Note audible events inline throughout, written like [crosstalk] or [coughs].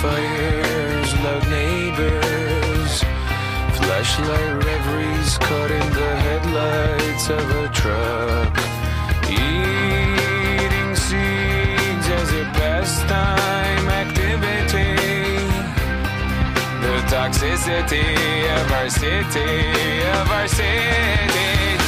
fires, loud neighbors, flashlight reveries caught in the headlights of a truck. Eating seeds as a pastime activity. The toxicity of our city, of our city.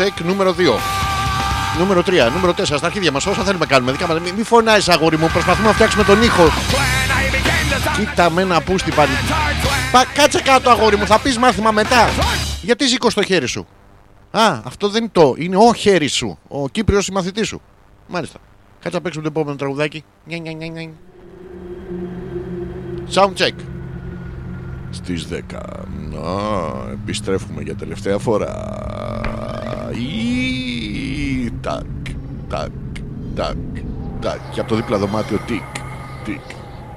Disorder. Soundcheck νούμερο 2. Νούμερο 3, νούμερο 4 στα αρχίδια μας. Όσα θέλουμε κάνουμε. Δικά μας. Μην μη φωνάζεις, αγόρι μου. Προσπαθούμε να φτιάξουμε τον ήχο. When I became the sun, Κοίτα με ένα πούστη πάλι. starts when Πα, κάτσε κάτω, αγόρι μου. Θα πεις μάθημα μετά. Γιατί σήκω το χέρι σου; Α, αυτό δεν είναι το. Είναι ο χέρι σου. Ο Κύπριος η μαθητή σου. Μάλιστα. Κάτσε να παίξουμε το επόμενο τραγουδάκι. Νια, νια, νια, νια. Sound check. Στις 10. Να, επιστρέφουμε για τελευταία φορά. Ή, τάκ, τάκ, τάκ, τάκ. Και από το δίπλα δωμάτιο τικ, τικ,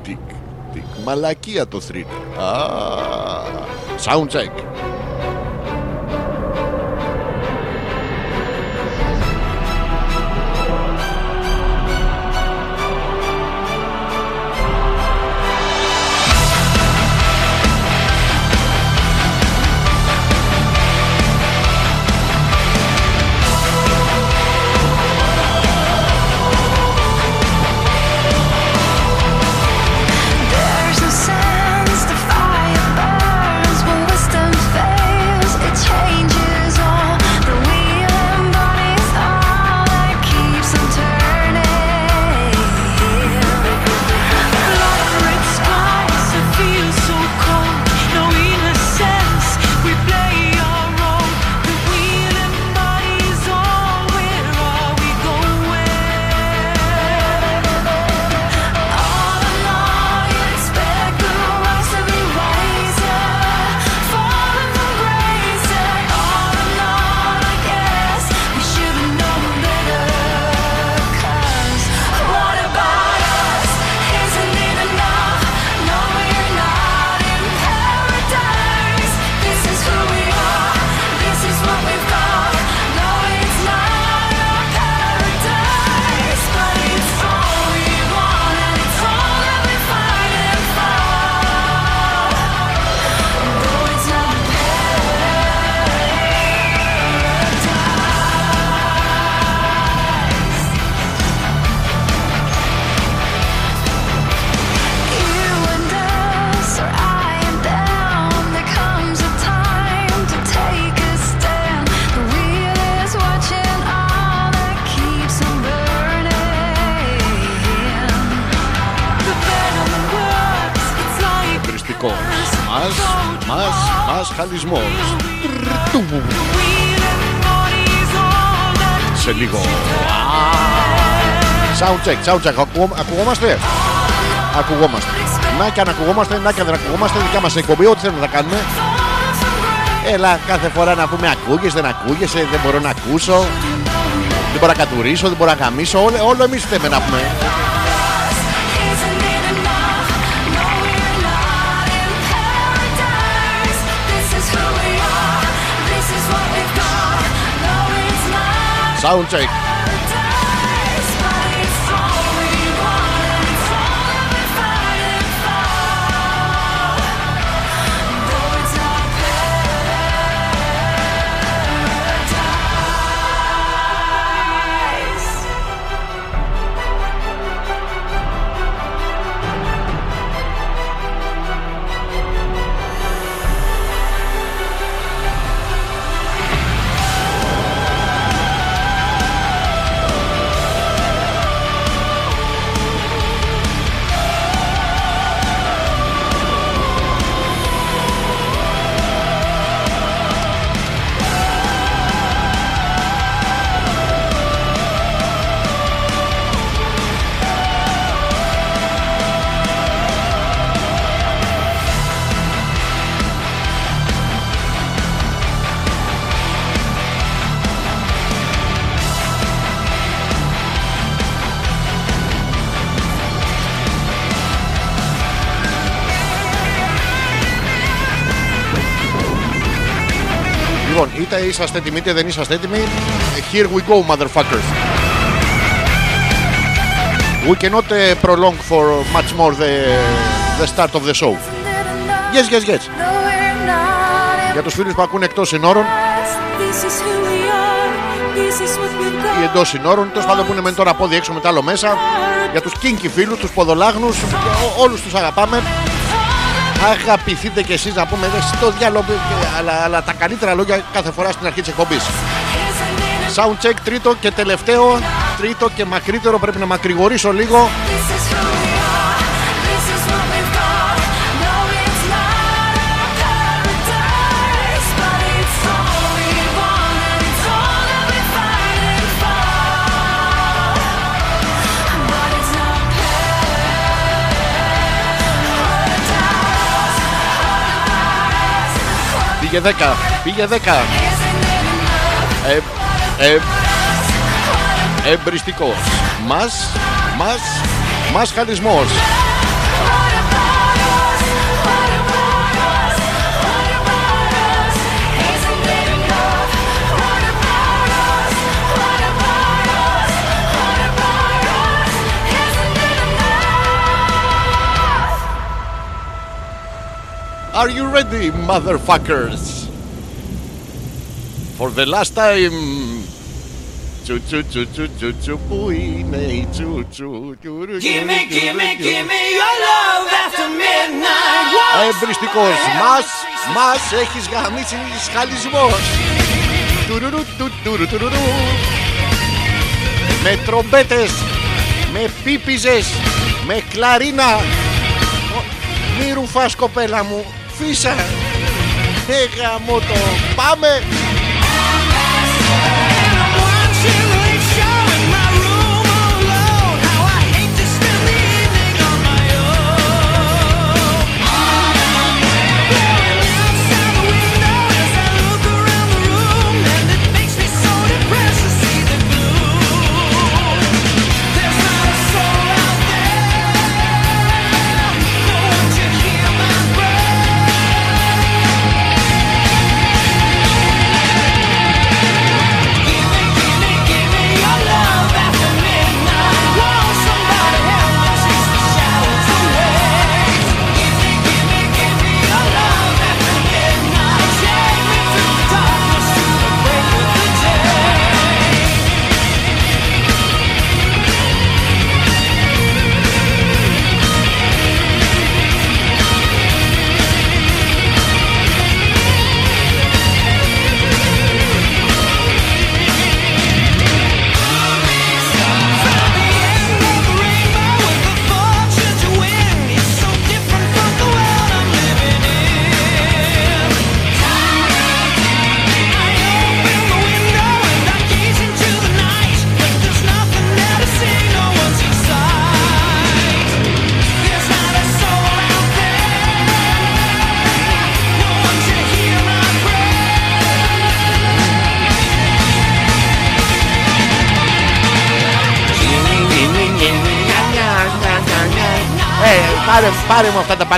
τικ, τικ. Μαλακία το thriller. Α, sound check. That Σε λίγο. Sound check, sound check. Ακουγό- Ακουγόμαστε; Ακουγόμαστε. Να και αν ακουγόμαστε, να και αν δεν ακουγόμαστε, δικιά μας εκπομπή, ό,τι θέλουμε να κάνουμε. falling from grace. Έλα, κάθε φορά να πούμε ακούγεσαι, δεν ακούγεσαι, δεν μπορώ να ακούσω. Δεν μπορώ να κατουρίσω, δεν μπορώ να γαμίσω. Όλο, όλο εμείς θέμε να πούμε. sound check. Είσαστε έτοιμοι είτε δεν είσαστε έτοιμοι. Here we go, motherfuckers. We cannot uh, prolong for much more the, the start of the show. Yes, yes, yes. Για τους φίλους που ακούνε εκτός συνόρων ή εντός συνόρων, τέλος πάντων που είναι μεν τώρα πόδι έξω μετά άλλο μέσα. Για τους kinky φίλους, τους ποδολάγνους, ό- όλους τους αγαπάμε. Αγαπηθείτε κι εσείς να πούμε «Ρε, στο διάλογο, αλλά, αλλά τα καλύτερα λόγια κάθε φορά στην αρχή της εκπομπής. Sound check τρίτο και τελευταίο, τρίτο και μακρύτερο, πρέπει να μακρηγορήσω λίγο. Πήγε 10, πήγε 10. Ε, ε, εμπριστικός. Μας, μας, μας χαλισμός. Are you ready, motherfuckers? For the last time. Τσου τσου τσου τσου τσου τσου που είναι η τσου τσου τσου Gimme, gimme, gimme your love after midnight. Εμπριστικός μας, μας έχεις γαμίσει σχαλισμός Τουρουρου, του, τουρου, τουρουρου. Με τρομπέτες, με πίπιζες, με κλαρίνα Ω, Μη ρουφάς κοπέλα μου, φύσα Ε γαμώ το, πάμε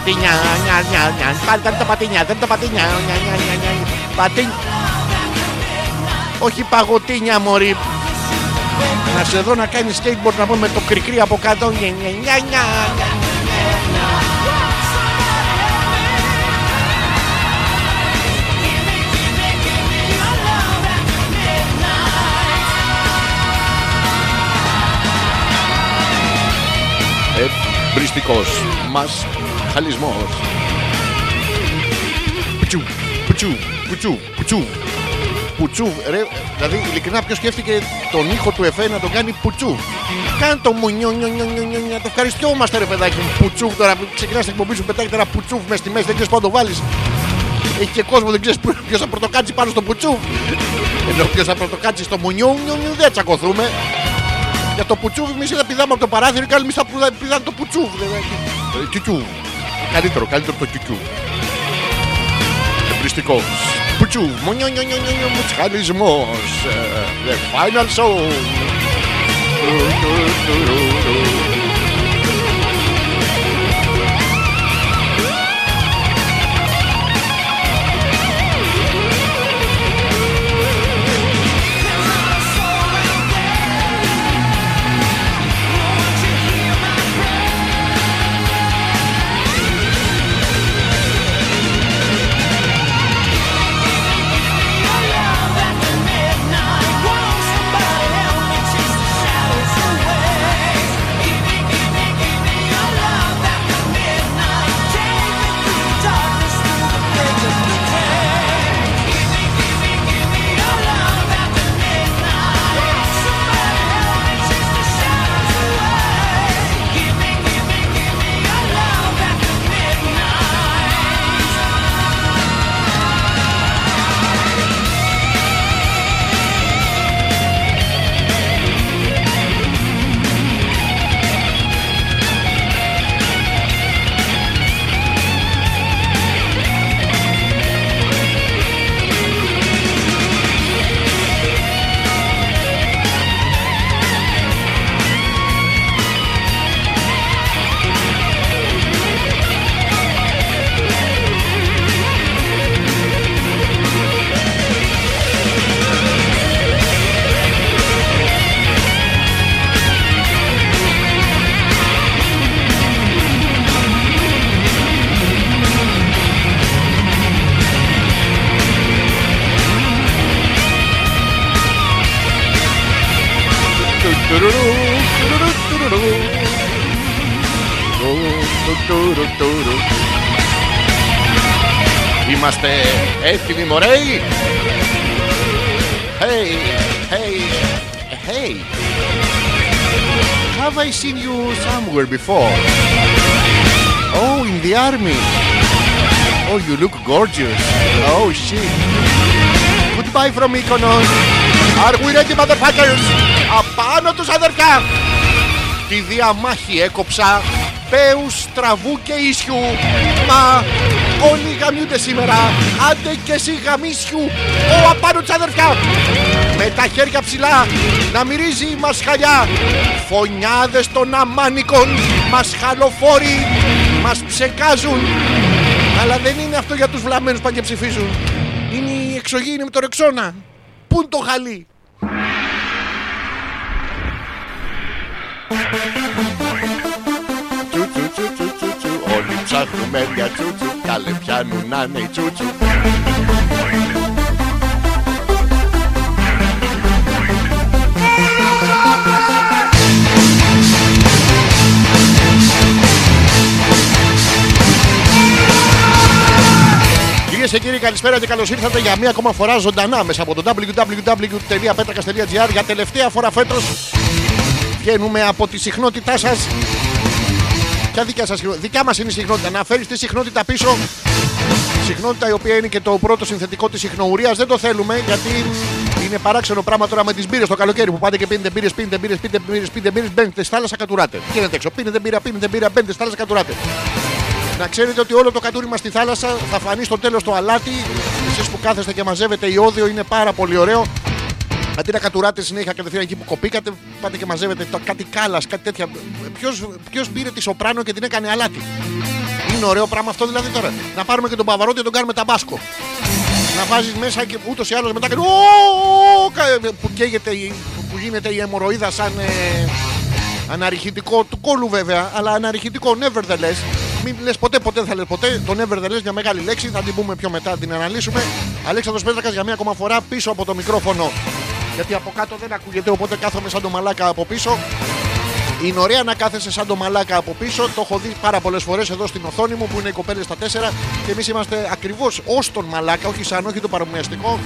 πατίνια. Νια, νια, νια. Πάρε κάνε τα πατίνια, δεν τα πατίνια. Νια, νια, νια, νια. Πατίν... Όχι παγωτίνια, μωρή. Να σε δω να κάνεις skateboard να πούμε με το κρικρί από κάτω. Νια, νια, νια, νια. Εμπριστικός μας χαλισμός. Πουτσού, πουτσού, πουτσού, πουτσού. Πουτσού, ρε, δηλαδή ειλικρινά ποιος σκέφτηκε τον ήχο του εφέ να τον κάνει πουτσού; Κάνε το μου νιου, νιου, νιου, νιου, νιου, νιου, το ευχαριστιόμαστε ρε παιδάκι μου. Πουτσού τώρα που ξεκινάς την εκπομπή σου πετάει τώρα πουτσού μες στη μέση, δεν ξέρεις πού να το βάλεις. Έχει και κόσμο, δεν ξέρεις πού- ποιος θα πρωτοκάτσει πάνω στο πουτσού. Ενώ ποιος θα πρωτοκάτσει στο μουνιού, νιου, νιου, δεν τσακωθούμε. Για το πουτσούβι, εμείς δεν πηδάμε από το παράθυρο, και άλλοι εμεί θα πουδα- πηδάνε το πουτσούβι. δηλαδή. Ε, Κιουκιού. Καλύτερο, καλύτερο το κιουκιού. Εμπριστικό. Πουτσού. Μονιό, νιό, νιό, νιό, νιό, μουτσχαλισμός. Ε, The final show. Έτοιμοι μωρέοι Hey, hey, hey Have I seen you somewhere before? Oh, in the army Oh, you look gorgeous Oh, shit Goodbye from Mykonos Are we ready, motherfuckers? Απάνω τους αδερφιά Τη διαμάχη έκοψα Πέους, τραβού και ίσιου Μα όλοι γαμιούνται σήμερα. Άντε και εσύ γαμίσιου Ο απάνω τους αδερφιά. Με τα χέρια ψηλά Να μυρίζει η μασχαλιά. Φωνιάδες των αμάνικων Μασχαλοφόροι Μας ψεκάζουν. Αλλά δεν είναι αυτό για τους βλαμμένους που πάνε και ψηφίζουν Είναι η εξωγήινη με το ρεξόνα. Πού είναι το χαλί ψάχνουμε μια τσούτσου Καλέ πιάνουν να είναι η τσούτσου Κυρίες και κύριοι, καλησπέρα και καλώς ήρθατε για μία ακόμα φορά ζωντανά μέσα από το www.petrakas.gr για τελευταία φορά φέτος. Βγαίνουμε από τη συχνότητά σας. Ποια δικιά σας συχνότητα, δικιά μας είναι η συχνότητα. Να φέρεις τη συχνότητα πίσω. Συχνότητα η οποία είναι και το πρώτο συνθετικό της συχνοουρία. Δεν το θέλουμε γιατί είναι παράξενο πράγμα τώρα με τις μπύρες το καλοκαίρι που πάτε και πίνετε μπύρες, πίνετε μπύρες, πίνετε μπύρες, πίνετε μπύρες, μπαίνετε στη θάλασσα, κατουράτε. Γίνετε έξω, πίνετε μπύρα, πίνετε μπύρα, μπαίνετε στη θάλασσα, κατουράτε. Να ξέρετε ότι όλο το κατούριμα στη θάλασσα θα φανεί στο τέλος το αλάτι. Εσείς που κάθεστε και μαζεύετε ιόδιο είναι πάρα πολύ ωραίο. Αντί να κατουράτε συνέχεια κατευθείαν εκεί που κοπήκατε, πάτε και μαζεύετε το, κάτι κάλας, κάτι τέτοια. Ποιο πήρε τη σοπράνο και την έκανε αλάτι; Είναι ωραίο πράγμα αυτό δηλαδή τώρα. Να πάρουμε και τον Παβαρότη και τον κάνουμε ταμπάσκο. Να βάζεις μέσα και ούτως ή άλλως μετά κάνει. «Ω, κα- Που καίγεται, η- που γίνεται η αιμορροίδα σαν ε, αναρριχητικό του κόλου βέβαια, αλλά αναρριχητικό nevertheless. Μην λες ποτέ, ποτέ δεν θα λες ποτέ. Το nevertheless μια μεγάλη λέξη, θα την πούμε πιο μετά, την αναλύσουμε. Αλέξανδρος Πέτρακας για μια ακόμα φορά πίσω από το μικρόφωνο. Γιατί από κάτω δεν ακούγεται, οπότε κάθομαι σαν το μαλάκα από πίσω. Είναι ωραία να κάθεσαι σαν το μαλάκα από πίσω. Το έχω δει πάρα πολλές φορές εδώ στην οθόνη μου που είναι οι κοπέλες στα τέσσερα. Και εμείς είμαστε ακριβώς ως τον μαλάκα, όχι σαν, όχι το παρομοιαστικό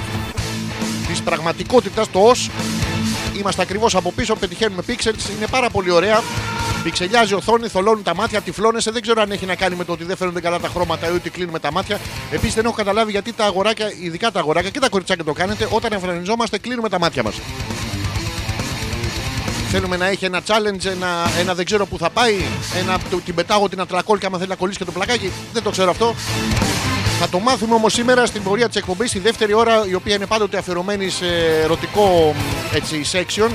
της πραγματικότητας, το ως. Είμαστε ακριβώς από πίσω, πετυχαίνουμε pixels, είναι πάρα πολύ ωραία. Πιξελιάζει η οθόνη, θολώνουν τα μάτια, τυφλώνεσαι. Δεν ξέρω αν έχει να κάνει με το ότι δεν φαίνονται καλά τα χρώματα ή ότι κλείνουμε τα μάτια. Επίσης δεν έχω καταλάβει γιατί τα αγοράκια, ειδικά τα αγοράκια και τα κοριτσάκια το κάνετε, όταν εμφανιζόμαστε κλείνουμε τα μάτια μας. Θέλουμε να έχει ένα challenge, ένα, ένα δεν ξέρω που θα πάει, ένα, του- την πετάγω την ατρακόλ και άμα θέλει να κολλήσει και το πλακάκι. Δεν το ξέρω αυτό. Θα το μάθουμε όμως σήμερα στην πορεία της εκπομπής, στη δεύτερη ώρα, η οποία είναι πάντοτε αφιερωμένη σε ερωτικό μ, έτσι, section.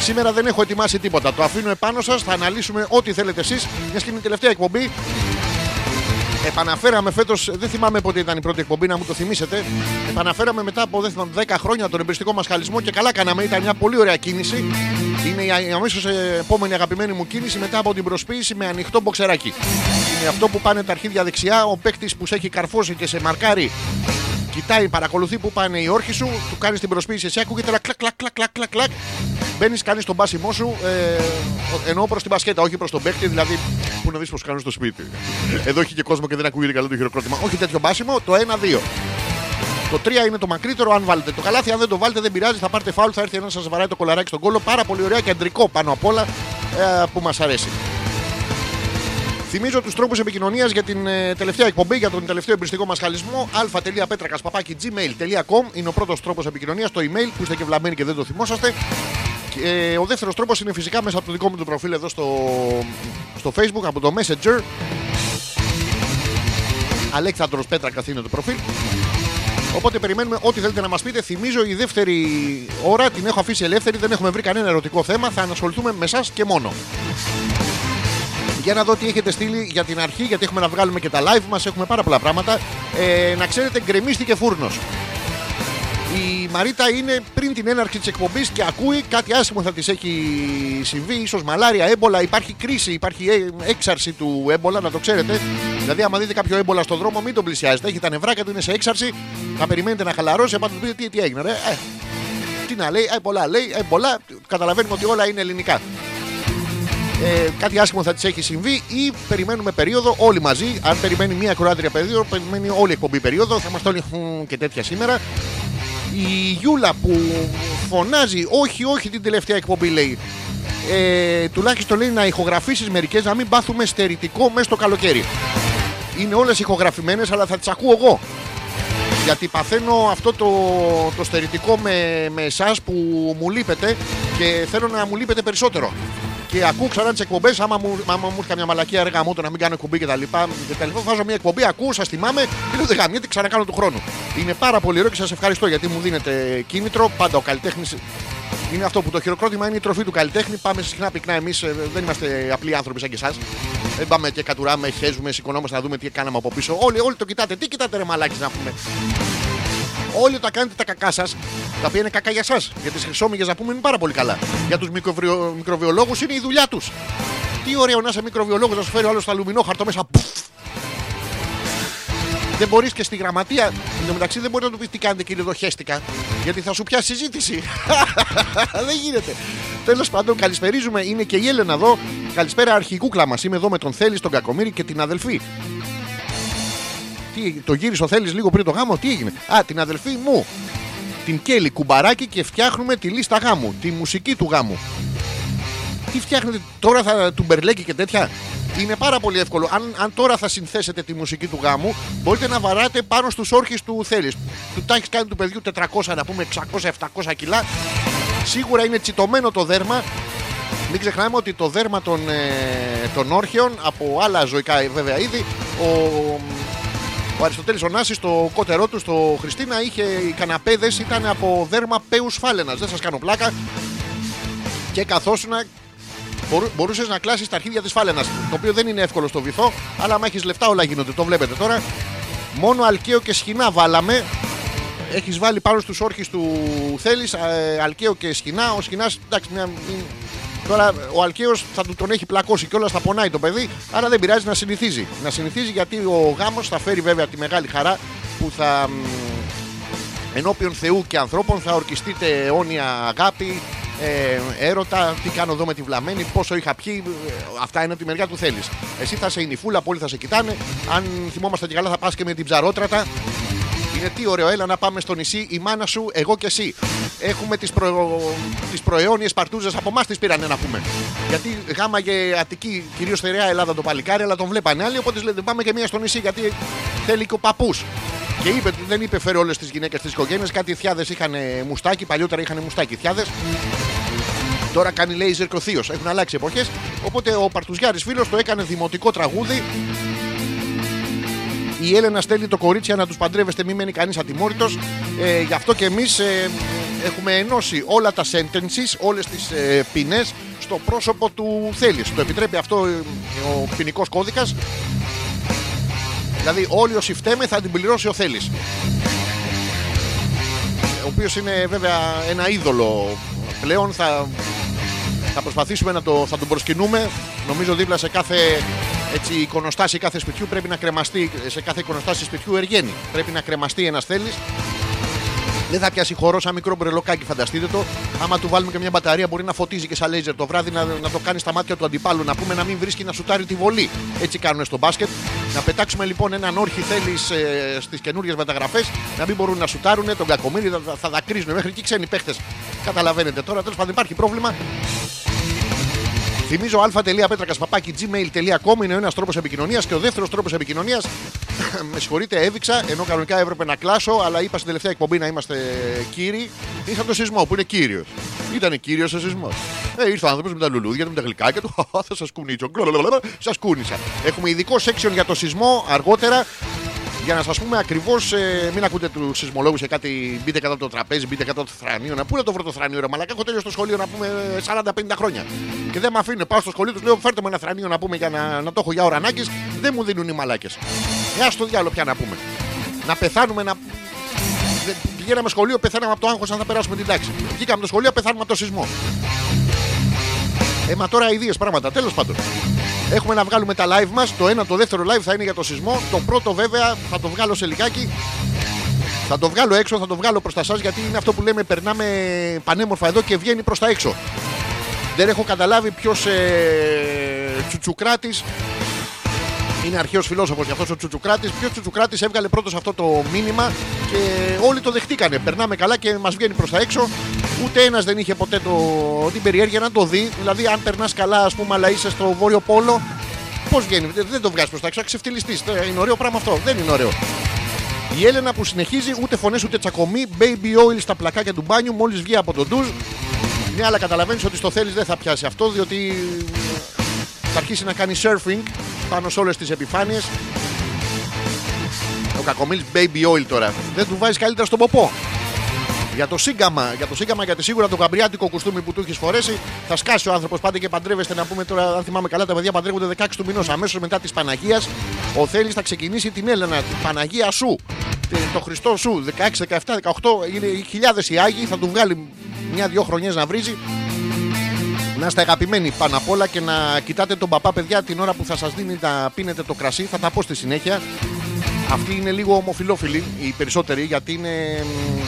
Σήμερα δεν έχω ετοιμάσει τίποτα. Το αφήνω επάνω σας, θα αναλύσουμε ό,τι θέλετε εσείς. Μια και είναι η τελευταία εκπομπή. Επαναφέραμε φέτος, δεν θυμάμαι πότε ήταν η πρώτη εκπομπή, να μου το θυμίσετε. Επαναφέραμε μετά από δεν θυμάμαι, 10 χρόνια τον εμπριστικό μας χαλισμό και καλά κάναμε. Ήταν μια πολύ ωραία κίνηση. Είναι η αμέσως επόμενη αγαπημένη μου κίνηση μετά από την προσποίηση με ανοιχτό μποξεράκι. Είναι αυτό που πάνε τα αρχίδια δεξιά, ο παίκτης που σε έχει καρφώσει και σε μαρκάρει. Κοιτάει, παρακολουθεί που πάνε οι όρχοι σου, του κάνει την προσποίηση. Εσύ ακούγεται ένα κλακ, κλακ, κλακ, κλακ, κλακ, κλακ. Μπαίνεις, κάνεις τον πάσιμό σου, ε, ενώ προς την μπασκέτα, όχι προς τον παίκτη, δηλαδή που να δεις πώς κάνουν στο σπίτι. Εδώ έχει και κόσμο και δεν ακούγεται καλά το χειροκρότημα. Όχι τέτοιο μπάσιμο, το 1-2. Το 3 είναι το μακρύτερο, αν βάλετε το καλάθι. Αν δεν το βάλετε, δεν πειράζει, θα πάρετε φάουλ, θα έρθει ένας σας βαράει το κολαράκι στον κόλο. Πάρα πολύ ωραία κεντρικό πάνω απ' όλα ε, που μας αρέσει. Θυμίζω τους τρόπους επικοινωνίας για την ε, τελευταία εκπομπή, για τον τελευταίο εμπριστικό μας χαλισμό. α.πέτρακα.gmail.com είναι ο πρώτος τρόπος επικοινωνίας. Το email που είστε και βλαμμένοι και δεν το θυμόσαστε. Και, ε, ο δεύτερος τρόπος είναι φυσικά μέσα από το δικό μου το προφίλ εδώ στο, στο facebook, από το Messenger. Αλέξανδρος Πέτρακα είναι το προφίλ. Οπότε περιμένουμε ό,τι θέλετε να μας πείτε. Θυμίζω η δεύτερη ώρα την έχω αφήσει ελεύθερη, δεν έχουμε βρει κανένα ερωτικό θέμα. Θα ανασχοληθούμε με εσά και μόνο. Για να δω τι έχετε στείλει για την αρχή, γιατί έχουμε να βγάλουμε και τα live μας, έχουμε πάρα πολλά πράγματα. Ε, να ξέρετε, γκρεμίστηκε φούρνος. Η Μαρίτα είναι πριν την έναρξη της εκπομπής και ακούει κάτι άσχημο θα της έχει συμβεί, ίσως μαλάρια, έμπολα. Υπάρχει κρίση, υπάρχει ε, έξαρση του έμπολα, να το ξέρετε. Δηλαδή, άμα δείτε κάποιο έμπολα στον δρόμο, μην τον πλησιάζετε. Έχει τα νευράκια του, είναι σε έξαρση. Θα περιμένετε να χαλαρώσει, απ' του πείτε τι, τι έγινε, ρε. Ε, τι να λέει, έμπολα λέει, έμπολα. Καταλαβαίνουμε ότι όλα είναι ελληνικά. ε, κάτι άσχημο θα της έχει συμβεί ή περιμένουμε περίοδο όλοι μαζί. Αν περιμένει μία ακροάτρια περίοδο, περιμένει όλη η εκπομπή περίοδο. Θα είμαστε όλοι «Χμ» και τέτοια σήμερα. Η Γιούλα που φωνάζει, όχι, όχι την τελευταία εκπομπή λέει. Ε, τουλάχιστον λέει να ηχογραφήσεις μερικές να μην πάθουμε στερητικό μέσα στο καλοκαίρι. Είναι όλες ηχογραφημένες, αλλά θα τις ακούω εγώ. Γιατί παθαίνω αυτό το, το στερητικό με, με εσάς που μου λείπετε και θέλω να μου λείπετε περισσότερο. Και ακούω ξανά τις εκπομπές. Άμα μου, άμα μου έρχεται μια μαλακία έργα μου το να μην κάνω εκπομπή και τα λοιπά, και τα λοιπά, βάζω μια εκπομπή, ακούω, σας θυμάμαι και λέω δεν γαμιέται, ξανακάνω του χρόνου. Είναι πάρα πολύ ωραίο και σας ευχαριστώ γιατί μου δίνετε κίνητρο. Πάντα ο καλλιτέχνης είναι αυτό που το χειροκρότημα είναι η τροφή του καλλιτέχνη. Πάμε συχνά πυκνά εμείς, δεν είμαστε απλοί άνθρωποι σαν και εσάς. Δεν πάμε και κατουράμε, χέζουμε, σηκωνόμαστε να δούμε τι κάναμε από πίσω. Όλοι, όλοι το κοιτάτε. Τι κοιτάτε, ρε μαλάκι να πούμε. Όλοι όταν κάνετε τα κακά σας, τα οποία είναι κακά για εσά. Για τις χρυσόμυγες να πούμε είναι πάρα πολύ καλά. Για τους μικροβιολόγους είναι η δουλειά τους. Τι ωραίο να είσαι μικροβιολόγος να σου φέρει ο άλλος στο αλουμινόχαρτο μέσα. Πουφ. Δεν μπορείς και στη γραμματεία. Εν τω μεταξύ δεν μπορεί να του πεις τι κάνετε κύριε εδώ χέστηκα. Γιατί θα σου πιάσει συζήτηση. [laughs] δεν γίνεται. Τέλος πάντων, καλησπερίζουμε. Είναι και η Έλενα εδώ. Καλησπέρα, αρχικούκλα μας. Είμαι εδώ με τον Θέλει, τον Κακομήρη και την αδελφή. Τι, το γύρισε ο Θέλει λίγο πριν το γάμο, τι έγινε; Α, την αδελφή μου. Την Κέλλη κουμπαράκι και φτιάχνουμε τη λίστα γάμου. Τη μουσική του γάμου. Τι φτιάχνετε τώρα, θα του μπερλέκι και τέτοια; Είναι πάρα πολύ εύκολο. Αν, αν τώρα θα συνθέσετε τη μουσική του γάμου, μπορείτε να βαράτε πάνω στους όρχες του θέλει. Του τα έχεις κάνει του παιδιού 400, να πούμε 600-700 κιλά. Σίγουρα είναι τσιτωμένο το δέρμα. Μην ξεχνάμε ότι το δέρμα των, ε, των όρχεων από άλλα ζωικά ε, βέβαια είδη, ο, ο Αριστοτέλης ο Νάσης στο κότερό του στο Χριστίνα είχε οι καναπέδες ήταν από δέρμα πέους φάλαινας. Δεν σας κάνω πλάκα. Και καθόσουν μπορούσες να κλάσεις τα αρχίδια της φάλαινας. Το οποίο δεν είναι εύκολο στο βυθό, αλλά άμα έχεις λεφτά όλα γίνονται. Το βλέπετε τώρα. Μόνο αλκαίο και σχοινά βάλαμε. Έχεις βάλει πάνω στους όρχες του θέλεις αλκαίο και σχοινά. Ο σχοινά, εντάξει, μια, Τώρα ο Αλκαίος θα του τον έχει πλακώσει και όλα θα πονάει το παιδί, άρα δεν πειράζει να συνηθίζει. Να συνηθίζει γιατί ο γάμος θα φέρει βέβαια τη μεγάλη χαρά που θα μ, ενώπιον Θεού και ανθρώπων θα ορκιστείτε αιώνια αγάπη, ε, έρωτα, τι κάνω εδώ με τη βλαμμένη, πόσο είχα πιει. ε, Αυτά είναι από τη μεριά του θέλεις. Εσύ θα είσαι η νυφούλα, όλοι θα σε κοιτάνε. Αν θυμόμαστε και καλά, θα πας και με την ψαρότρατα. Είναι τι ωραίο, έλα να πάμε στο νησί, η μάνα σου, εγώ και εσύ. Έχουμε τις προ... τις προαιώνιες παρτούζες από εμάς τις πήρανε να πούμε. Γιατί γάμαγε Αττική, κυρίως στερεά Ελλάδα το παλικάρι, αλλά τον βλέπανε άλλοι. Οπότε λέτε πάμε και μία στο νησί γιατί θέλει και ο παππούς. Και είπε, δεν είπε φέρει όλες τις γυναίκες της οικογένειας. Κάτι θιάδες είχαν μουστάκι, παλιότερα είχαν μουστάκι θιάδες. Τώρα κάνει λέιζερ και ο θείος. Έχουν αλλάξει εποχές. Οπότε ο Παρτουζιάρης φίλος το έκανε δημοτικό τραγούδι. Η Έλενα στέλνει το κορίτσια να τους παντρεύεστε, μην μένει κανείς ατιμόρυτος. Ε, γι' αυτό και εμείς έχουμε ενώσει όλα τα sentences, όλες τις ε, ποινές στο πρόσωπο του θέλει. Το επιτρέπει αυτό ε, ο ποινικός κώδικας. Δηλαδή, όλοι όσοι φταίμε θα την πληρώσει ο θέλει. Ο οποίος είναι βέβαια ένα είδωλο πλέον. Θα, θα προσπαθήσουμε να το, θα τον προσκυνούμε. Νομίζω δίπλα σε κάθε έτσι, εικονοστάση κάθε σπιτιού πρέπει να κρεμαστεί. Σε κάθε εικονοστάση σπιτιού εργένει. Πρέπει να κρεμαστεί ένας θέλει. Δεν θα πιάσει χώρο σαν μικρό μπρελοκάκι, φανταστείτε το. Άμα του βάλουμε και μια μπαταρία, μπορεί να φωτίζει και σαν λέιζερ το βράδυ, να, να το κάνει στα μάτια του αντιπάλου. Να πούμε να μην βρίσκει να σουτάρει τη βολή. Έτσι κάνουν στο μπάσκετ. Να πετάξουμε λοιπόν έναν όρχη θέλεις ε, στις καινούριε μεταγραφές, να μην μπορούν να σουτάρουν. Τον κακομίρι θα, θα δακρύζουν μέχρι και οι ξένοι παίχτε. Καταλαβαίνετε τώρα, τέλος πάντων υπάρχει πρόβλημα. Θυμίζω α.πέτρακα.gmail.com είναι ο ένας τρόπος επικοινωνίας και ο δεύτερος τρόπος επικοινωνίας. [coughs] με συγχωρείτε, έδειξα ενώ κανονικά έπρεπε να κλάσω, αλλά είπα στην τελευταία εκπομπή να είμαστε κύριοι. Είχα το σεισμό που είναι κύριος. Ήταν κύριος ο σεισμός. Ε, ήρθε ο άνθρωπος με τα λουλούδια του, με τα γλυκάκια του. [laughs] Θα σας κουνήσω. Σας κούνησα. Έχουμε ειδικό section για το σεισμό αργότερα. Για να σας πούμε ακριβώς, ε, μην ακούτε τους σεισμολόγους σε κάτι. Μπείτε κατά το τραπέζι, μπείτε κατά το θρανίο. Να πού να το βρω το θρανίο, ρε Μαλάκα; Έχω τέλειωσει το σχολείο να πούμε 40-50 χρόνια. Και δεν με αφήνουν. Πάω στο σχολείο τους, λέω φέρτε μου ένα θρανίο να πούμε για να, να το έχω για ώρα ανάγκης. Δεν μου δίνουν οι μαλάκες. Γεια στο διάλογο πια να πούμε. Να πεθάνουμε να. Δεν- Πηγαίναμε σχολείο, πεθάναμε από το άγχος αν θα περάσουμε την τάξη. Βγήκαμε το σχολείο, πεθάνουμε από το σεισμό. Ε, μα τώρα ιδίες πράγματα. Τέλος πάντων. Έχουμε να βγάλουμε τα live μας. Το ένα, το δεύτερο live θα είναι για το σεισμό. Το πρώτο, βέβαια, θα το βγάλω σε λιγάκι. Θα το βγάλω έξω, θα το βγάλω προς τα εσά γιατί είναι αυτό που λέμε περνάμε πανέμορφα εδώ και βγαίνει προς τα έξω. Δεν έχω καταλάβει ποιος ε, τσουτσουκράτης είναι αρχαίος φιλόσοφο για αυτός ο Τσουτσουκράτης. Ποιος Τσουτσουκράτης έβγαλε πρώτος αυτό το μήνυμα και όλοι το δεχτήκανε. Περνάμε καλά και μας βγαίνει προς τα έξω. Ούτε ένας δεν είχε ποτέ το, την περιέργεια να το δει. Δηλαδή, αν περνάς καλά, ας πούμε, αλλά είσαι στο βόρειο πόλο, πώς βγαίνει; Δεν- Δεν το βγάζεις προς τα έξω. Ξεφτυλιστή. Είναι ωραίο πράγμα αυτό. Δεν είναι ωραίο. Η Έλενα που συνεχίζει ούτε φωνές ούτε τσακωμή. Baby oil στα πλακάκια του μπάνιου μόλις βγει από τον ντουζ. Ναι, αλλά καταλαβαίνεις ότι στο θέλεις δεν θα πιάσει αυτό διότι θα αρχίσει να κάνει surfing πάνω σε όλες τις επιφάνειες. Ο κακομίλης baby oil τώρα. Δεν του βάζει καλύτερα στον ποπό. Για το σύγκαμα, για το σύγκαμα, γιατί σίγουρα το καμπριάτικο κουστούμι που του έχεις φορέσει θα σκάσει ο άνθρωπος. Πάτε και παντρεύεστε να πούμε τώρα, αν θυμάμαι καλά, τα παιδιά παντρεύονται 16 του μηνός. Αμέσως μετά της Παναγίας, ο Θέλει θα ξεκινήσει την Έλενα, την Παναγία σου. τε- Το Χριστό σου, 16, 17, 18, είναι χιλιάδες οι Άγιοι, θα του βγάλει μια-δυο χρονιές να βρίζει. Να είστε αγαπημένοι πάνω απ' όλα και να κοιτάτε τον παπά, παιδιά, την ώρα που θα σας δίνει να πίνετε το κρασί. Θα τα πω στη συνέχεια. Αυτοί είναι λίγο ομοφιλόφιλοι οι περισσότεροι γιατί είναι μ,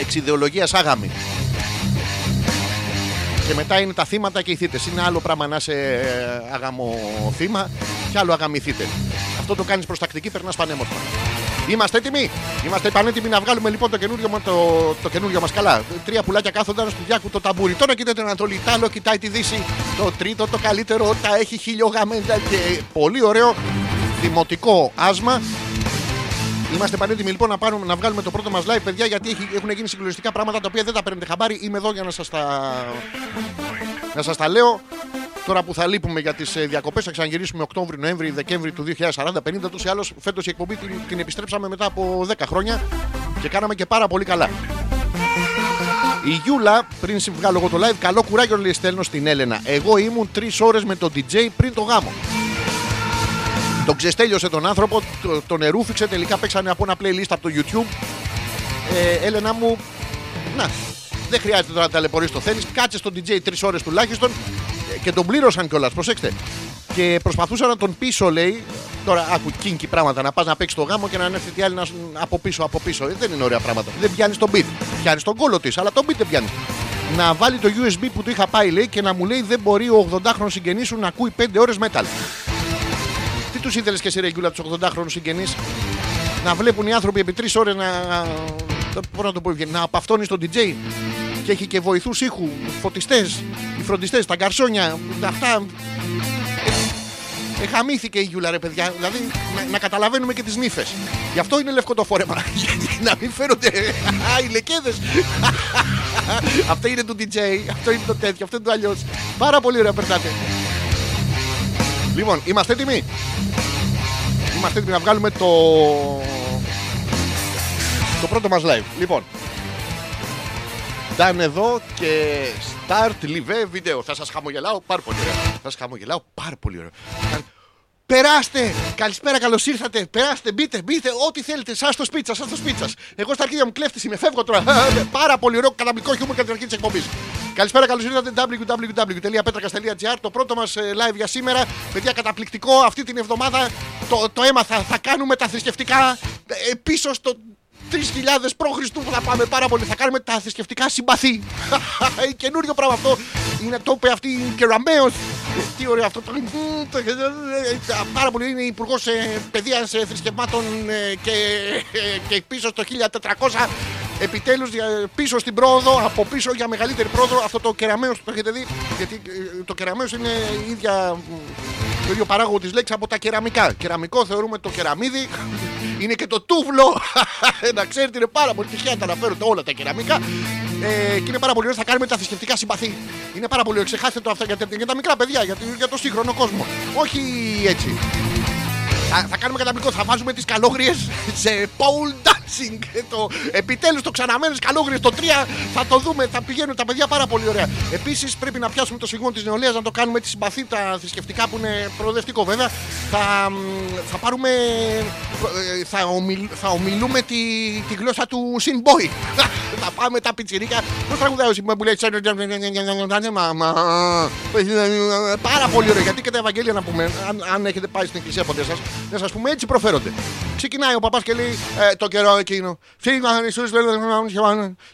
εξ ιδεολογίας άγαμοι. Και μετά είναι τα θύματα και οι θύτες. Είναι άλλο πράγμα να είσαι ε, αγαμοθύμα και άλλο αγαμηθείτε. Αυτό το κάνεις προς τακτική, περνάς πανέμορφα. Είμαστε έτοιμοι; Είμαστε πανέτοιμοι να βγάλουμε λοιπόν το καινούριο, μα- το, το καινούριο μας καλά. Τρία πουλάκια κάθονταν στο Διάκου το ταμπούρι. Τώρα κοιτάει την Ανατολή, τ' άλλο κοιτάει τη Δύση. Το τρίτο, το καλύτερο, τα έχει χιλιογαμέντα και πολύ ωραίο δημοτικό άσμα. Είμαστε πανέτοιμοι λοιπόν να, πάρουμε, να βγάλουμε το πρώτο μας live, παιδιά, γιατί έχει, έχουν γίνει συγκλονιστικά πράγματα τα οποία δεν τα παίρνετε χαμπάρι. Είμαι εδώ για να σας τα, να σας τα λέω. Τώρα που θα λείπουμε για τις διακοπές, θα ξαναγυρίσουμε Οκτώβρη, Νοέμβρη, Δεκέμβρη του 2040, 50. Τους ή άλλως φέτος η εκπομπή την, την επιστρέψαμε μετά από 10 χρόνια και κάναμε και πάρα πολύ καλά. Η Γιούλα, πριν βγάλω εγώ το live, καλό κουράγιο λέει στέλνω στην Έλενα. Εγώ ήμουν 3 ώρες με τον DJ πριν το γάμο. Τον ξεστέλειωσε τον άνθρωπο, το- τον ερούφηξε. Τελικά παίξανε από ένα playlist από το YouTube. Ε, Έλενα μου, να, δεν χρειάζεται τώρα να ταλαιπωρήσει το θέλεις. Κάτσε στον DJ τρεις ώρες τουλάχιστον ε, και τον πλήρωσαν κιόλας. Προσέξτε. Και προσπαθούσα να τον πείσω, λέει. Τώρα, άκου κίνκι πράγματα. Να πας να παίξεις το γάμο και να έρθει η άλλη να, σου- από πίσω, από πίσω. Ε, δεν είναι ωραία πράγματα. Δεν πιάνεις τον beat. Πιάνεις τον κόλο της, αλλά τον beat δεν πιάνεις. Να βάλει το USB που του είχα πάει, λέει, και να μου λέει δεν μπορεί ο 80χρονο συγγενής σου να ακούει 5 ώρες metal. Τι τους ήθελες και εσύ, Ρεγκούλα, τους 80χρονου συγγενείς, να βλέπουν οι άνθρωποι επί τρεις ώρες να. Πώς να το πω, να απαυτώνεις τον DJ; Και έχει και βοηθούς ήχου, φωτιστές, οι φροντιστές, τα γκαρσόνια, αυτά. Ε, χαμήθηκε η Γιούλα, ρε παιδιά. Δηλαδή να, να καταλαβαίνουμε και τις νύφες. Γι' αυτό είναι λευκό το φόρεμα. [laughs] Γιατί να μην φαίνονται α, οι λεκέδες. [laughs] αυτό είναι του DJ, αυτό είναι το τέτοιο, αυτό είναι το αλλιώς. Πάρα πολύ ωραία περνάτε. Λοιπόν, είμαστε έτοιμοι; Είμαστε έτοιμοι να βγάλουμε το. Το πρώτο μας live. Λοιπόν. Ήταν εδώ και start live βίντεο. Θα σας χαμογελάω πάρα πολύ ωραία. Θα σας χαμογελάω πάρα πολύ ωραία. Θα- Περάστε! Καλησπέρα, καλώς ήρθατε. Περάστε, μπείτε, μπείτε, ό,τι θέλετε. Σας το σπίτσα, σας το σπίτσα. Εγώ στα αρχίδια μου κλέφτης είμαι, φεύγω τώρα. Πάρα πολύ ωραίο καταπληκτικό χιούμορ κατά την αρχή της εκπομπής. Καλησπέρα, καλώς ήρθατε. www.petrakas.gr Το πρώτο μας live για σήμερα. Παιδιά, καταπληκτικό. Αυτή την εβδομάδα το, το έμαθα. Θα κάνουμε τα θρησκευτικά ε, πίσω στο 3.000 π.Χ. που θα πάμε πάρα πολύ. Θα κάνουμε τα θρησκευτικά συμπαθή. [laughs] Καινούριο πράγμα αυτό. Είναι το είπε αυτή η Κεραμέο. Τι ωραίο αυτό. το- το- Πάρα πολύ. Είναι υπουργός παιδείας θρησκευμάτων ε, και, ε, και πίσω στο 1400. Επιτέλους πίσω στην πρόοδο, από πίσω για μεγαλύτερη πρόοδο. Αυτό το κεραμαίο το έχετε δει. Γιατί ε, το κεραμαίο είναι η ίδια το ίδιο παράγωγο της λέξης από τα κεραμικά. Κεραμικό θεωρούμε το κεραμίδι. Είναι και το τούβλο. [laughs] να ξέρετε, είναι πάρα πολύ τυχαία να τα αναφέρονται όλα τα κεραμικά. Ε, και είναι πάρα πολύ ωραίο. Θα κάνουμε τα θρησκευτικά συμπαθή. Είναι πάρα πολύ ωραίο. Ξεχάστε το αυτό για, τα- για τα μικρά παιδιά, για, το- για το σύγχρονο κόσμο. Όχι έτσι. Θα, θα κάνουμε καταπληκτικό. Θα βάζουμε τις καλόγριες σε pole dancing. Ε, Το, Επιτέλους το ξαναμένω καλόγριες το 3 θα το δούμε. Θα πηγαίνουν τα παιδιά πάρα πολύ ωραία. Επίσης πρέπει να πιάσουμε το συγγόνο της νεολαίας να το κάνουμε τη συμπαθή τα θρησκευτικά που είναι προοδευτικό βέβαια. Θα, μ, θα πάρουμε ε, θα, ομιλ- θα ομιλούμε τη, τη γλώσσα του Συνμπόι. [laughs] θα πάμε τα πιτσιρίκια. Πώς τραγουδάει ο Συνμπόι που λέει. «Μαμά». Πάρα πολύ ωραίο. Γιατί και τα Ευαγγέλια να πούμε, αν, αν έχετε πάει στην εκκλησία ποτέ σας, να σας πούμε έτσι προφέρονται. Ξεκινάει ο παπάς και λέει ε, το καιρό εκείνο. Φύγαν Ιησούς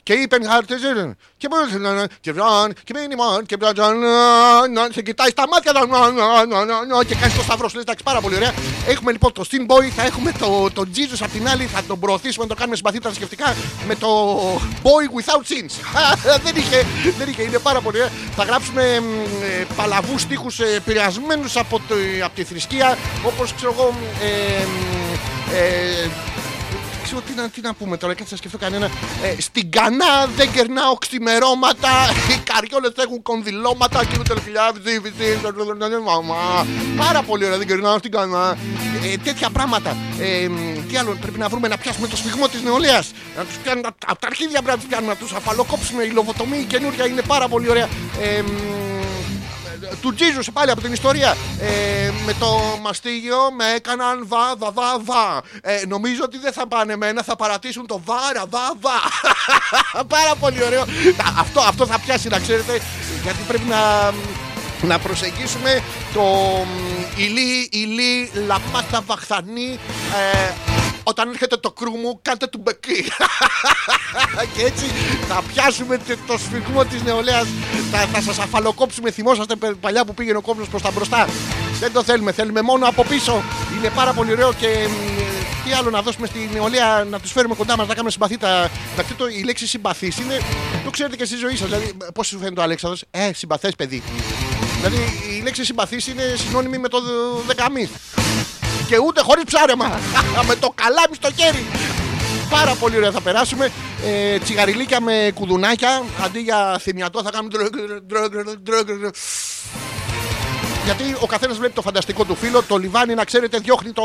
και είπε χαρτίζουν. Και πώς και βραν και μείνει μόν και βραν και κοιτάει στα μάτια του και κάνει το σταυρό σου. Λέει, Εντάξει, πάρα πολύ ωραία. Έχουμε λοιπόν το Steam Boy, θα έχουμε το, το Jesus απ' την άλλη, θα τον προωθήσουμε, να το κάνουμε συμπαθή θρησκευτικά με το Boy Without Sins. [laughs] δεν, είχε, δεν είχε, είναι πάρα πολύ ωραία. Θα γράψουμε παλαβούς στίχους επηρεασμένους από, το- από τη θρησκεία, όπως ξέρω εγώ. ε, ε, ξέρω τι να, τι να πούμε τώρα, κάτσε να σκεφτώ κανένα. Ε, στην Κανά δεν κερνάω ξημερώματα. [laughs] Οι καριόλες έχουν κονδυλώματα. Κοίτω τελφυλιά, βυζί, βυζί. μαμά. Πάρα πολύ ωραία, δεν κερνάω στην Κανά. Ε, τέτοια πράγματα. Ε, μ, τι άλλο, πρέπει να βρούμε να πιάσουμε το σφιγμό της νεολαίας. Να τους πιάνουμε από τα αρχίδια πρέπει να τους πιάνουμε, να του αφαλοκόψουμε. Η λοβοτομή η καινούρια είναι πάρα πολύ ωραία. Ε, μ, του Τζίζου πάλι από την ιστορία. Ε, με το μαστίγιο με έκαναν βα, βα, βα, βα. Ε, νομίζω ότι δεν θα πάνε εμένα, θα παρατήσουν το βάρα, βα, βα. [laughs] Πάρα πολύ ωραίο. Α, Αυτό, αυτό θα πιάσει να ξέρετε, γιατί πρέπει να, να προσεγγίσουμε το μ, ηλί, ηλί, λαπάτα, βαχθανή. Ε, όταν έρχεται το κρού μου, κάντε του μπεκί. [laughs] και έτσι θα πιάσουμε τε- το σφιγμό της νεολαίας. Θα, θα σας αφαλοκόψουμε. Θυμόσαστε πε- παλιά που πήγαινε ο κόμπλος προς τα μπροστά; Δεν το θέλουμε, θέλουμε μόνο από πίσω. Είναι πάρα πολύ ωραίο και μ, τι άλλο να δώσουμε στη νεολαία να τους φέρουμε κοντά μας να κάνουμε συμπαθή τα, εντάξει, το, η λέξη συμπαθής είναι το ξέρετε και στη ζωή σας. Δηλαδή πώς σου φαίνεται ο Αλέξανδρος; Ε συμπαθές παιδί. Δηλαδή η λέξη συμπαθής είναι συνώνυμη με το δ- δεκαμής και ούτε χωρίς ψάρεμα. [laughs] με το καλάμι στο χέρι. Πάρα πολύ ωραία θα περάσουμε. Ε, τσιγαριλίκια με κουδουνάκια. Αντί για θυμιατό θα κάνουμε. Γιατί ο καθένας βλέπει το φανταστικό του φίλο. Το λιβάνι, να ξέρετε, διώχνει το,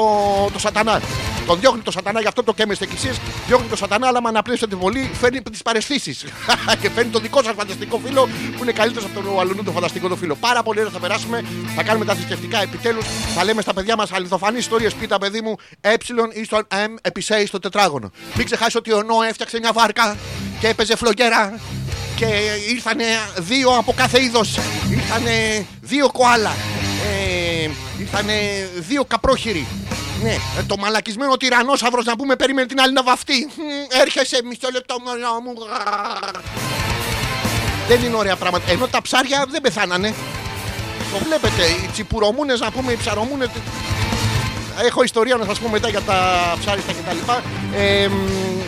το σατανά. Τον διώχνει το σατανά, γι' αυτό το καίμε στις εκκλησίες. Διώχνει το σατανά, αλλά με αναπλήσετε πολύ, φέρνει τις παρεστήσει. [laughs] και φέρνει το δικό σας φανταστικό φίλο που είναι καλύτερος από τον αλλού το φανταστικό του φίλο. Πάρα πολύ ωραία θα περάσουμε. Θα κάνουμε τα θρησκευτικά επιτέλους. Θα λέμε στα παιδιά μας αληθοφανείς ιστορίες. Πίτα, παιδί μου, ε ή στο M επί σε στο τετράγωνο. Μην ξεχάσει ότι ο Νό έφτιαξε μια βάρκα και έπαιζε φλογέρα και ήρθανε δύο από κάθε είδος. Ήρθανε δύο κοάλα. Ε, ήρθανε δύο καπρόχειροι. Ναι, ε, το μαλακισμένο τυρανόσαυρος να πούμε περίμενε την άλλη να βαφτεί. Μμ, Έρχεσαι μισό λεπτό μωρό μου. Δεν είναι ωραία πράγματα. Ενώ τα ψάρια δεν πεθάνανε. Το βλέπετε, οι τσιπουρομούνες να πούμε, οι ψαρομούνες Έχω ιστορία να σας πω μετά για τα ψάριστα κτλ. Ε,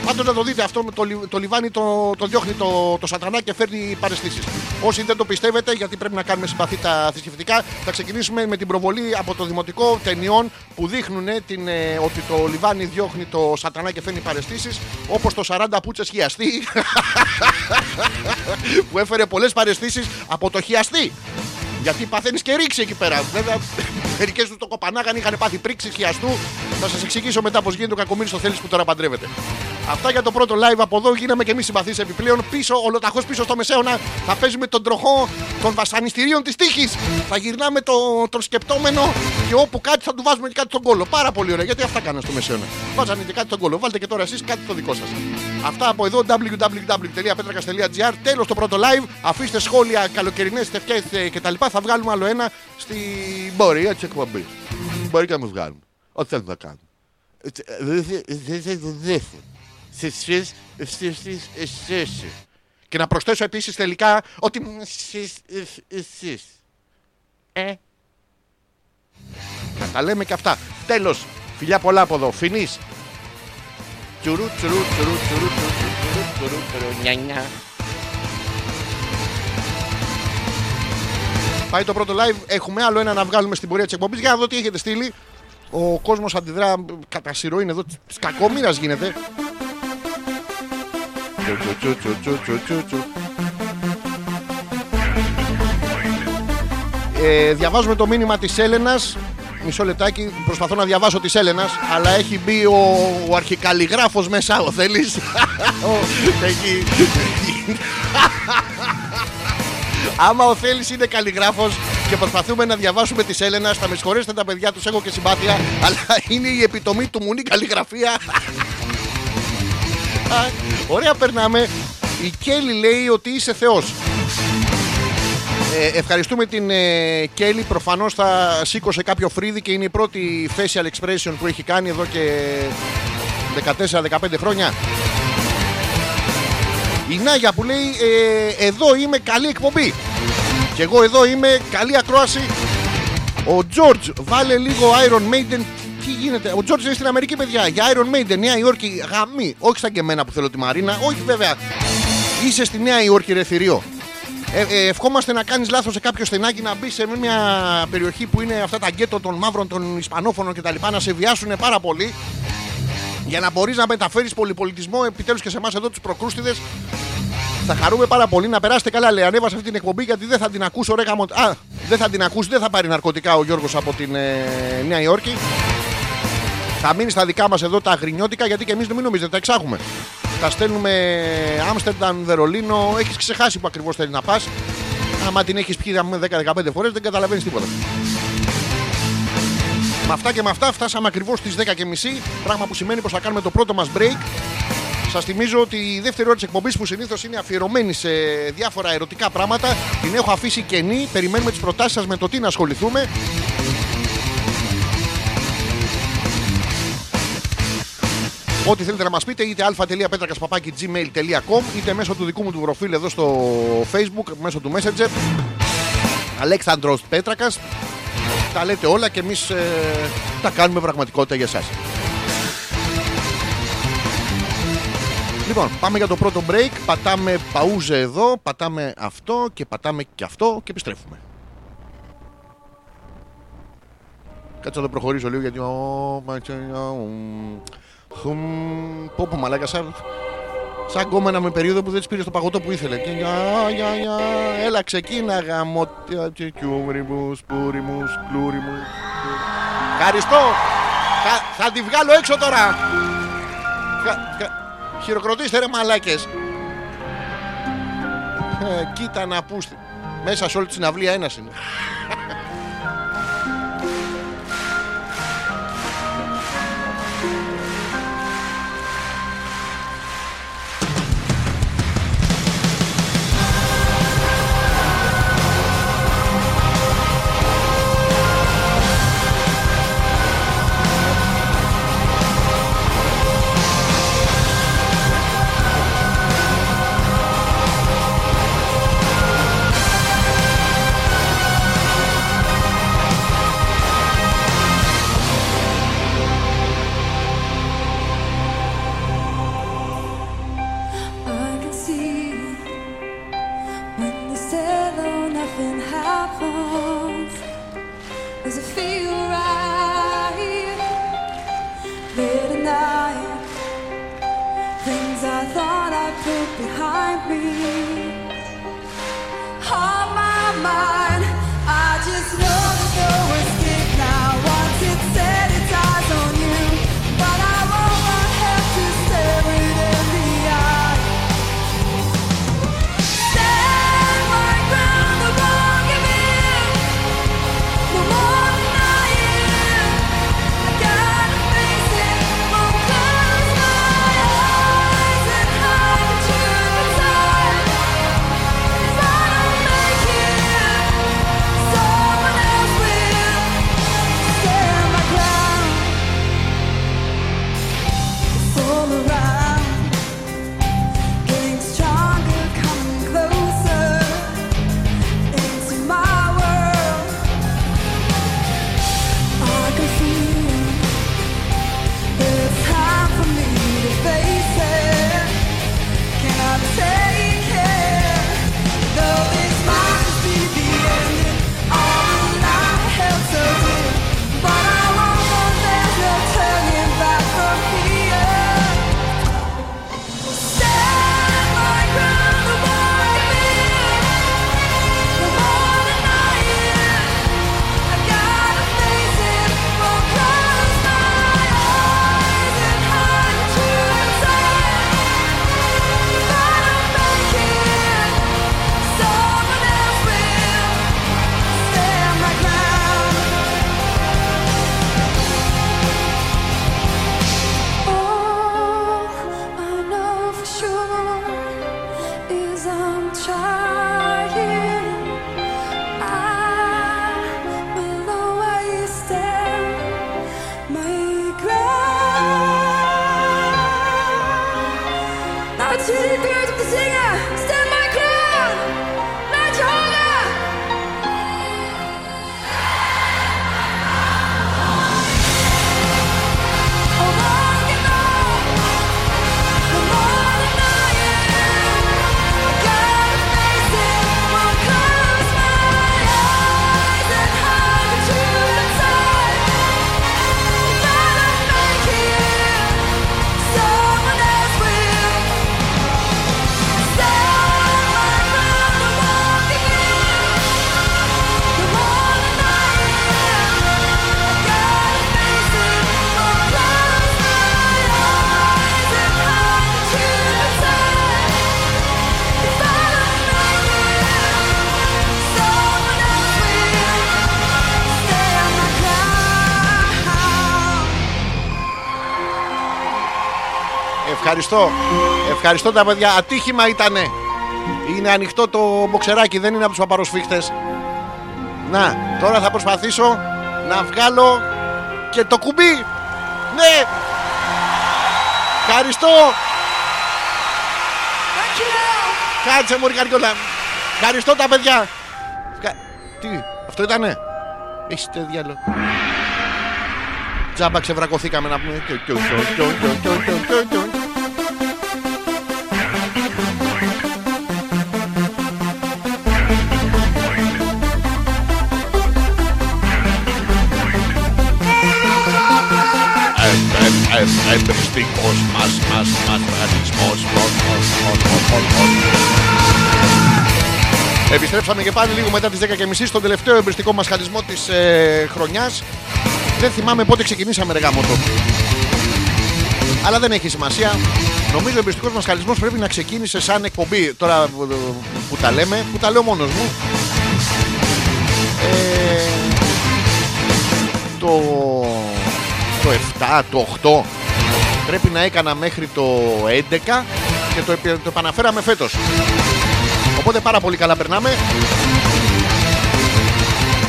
Πάντως να το δείτε αυτό με το, λι- το λιβάνι το, το διώχνει το, το σατανά και φέρνει παρεστήσεις. Όσοι δεν το πιστεύετε, γιατί πρέπει να κάνουμε συμπαθή τα θρησκευτικά, θα ξεκινήσουμε με την προβολή από το δημοτικό ταινιών που δείχνουν ε, την, ε, ότι το λιβάνι διώχνει το σατανά και φέρνει παρεστήσεις. Όπως το 40 πούτσες χιαστή [laughs] που έφερε πολλές παρεστήσεις από το χιαστή. Γιατί παθαίνεις και ρήξη εκεί πέρα. Βέβαια, μερικές τους το κοπανάγαν, είχαν πάθει πρίξει χιαστού. Θα σας εξηγήσω μετά πώς γίνεται ο κακομίρι στο θέλει που τώρα παντρεύεται. Αυτά για το πρώτο live από εδώ. Γίναμε και εμείς συμπαθείς επιπλέον. Πίσω, ολοταχώς πίσω στο μεσαίωνα, θα παίζουμε τον τροχό των βασανιστήριων της τύχης. Θα γυρνάμε το, τον σκεπτόμενο και όπου κάτι θα του βάζουμε και κάτι στον κόλο. Πάρα πολύ ωραία, γιατί αυτά κάνανε στο μεσαίωνα. Βάζανε και κάτι στον κόλο. Βάλτε και τώρα εσείς κάτι το δικό σας. Αυτά από εδώ www.petrakas.gr. Τέλος το πρώτο live. Αφήστε σχόλια, καλοκαιρινές τευκές κτλ. Θα βγάλουμε άλλο ένα στην πορεία τη εκπομπή. Μπορεί και να μου βγάλουν. Ό,τι θέλουν να κάνουν. Δεν θα δουλεύουν. Εσείς Και να προσθέσω επίσης τελικά ότι εσείς, εσείς. Ε. Να τα λέμε και αυτά. Τέλος. Φιλιά πολλά από εδώ. Φινής. Τσουρού, τσουρού, τσουρού, τσουρού, τσουρού, τσουρού, τσουρού, τσουρού, Πάει το πρώτο live. Έχουμε άλλο ένα να βγάλουμε στην πορεία της εκπομπής για να δω τι έχετε στείλει. Ο κόσμος αντιδρά κατά σειρό είναι εδώ. Τη κακομοίρα γίνεται. Τσου, τσου, τσου, τσου, τσου, τσου, τσου. Ε, διαβάζουμε το μήνυμα της Έλενας Μισό λεπτάκι, προσπαθώ να διαβάσω της Έλενας Αλλά έχει μπει ο, ο αρχικαλλιγράφος μέσα, ο θέλεις [laughs] Ο- έχει... Άμα ο Θέλης είναι καλλιγράφος και προσπαθούμε να διαβάσουμε τη Έλενας. Θα με συγχωρέσετε τα παιδιά τους, έχω και συμπάθεια, αλλά είναι η επιτομή του μουνί καλλιγραφία. Α, Ωραία περνάμε. Η Κέλλη λέει ότι είσαι Θεός. Ε, ευχαριστούμε την ε, Κέλλη. Προφανώς θα σήκωσε κάποιο φρύδι και είναι η πρώτη facial expression που έχει κάνει εδώ και 14-15 χρόνια. Η Νάγια που λέει ε, εδώ είμαι καλή εκπομπή. Και εγώ εδώ είμαι καλή ακρόαση. Ο George βάλε λίγο Iron Maiden. Τι γίνεται; Ο George είναι στην Αμερική, παιδιά. Για Iron Maiden, Νέα Υόρκη, γαμή. Όχι σαν και εμένα που θέλω τη Μαρίνα. Όχι, βέβαια. Είσαι στη Νέα Υόρκη, ρε θηρίο. Ε, ε, ευχόμαστε να κάνεις λάθος σε κάποιο στενάκι να μπεις σε μια περιοχή που είναι αυτά τα γκέτο των μαύρων, των Ισπανόφωνων κτλ. Να σε βιάσουν πάρα πολύ για να μπορείς να μεταφέρεις πολυπολιτισμό επιτέλους και σε εμάς εδώ τους προκρούστιδες. Θα χαρούμε πάρα πολύ να περάσετε καλά. Λέει, ανέβασα αυτή την εκπομπή γιατί δεν θα την ακούσω. Ρε, γαμο... Α, δεν θα την ακούσει, δεν θα πάρει ναρκωτικά ο Γιώργος από την ε, Νέα Υόρκη. Θα μείνει στα δικά μας εδώ τα αγρινιώτικα γιατί και εμείς μην νομίζετε, τα εξάγουμε. Τα στέλνουμε Άμστερνταμ, Βερολίνο. Έχεις ξεχάσει που ακριβώς θέλεις να πας. Άμα την έχεις πιει 10-15 φορές δεν καταλαβαίνεις τίποτα. Με αυτά και με αυτά φτάσαμε ακριβώς στις 10.30. Πράγμα που σημαίνει πως θα κάνουμε το πρώτο μας break. Σας θυμίζω ότι η δεύτερη ώρα της εκπομπής που συνήθως είναι αφιερωμένη σε διάφορα ερωτικά πράγματα την έχω αφήσει κενή. Περιμένουμε τις προτάσεις σας με το τι να ασχοληθούμε. Ό,τι θέλετε να μας πείτε, είτε α.πέτρακα.gmail.com είτε μέσω του δικού μου του προφίλ εδώ στο facebook, μέσω του Messenger. Αλέξανδρος Πέτρακας τα λέτε όλα και εμείς ε, τα κάνουμε πραγματικότητα για εσάς. Λοιπόν, πάμε για το πρώτο break. Πατάμε παούζε εδώ, πατάμε αυτό και πατάμε και αυτό και επιστρέφουμε. Κάτσε να το προχωρήσω λίγο γιατί. ο, ματσο- ο, χουμ, Πω πω μαλάκα σαν Σαν κόμμενα με περίοδο που δεν τη πήρε το παγωτό που ήθελε. Και για, για, για, έλα ξεκίνα γαμό. Κιούμριμους, πούριμους, κλούριμους. Ευχαριστώ. Θα, θα τη βγάλω έξω τώρα. Χα- χα- Χειροκροτήστε ρε μαλάκες. Ε, κοίτα να πούστη. Μέσα σε όλη τη συναυλία ένας είναι. Ευχαριστώ. Ευχαριστώ τα παιδιά. Ατύχημα ήτανε. Είναι ανοιχτό το μποξεράκι, δεν είναι από του παπαροσφίχτε. Να, τώρα θα προσπαθήσω να βγάλω και το κουμπί. Ναι. Ευχαριστώ. Thank you. Κάτσε μου Ρικαρκιόλα. Ευχαριστώ τα παιδιά. Ευχα- Τι, αυτό ήτανε. Έχετε διάλογο. Τζάμπα ξεβρακωθήκαμε να πούμε. Εμπριστικός μας, μας, μας, ρατσισμός, μος, μος, μος, μος, μος, μος. Επιστρέψαμε και πάλι λίγο μετά τις 10.30 στον τελευταίο εμπριστικό μας χαλισμό της ε, χρονιάς. Δεν θυμάμαι πότε ξεκινήσαμε ρε γάμοτο. Αλλά δεν έχει σημασία. Νομίζω ο εμπριστικός μας χαλισμός πρέπει να ξεκίνησε σαν εκπομπή. Τώρα που, που τα λέμε, που τα λέω μόνος μου. Ε, το, το 7, το 8 πρέπει να έκανα μέχρι το 11 και το, επι- το επαναφέραμε φέτος. Οπότε πάρα πολύ καλά περνάμε.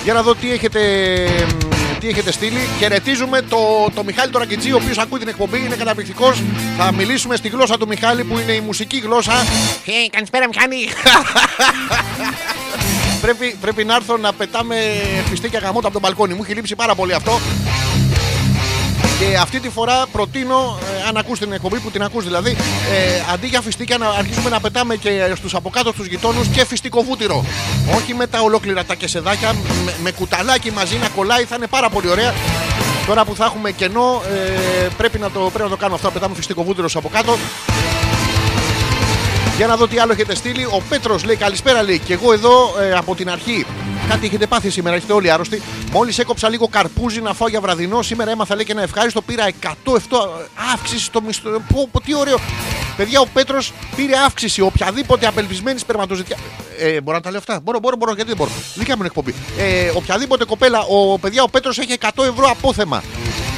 Για να δω τι έχετε, τι έχετε στείλει. Χαιρετίζουμε το, το Μιχάλη τον Ρακιτζή, ο οποίος ακούει την εκπομπή, είναι καταπληκτικός. Θα μιλήσουμε στη γλώσσα του Μιχάλη που είναι η μουσική γλώσσα. Hey, καλησπέρα Μιχάλη. [laughs] πρέπει, πρέπει να έρθω να πετάμε φιστίκια γαμότα από τον μπαλκόνι. Μου έχει λείψει πάρα πολύ αυτό. Και αυτή τη φορά προτείνω, ε, αν ακούς την εκπομπή που την ακούς δηλαδή, ε, αντί για φιστίκια να αρχίσουμε να πετάμε και στους από κάτω στους γειτόνους και φιστικό βούτυρο. Όχι με τα ολόκληρα τα κεσεδάκια, με, με κουταλάκι μαζί να κολλάει, θα είναι πάρα πολύ ωραία. Τώρα που θα έχουμε κενό, ε, πρέπει, να το, πρέπει να το κάνουμε αυτό, να πετάμε φιστικό βούτυρο στους από κάτω. Για να δω τι άλλο έχετε στείλει. Ο Πέτρος λέει καλησπέρα, λέει. Και εγώ εδώ ε, από την αρχή. Κάτι έχετε πάθει σήμερα, είστε όλοι άρρωστοι. Μόλις έκοψα λίγο καρπούζι να φάω για βραδινό. Σήμερα έμαθα λέει και ένα ευχάριστο. Πήρα 100 αυτό αύξηση στο μισθό. Πω, πω, τι ωραίο. Παιδιά, ο Πέτρος πήρε αύξηση οποιαδήποτε απελπισμένη σπερματοζητιά. Ε, μπορώ να τα λέω αυτά; Μπορώ, μπορώ, μπορώ, γιατί δεν μπορώ. Δικά μου είναι εκπομπή. Ε, οποιαδήποτε κοπέλα, ο παιδιά, ο Πέτρος έχει 100 ευρώ απόθεμα.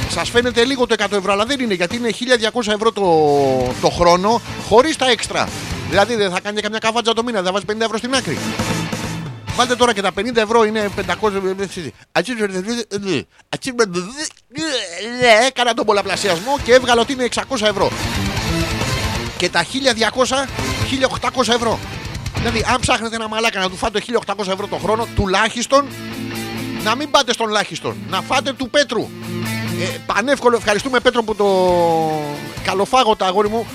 Σας φαίνεται λίγο το 100 ευρώ, αλλά δεν είναι γιατί είναι 1200 ευρώ το, το χρόνο χωρίς τα έξτρα. Δηλαδή δεν θα κάνει καμιά καβάτζα το μήνα, δεν θα βάζει 50 ευρώ στην άκρη. Βάλτε τώρα και τα 50 ευρώ είναι 500. Έκανα τον πολλαπλασιασμό και έβγαλα ότι είναι 600 ευρώ. Και τα 1200, 1800 ευρώ. Δηλαδή, αν ψάχνετε ένα μαλάκα να του φάτε 1800 ευρώ το χρόνο, τουλάχιστον να μην πάτε στον λάχιστον. Να φάτε του Πέτρου. Ε, πανεύκολο. Ευχαριστούμε Πέτρο που το καλοφάγωτα αγόρι μου.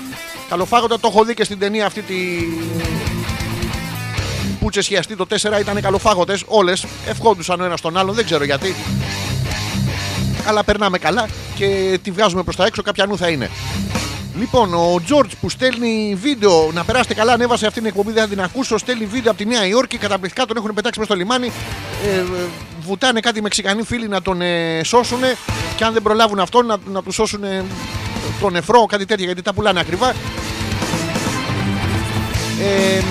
Καλοφάγωτα το έχω δει και στην ταινία αυτή τη. Πούτσε χιαστή το 4 ήταν καλοφάγωτες. Όλες ευχόντουσαν ο ένας τον άλλον. Δεν ξέρω γιατί. Αλλά περνάμε καλά και τη βγάζουμε προς τα έξω. Κάποια νου θα είναι. Λοιπόν, ο Τζορτζ που στέλνει βίντεο να περάσετε καλά, ανέβασε αυτή την εκπομπή, δεν θα την ακούσω. Στέλνει βίντεο από τη Νέα Υόρκη. Καταπληκτικά τον έχουν πετάξει μέσα στο λιμάνι. Ε, ε, βουτάνε κάτι Μεξικανοί φίλοι να τον ε, σώσουν. Και αν δεν προλάβουν αυτόν, να, να τους σώσουν ε, τον νεφρό, κάτι τέτοια γιατί τα πουλάνε ακριβά. Ε,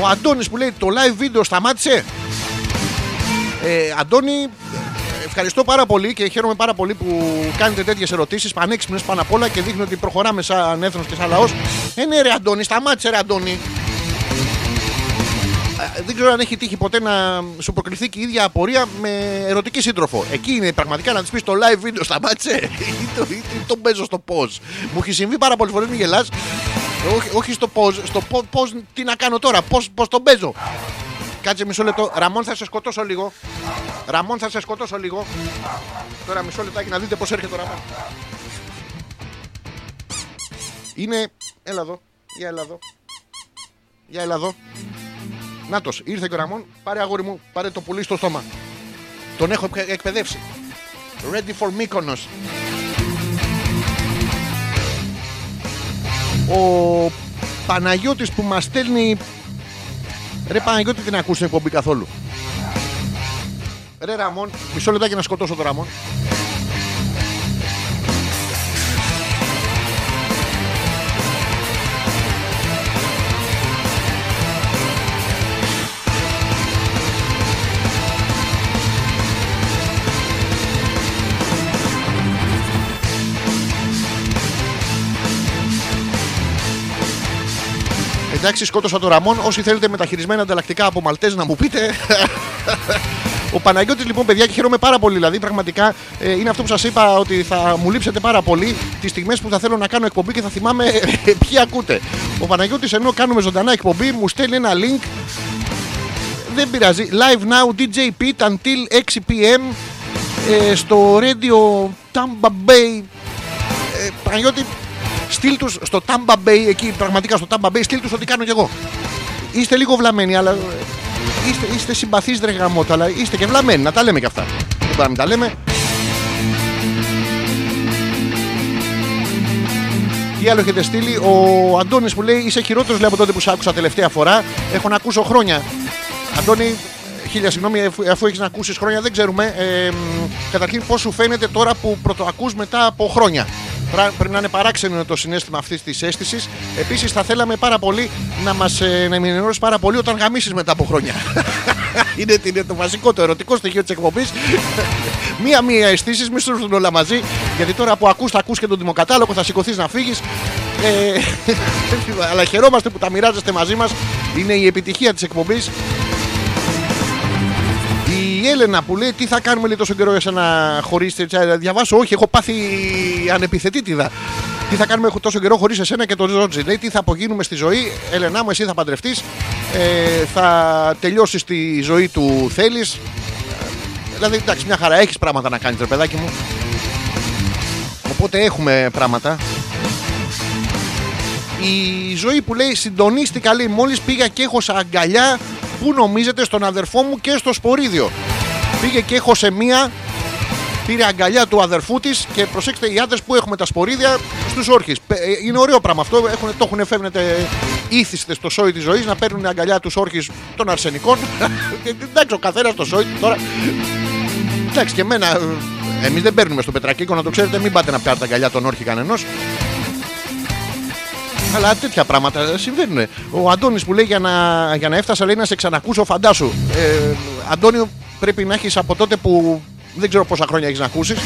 ο Αντώνης που λέει το live βίντεο σταμάτησε; Ε, Αντώνη, ευχαριστώ πάρα πολύ και χαίρομαι πάρα πολύ που κάνετε τέτοιες ερωτήσεις. Πανέξυπνες πάνω απ' όλα και δείχνει ότι προχωράμε σαν έθνος και σαν λαός. Ε, ναι, ρε Αντώνη, σταμάτησε, ρε Αντώνη. ε, δεν ξέρω αν έχει τύχει ποτέ να σου προκληθεί και η ίδια απορία με ερωτική σύντροφο. Εκεί είναι πραγματικά να της πεις το live video σταμάτησε; [laughs] Ή το, ή το παίζω στο πώ. Μου έχει συμβεί πάρα πολλές φορές, μην γελάς. Όχι, όχι στο πώς, στο πώς, τι να κάνω τώρα, πώς τον παίζω. Κάτσε μισό λεπτό. Ραμόν θα σε σκοτώσω λίγο. Ραμόν θα σε σκοτώσω λίγο. Τώρα μισό λεπτάκι να δείτε πώς έρχεται ο Ραμόν. Είναι. Έλα εδώ. Για έλα εδώ. Για έλα εδώ. Νάτος, ήρθε και ο Ραμόν. Πάρε αγόρι μου, πάρε το πουλί στο στόμα. Τον έχω εκ- εκπαιδεύσει. Ready for Mykonos. Ο Παναγιώτης που μας στέλνει Ρε Παναγιώτη την ακούς την εκπομπή καθόλου. Ρε Ραμόν Μισό λεπτάκι να σκοτώσω τον Ραμόν Εντάξει, σκότωσα τον Ραμόν. Όσοι θέλετε μεταχειρισμένα ανταλλακτικά από Μαλτέ να μου πείτε. Ο Παναγιώτης λοιπόν, παιδιά, και χαίρομαι πάρα πολύ. Δηλαδή, πραγματικά ε, είναι αυτό που σας είπα ότι θα μου λείψετε πάρα πολύ τις στιγμές που θα θέλω να κάνω εκπομπή και θα θυμάμαι ε, ποιοι ακούτε. Ο Παναγιώτης ενώ κάνουμε ζωντανά εκπομπή, μου στέλνει ένα link. Δεν πειράζει. Live now, DJ Pete until 6 pm ε, στο radio Tampa Bay. Ε, Παναγιώτη, στείλ τους στο Tampa Bay, εκεί πραγματικά στο Tampa Bay, στείλ τους ό,τι κάνω κι εγώ. Είστε λίγο βλαμμένοι, αλλά ε, είστε, είστε συμπαθείς ρε γαμότο, αλλά είστε και βλαμμένοι, να τα λέμε κι αυτά. Δεν μπορούμε να μην τα λέμε. Τι άλλο έχετε στείλει, ο Αντώνης που λέει είσαι χειρότερος λέει από τότε που σ' άκουσα τελευταία φορά. Έχω να ακούσω χρόνια. Αντώνη, χίλια συγγνώμη, αφού, αφού έχεις να ακούσεις χρόνια, δεν ξέρουμε. Ε, μ, καταρχήν, πώς σου φαίνεται τώρα που πρωτοακούς μετά από χρόνια; Πρά- Πρέπει να είναι παράξενο το συνέστημα αυτής της αίσθησης. Επίσης, θα θέλαμε πάρα πολύ να μας ε, να ενημερώσει πάρα πολύ όταν γαμίσεις μετά από χρόνια. [laughs] είναι, είναι το βασικό, το ερωτικό στοιχείο της εκπομπής. [laughs] Μία-μία αισθήσεις, μη σου έρθουν όλα μαζί. Γιατί τώρα που ακούς, θα ακούς και τον δημοκατάλογο, θα σηκωθείς να φύγεις. Ε, [laughs] αλλά χαιρόμαστε που τα μοιράζεστε μαζί μας. Είναι η επιτυχία της εκπομπής. Η Έλενα που λέει τι θα κάνουμε λέει, τόσο καιρό για να χωρίσετε. τσα- Διαβάσω, όχι, έχω πάθει ανεπιθετήτιδα. Τι θα κάνουμε τόσο καιρό χωρίς εσένα και τον Ζόρτζι. Λέει τι θα απογίνουμε στη ζωή. Έλενα μου, εσύ θα παντρευτείς. Ε, θα τελειώσεις τη ζωή του θέλεις. Δηλαδή, εντάξει, μια χαρά έχεις πράγματα να κάνεις, ρε παιδάκι μου. Οπότε έχουμε πράγματα. Η ζωή που λέει συντονίστηκα λέει μόλις πήγα και έχω σε αγκαλιά που νομίζετε στον αδερφό μου και στο σπορίδιο. Πήγε και έχω σε μία πήρε αγκαλιά του αδερφού της και προσέξτε οι άντρες που έχουμε τα σπορίδια στους όρχες. Είναι ωραίο πράγμα αυτό. Έχουν, το έχουν φέρνετε ήθιστες στο σόι της ζωής να παίρνουν αγκαλιά τους όρχες των αρσενικών. [laughs] Και, Εντάξει, ο καθένας το σόι του τώρα. Εντάξει, και εμένα. Εμείς δεν παίρνουμε στο πετρακίκο να το ξέρετε. Μην πάτε να πιάσετε αγκαλιά των όρχη κανενός. Αλλά τέτοια πράγματα συμβαίνουν. Ο Αντώνης που λέει για να, για να έφτασα λέει να σε ξανακούσω, φαντάσου. Ε, Αντώνιο, πρέπει να έχεις από τότε που δεν ξέρω πόσα χρόνια έχεις να ακούσεις.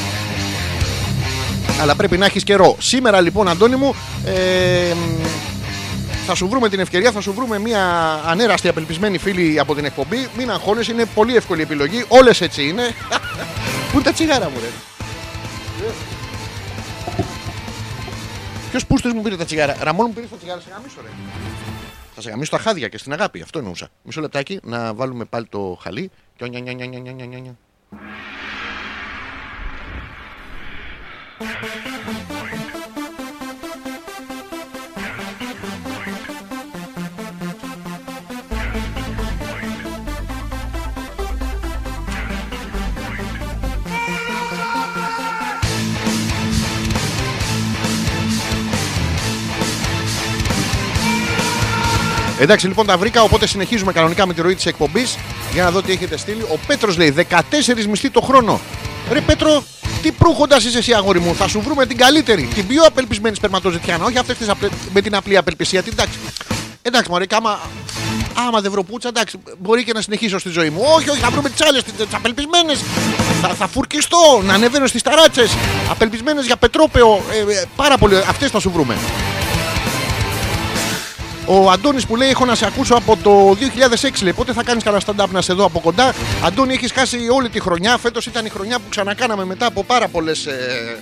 Αλλά πρέπει να έχεις καιρό. Σήμερα λοιπόν, Αντώνη μου, ε, θα σου βρούμε την ευκαιρία, θα σου βρούμε μια ανέραστη απελπισμένη φίλη από την εκπομπή. Μην αγχώνεσαι, είναι πολύ εύκολη επιλογή. Όλες έτσι είναι. [laughs] Πού είναι τα τσιγάρα μου, ρε. Ποιος πούστος μου πήρε τα τσιγάρα; Ραμόν μου πήρε τα τσιγάρα, σε γαμίσω, ρε. Θα σε γαμίσω τα χάδια και στην αγάπη. Αυτό εννοούσα. Μισό λεπτάκι να βάλουμε πάλι το χαλί. Και ο νια, νια, νια, νια, νια, νια, νια, νια. Εντάξει, λοιπόν τα βρήκα, οπότε συνεχίζουμε κανονικά με τη ροή της εκπομπής για να δω τι έχετε στείλει. Ο Πέτρος λέει 14 μισθοί το χρόνο. Ρε Πέτρο, τι προύχοντας είσαι εσύ, αγόρι μου. Θα σου βρούμε την καλύτερη, την πιο απελπισμένη σπερματοζητιάνα. Όχι αυτές με την απλή απελπισία. Τι, εντάξει, εντάξει, Μωρή, άμα, άμα δεν βρω πούτσα, εντάξει, μπορεί και να συνεχίσω στη ζωή μου. Όχι, όχι, θα βρούμε τις άλλες, τις απελπισμένες. Θα, θα φουρκιστώ, να ανεβαίνω στις ταράτσες. Απελπισμένες για πετρόπαιο. Ε, ε, πάρα πολύ, αυτές θα σου βρούμε. Ο Αντώνης που λέει: Έχω να σε ακούσω από το 2006. Λέει: Πότε θα κάνεις κανένα stand-up να σε δω από κοντά; Αντώνη, έχεις χάσει όλη τη χρονιά. Φέτος ήταν η χρονιά που ξανακάναμε μετά από πάρα πολλές ε,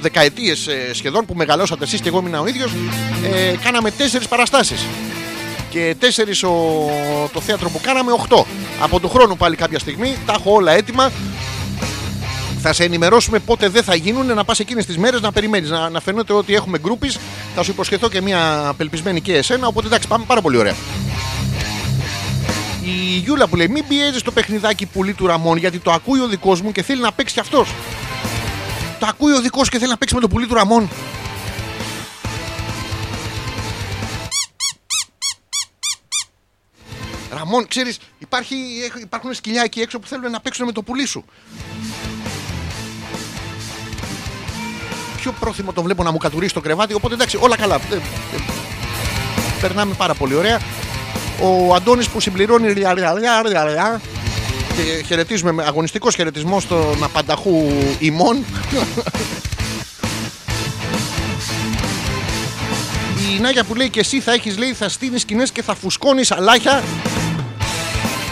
δεκαετίες σχεδόν που μεγαλώσατε εσείς και εγώ ήμουν ο ίδιος. Ε, κάναμε τέσσερις παραστάσεις. Και τέσσερις το θέατρο που κάναμε, 8. Από του χρόνου πάλι κάποια στιγμή. Τα έχω όλα έτοιμα. Θα σε ενημερώσουμε πότε δεν θα γίνουν, να πας εκείνες τις μέρες να περιμένεις. Να, να φαίνεται ότι έχουμε γκρούπι. Θα σου υποσχεθώ και μια απελπισμένη και εσένα. Οπότε εντάξει, πάμε πάρα πολύ ωραία. Η Γιούλα που λέει: Μην πιέζεις το παιχνιδάκι πουλί του Ραμόν γιατί το ακούει ο δικός μου και θέλει να παίξει κι αυτός. Το ακούει ο δικός και θέλει να παίξει με το πουλί του Ραμόν. Ραμόν, ξέρεις, υπάρχουν σκυλιά εκεί έξω που θέλουν να παίξουν με το πουλί σου. Πιο πρόθυμο τον βλέπω να μου κατουρίσει το κρεβάτι, οπότε εντάξει, όλα καλά. Ε, ε, Περνάμε πάρα πολύ ωραία. Ο Αντώνης που συμπληρώνει ρια, ρια, ρια, ρια, ρια, και χαιρετίζουμε με αγωνιστικός χαιρετισμός στον απανταχού ημών. Η Νάγια που λέει και εσύ θα έχεις λέει θα στείνεις σκηνές και θα φουσκώνεις αλάχια.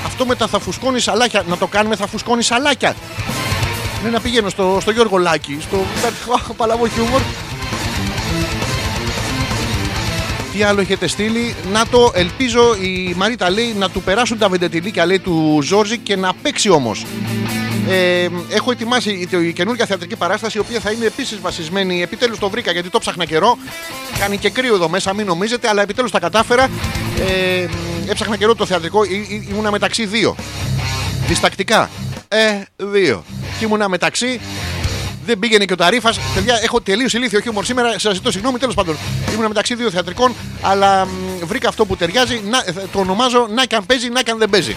Αυτό με τα θα φουσκώνεις αλάχια, να το κάνουμε θα φουσκώνεις αλάκια. Ναι, να πηγαίνω στο, στο Γιώργο Λάκη, στο [laughs] Παλαβό Χιούμορ. Τι άλλο έχετε στείλει; Να το ελπίζω η Μαρίτα λέει να του περάσουν τα βεντετιλίκια λέει του Ζόρζη και να παίξει όμως. Ε, έχω ετοιμάσει η καινούργια θεατρική παράσταση η οποία θα είναι επίσης βασισμένη. Επιτέλους το βρήκα γιατί το ψάχνα καιρό. Κάνει και κρύο εδώ μέσα, μην νομίζετε, αλλά επιτέλους τα κατάφερα. Ε, έψαχνα καιρό το θεατρικό, Ή- ή- ήμουνα μεταξύ δύο. Διστακτικά. Ε, δύο. Και ήμουνα μεταξύ. Δεν πήγαινε και ο Ταρίφας. Παιδιά, έχω τελείως ηλίθιο χιούμορ σήμερα. Σας ζητώ συγγνώμη, τέλος πάντων. Ήμουνα μεταξύ δύο θεατρικών, αλλά μ, βρήκα αυτό που ταιριάζει. Να, ε, το ονομάζω να και αν παίζει, να και αν δεν παίζει.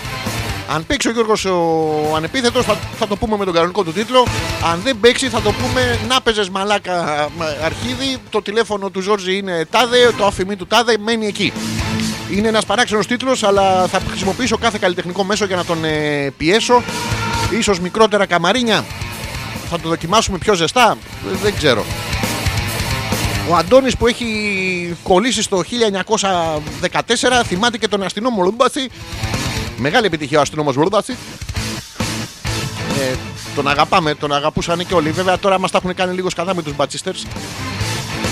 Αν παίξει ο Γιώργος ο ανεπίθετος, θα, θα το πούμε με τον κανονικό του τίτλο. Αν δεν παίξει, θα το πούμε να παίζες μαλάκα μ, αρχίδι. Το τηλέφωνο του Ζόρζη είναι τάδε, το αφημί του τάδε μένει εκεί. Είναι ένας παράξενος τίτλος, αλλά θα χρησιμοποιήσω κάθε καλλιτεχνικό μέσο για να τον ε, πιέσω. Ίσως μικρότερα καμαρίνια. Θα το δοκιμάσουμε πιο ζεστά. Ε, Δεν ξέρω. Ο Αντώνης που έχει κολλήσει στο 1914 θυμάται και τον αστυνόμο Ρούμπαση. Μεγάλη επιτυχία ο αστυνόμος Ρούμπαση. Ε, τον αγαπάμε, τον αγαπούσαν και όλοι. Βέβαια τώρα μας τα έχουν κάνει λίγο σκαδά με τους μπατσίστερς.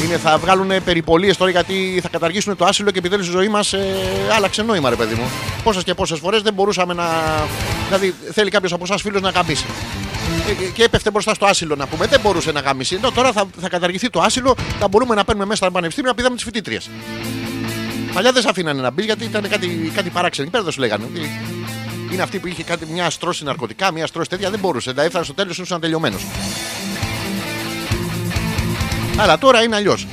Είναι, θα βγάλουν περιπολίες τώρα γιατί θα καταργήσουν το άσυλο και επιτέλους η ζωή μας ε, άλλαξε νόημα ρε παιδί μου. Πόσες και πόσες φορές δεν μπορούσαμε να... Δηλαδή θέλει κάποιος από εσάς φίλος να γαμίσει. Ε, και- και έπεφτε μπροστά στο άσυλο να πούμε. Δεν μπορούσε να γαμίσει. Ενώ τώρα θα, θα καταργηθεί το άσυλο, θα μπορούμε να παίρνουμε μέσα στα πανεπιστήμια να πηδάμε τις φοιτήτριες. Παλιά δεν σε αφήνανε να μπεις γιατί ήταν κάτι, κάτι παράξενο. Πέρα δεν σου λέγανε. ότι Είναι αυτή που είχε κάτι, μια στρώση ναρκωτικά, μια στρώση τέτοια. Δεν μπορούσε. Δηλαδή έφτανε στο τέλος ήσουν τελειωμένο. Αλλά τώρα είναι αλλιώς.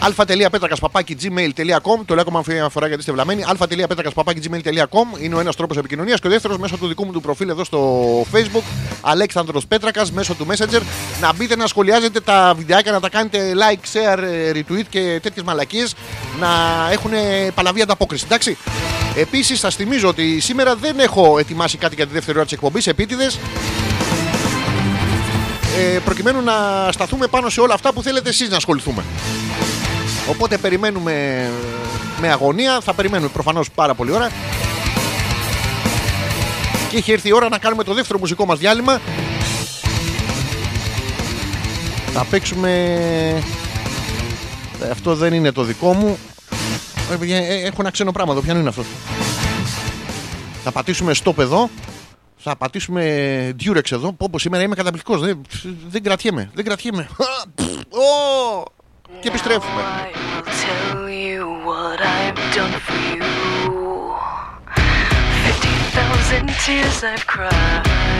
αλφα.πέτρακας παπάκι gmail.com Το λέω ακόμα μια φορά γιατί είστε βλαμμένοι. αλφα.πέτρακας παπάκι gmail.com είναι ο ένας τρόπος επικοινωνίας και ο δεύτερος μέσω του δικού μου του προφίλ εδώ στο Facebook. Αλέξανδρος Πέτρακας μέσω του Messenger. Να μπείτε να σχολιάζετε τα βιντεάκια, να τα κάνετε like, share, ε, retweet και τέτοιες μαλακίες. Να έχουν παλαβή ανταπόκριση. Εντάξει. Επίσης, σας θυμίζω ότι σήμερα δεν έχω ετοιμάσει κάτι για τη δεύτερη ώρα της εκπομπής. Επίτηδες ε, προκειμένου να σταθούμε πάνω σε όλα αυτά που θέλετε εσείς να ασχοληθούμε. Οπότε περιμένουμε με αγωνία, θα περιμένουμε προφανώς πάρα πολύ ώρα. Και έχει έρθει η ώρα να κάνουμε το δεύτερο μουσικό μας διάλειμμα. Θα παίξουμε... Ε, Αυτό δεν είναι το δικό μου. Ε, παιδιά, ε, Έχω ένα ξένο πράγμα εδώ. Ποιο είναι αυτό. Θα πατήσουμε stop εδώ θα πατήσουμε Durex εδώ. Όπως σήμερα είμαι καταπληκτικός. Δεν, δεν κρατιέμαι. Δεν κρατιέμαι. Και επιστρέφουμε. I've cried,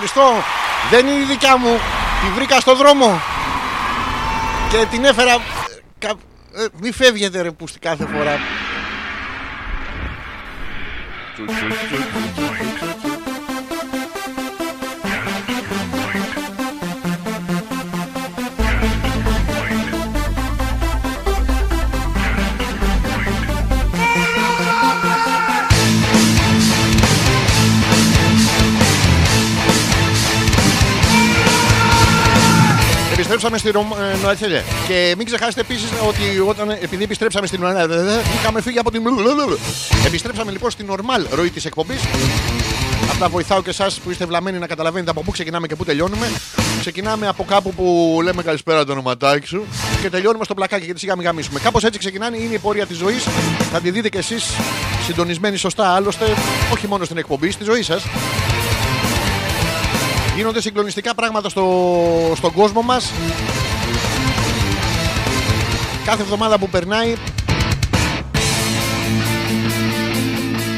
Ευχαριστώ. Δεν είναι η δικιά μου. Τη βρήκα στο δρόμο. Και την έφερα. ε, κα- ε, Μη φεύγετε ρε πούστη κάθε φορά. Επιστρέψαμε στην Ρωμ- ε, Νοατσέλε. Και μην ξεχάσετε επίσης ότι όταν, επειδή επιστρέψαμε στην Νοατσέλε, είχαμε φύγει από την. Επιστρέψαμε λοιπόν στην νορμάλ ροή της εκπομπής. Αυτά βοηθάω και εσάς που είστε βλαμμένοι να καταλαβαίνετε από πού ξεκινάμε και πού τελειώνουμε. Ξεκινάμε από κάπου που λέμε καλησπέρα το ονοματάκι σου και τελειώνουμε στο πλακάκι γιατί σιγά μην γαμίσουμε. Κάπως έτσι ξεκινάνε, είναι η πορεία της ζωής. Θα τη δείτε κι εσείς συντονισμένοι σωστά άλλωστε, όχι μόνο στην εκπομπή, στη ζωή σας. Γίνονται συγκλονιστικά πράγματα στο, στον κόσμο μας. Κάθε εβδομάδα που περνάει...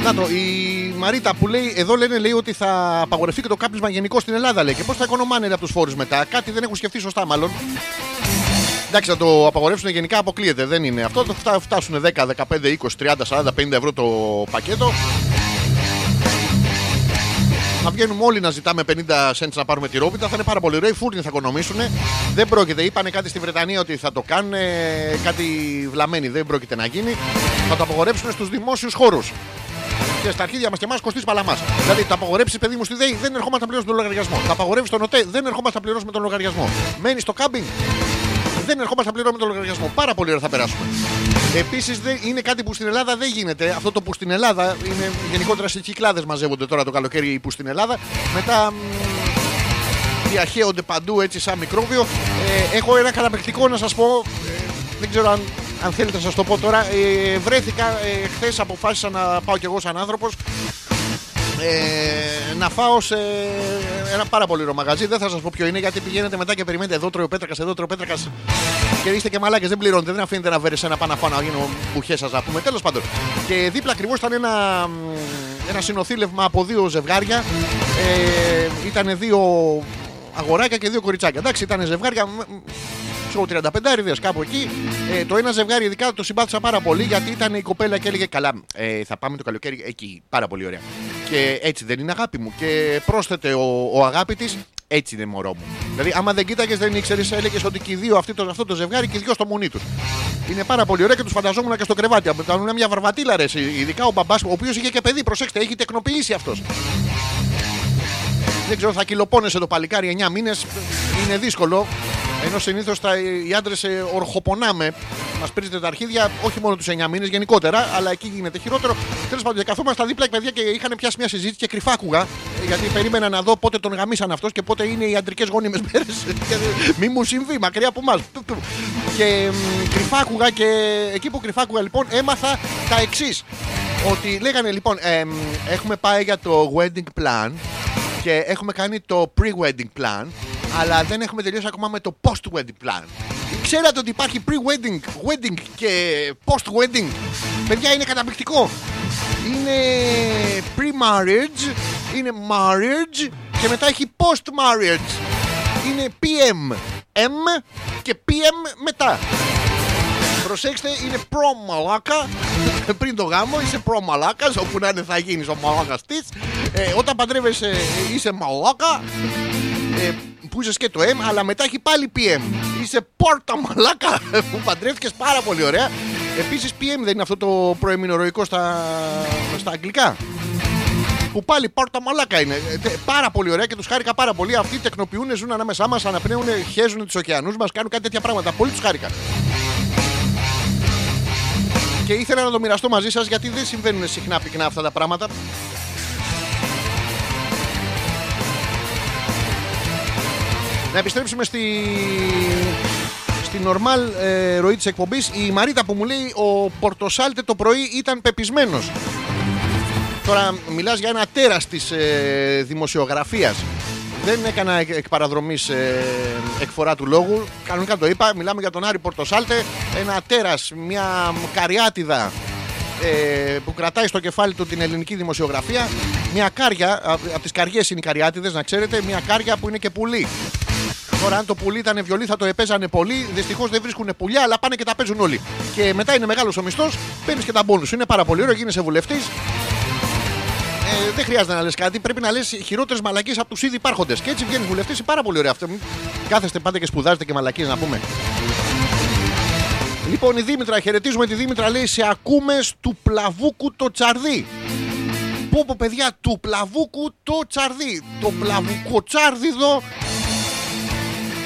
Να το, η Μαρίτα που λέει, εδώ λένε λέει ότι θα απαγορευτεί και το κάπνισμα γενικό στην Ελλάδα λέει. Και πώς θα οικονομάνε από τους φόρους μετά; Κάτι δεν έχουν σκεφτεί σωστά μάλλον. Εντάξει, να το απαγορεύσουν γενικά αποκλείεται. Δεν είναι αυτό. Το φτά- φτάσουν 10, 15, 20, 30, 40, 50 ευρώ το πακέτο. Να βγαίνουμε όλοι να ζητάμε 50 cents να πάρουμε τη ρόπιτα, θα είναι πάρα πολύ ωραίο. Οι φούρνοι θα οικονομήσουν. Δεν πρόκειται. Είπανε κάτι στη Βρετανία ότι θα το κάνουν. Κάτι βλαμμένοι. Δεν πρόκειται να γίνει. Θα το απαγορέψουν στους δημόσιους χώρους. Και στα αρχίδια μας και εμάς κοστίζει παλαμάς. Δηλαδή, τα απαγορέψει παιδί μου στη ΔΕΗ, δεν ερχόμαστε να πληρώσουμε τον λογαριασμό. Τα απαγορεύσει τον ΟΤΕ, δεν ερχόμαστε να πληρώσουμε τον λογαριασμό. Μένεις στο κάμπινγκ, δεν ερχόμαστε να πληρώνουμε τον λογαριασμό. Πάρα πολύ ωραία θα περάσουμε. Επίσης είναι κάτι που στην Ελλάδα δεν γίνεται. Αυτό το που στην Ελλάδα είναι γενικότερα σε κυκλάδες μαζεύονται τώρα το καλοκαίρι που στην Ελλάδα. Μετά μ, διαχέονται παντού έτσι σαν μικρόβιο. Ε, έχω ένα καταπληκτικό να σας πω. ε, δεν ξέρω αν, αν θέλετε να σας το πω τώρα. Ε, βρέθηκα ε, χθες, αποφάσισα να πάω κι εγώ σαν άνθρωπος ε, να φάω σε ένα πάρα πολύ ωραίο μαγαζί. Δεν θα σας πω ποιο είναι γιατί πηγαίνετε μετά και περιμένετε εδώ τρώει ο Πέτρακας, εδώ τρώει ο Πέτρακας. Και είστε και μαλάκες, δεν πληρώνετε. Δεν αφήνετε να βέρεσε ένα πάνω να φάω να γίνω μπουχές σας να πούμε. Τέλος πάντων. Και δίπλα ακριβώς ήταν ένα, μ, ένα συνοθήλευμα από δύο ζευγάρια. Ε, ήταν δύο αγοράκια και δύο κοριτσάκια. Εντάξει, ήταν ζευγάρια. Μ, μ, ξέρω 35 αριδε κάπου εκεί. Ε, το ένα ζευγάρι ειδικά το συμπάθησα πάρα πολύ γιατί ήταν η κοπέλα και έλεγε Καλά, ε, θα πάμε το καλοκαίρι εκεί. Πάρα πολύ ωραία. Και έτσι δεν είναι αγάπη μου. Και πρόσθετε ο, ο αγάπη τη, έτσι είναι μωρό μου. Δηλαδή, άμα δεν κοίταγε, δεν ήξερε, έλεγε ότι και οι δύο αυτοί το, αυτό το ζευγάρι και οι δυο στο μονί του. Είναι πάρα πολύ ωραία και του φανταζόμουν και στο κρεβάτι. Ήταν μια βαρβατήλα ρε, εσύ. ειδικά ο μπαμπά, ο οποίο είχε και παιδί, προσέξτε, έχει τεκνοποιήσει αυτό. Δεν ξέρω, θα κυλοπώνεσαι το παλικάρι 9 μήνε. Είναι δύσκολο. Ενώ συνήθως οι άντρες ορχοπονάμε. Μας πρίζετε τα αρχίδια, όχι μόνο τους 9 μήνες, γενικότερα, αλλά εκεί γίνεται χειρότερο. Τέλος πάντων, και καθόμασταν δίπλα οι παιδιά και είχαν πιάσει μια συζήτηση και κρυφά άκουγα. ε, Γιατί περίμενα να δω πότε τον γαμίσαν αυτός και πότε είναι οι αντρικές γόνιμες μέρες. [laughs] Μη μου συμβεί, μακριά από εμάς. Και μ, κρυφά άκουγα και εκεί που κρυφά άκουγα λοιπόν έμαθα τα εξής. Ότι λέγανε λοιπόν, εμ, έχουμε πάει για το wedding plan και έχουμε κάνει το pre-wedding plan, αλλά δεν έχουμε τελειώσει ακόμα με το post-wedding plan. Ξέρατε ότι υπάρχει pre-wedding, wedding και post-wedding; Παιδιά, είναι καταπληκτικό. Είναι pre-marriage, είναι marriage και μετά έχει post-marriage. Είναι PM, M και PM μετά. Προσέξτε, είναι προ-μαλάκα. Πριν το γάμο είσαι προ-μαλάκας. Όπου να είναι θα γίνεις ο μαλάκα τη. Ε, όταν παντρεύεσαι ε, είσαι μαλάκα. Ε, που είσαι και το M, αλλά μετά έχει πάλι PM. Είσαι πόρτα μαλάκα που παντρεύτηκες πάρα πολύ ωραία. Επίσης PM δεν είναι αυτό το προεμινορροϊκό στα, στα αγγλικά. Που πάλι πόρτα μαλάκα είναι. Ε, τε- Πάρα πολύ ωραία και τους χάρηκα πάρα πολύ. Αυτοί τεκνοποιούν, ζουν ανάμεσά μας, αναπνέουν, χέζουν τους ωκεανούς μας, κάνουν κάτι τέτοια πράγματα. Πολύ τους χάρηκα. Και ήθελα να το μοιραστώ μαζί σας γιατί δεν συμβαίνουν συχνά πυκνά αυτά τα πράγματα. Να επιστρέψουμε στη, στη νορμάλ ε, ροή της εκπομπής. Η Μαρίτα που μου λέει ο Πορτοσάλτε το πρωί ήταν πεπισμένος. Τώρα μιλάς για ένα τέρας της ε, δημοσιογραφίας. Δεν έκανα εκ, εκ παραδρομής ε, εκφορά του λόγου. Κανονικά το είπα. Μιλάμε για τον Άρη Πορτοσάλτε. Ένα τέρας, μια καριάτιδα ε, που κρατάει στο κεφάλι του την ελληνική δημοσιογραφία. Μια κάρια, από τις καριές είναι οι καριάτιδες, να ξέρετε, μια κάρια που είναι και πουλί. Τώρα, αν το πουλί ήταν βιολί, θα το επέζανε πολύ. Δυστυχώς δεν βρίσκουν πουλιά, αλλά πάνε και τα παίζουν όλοι. Και μετά είναι μεγάλος ο μισθός, παίρνεις και τα μπόνους. Είναι πάρα πολύ ωραίο, γίνεσαι βουλευτής. Ε, δεν χρειάζεται να λες κάτι, πρέπει να λες χειρότερες μαλακίες από τους ήδη υπάρχοντες. Και έτσι βγαίνει βουλευτή, είναι πάρα πολύ ωραίο αυτό. Μην Κάθεστε πάντα και σπουδάζετε και μαλακίες να πούμε. Λοιπόν, η Δήμητρα, χαιρετίζουμε τη Δήμητρα, λέει σε ακούμε του πλαβούκου το τσαρδί. Πω πω παιδιά, του πλαβούκου το τσαρδί. Το πλαβουκοτσάρδιδο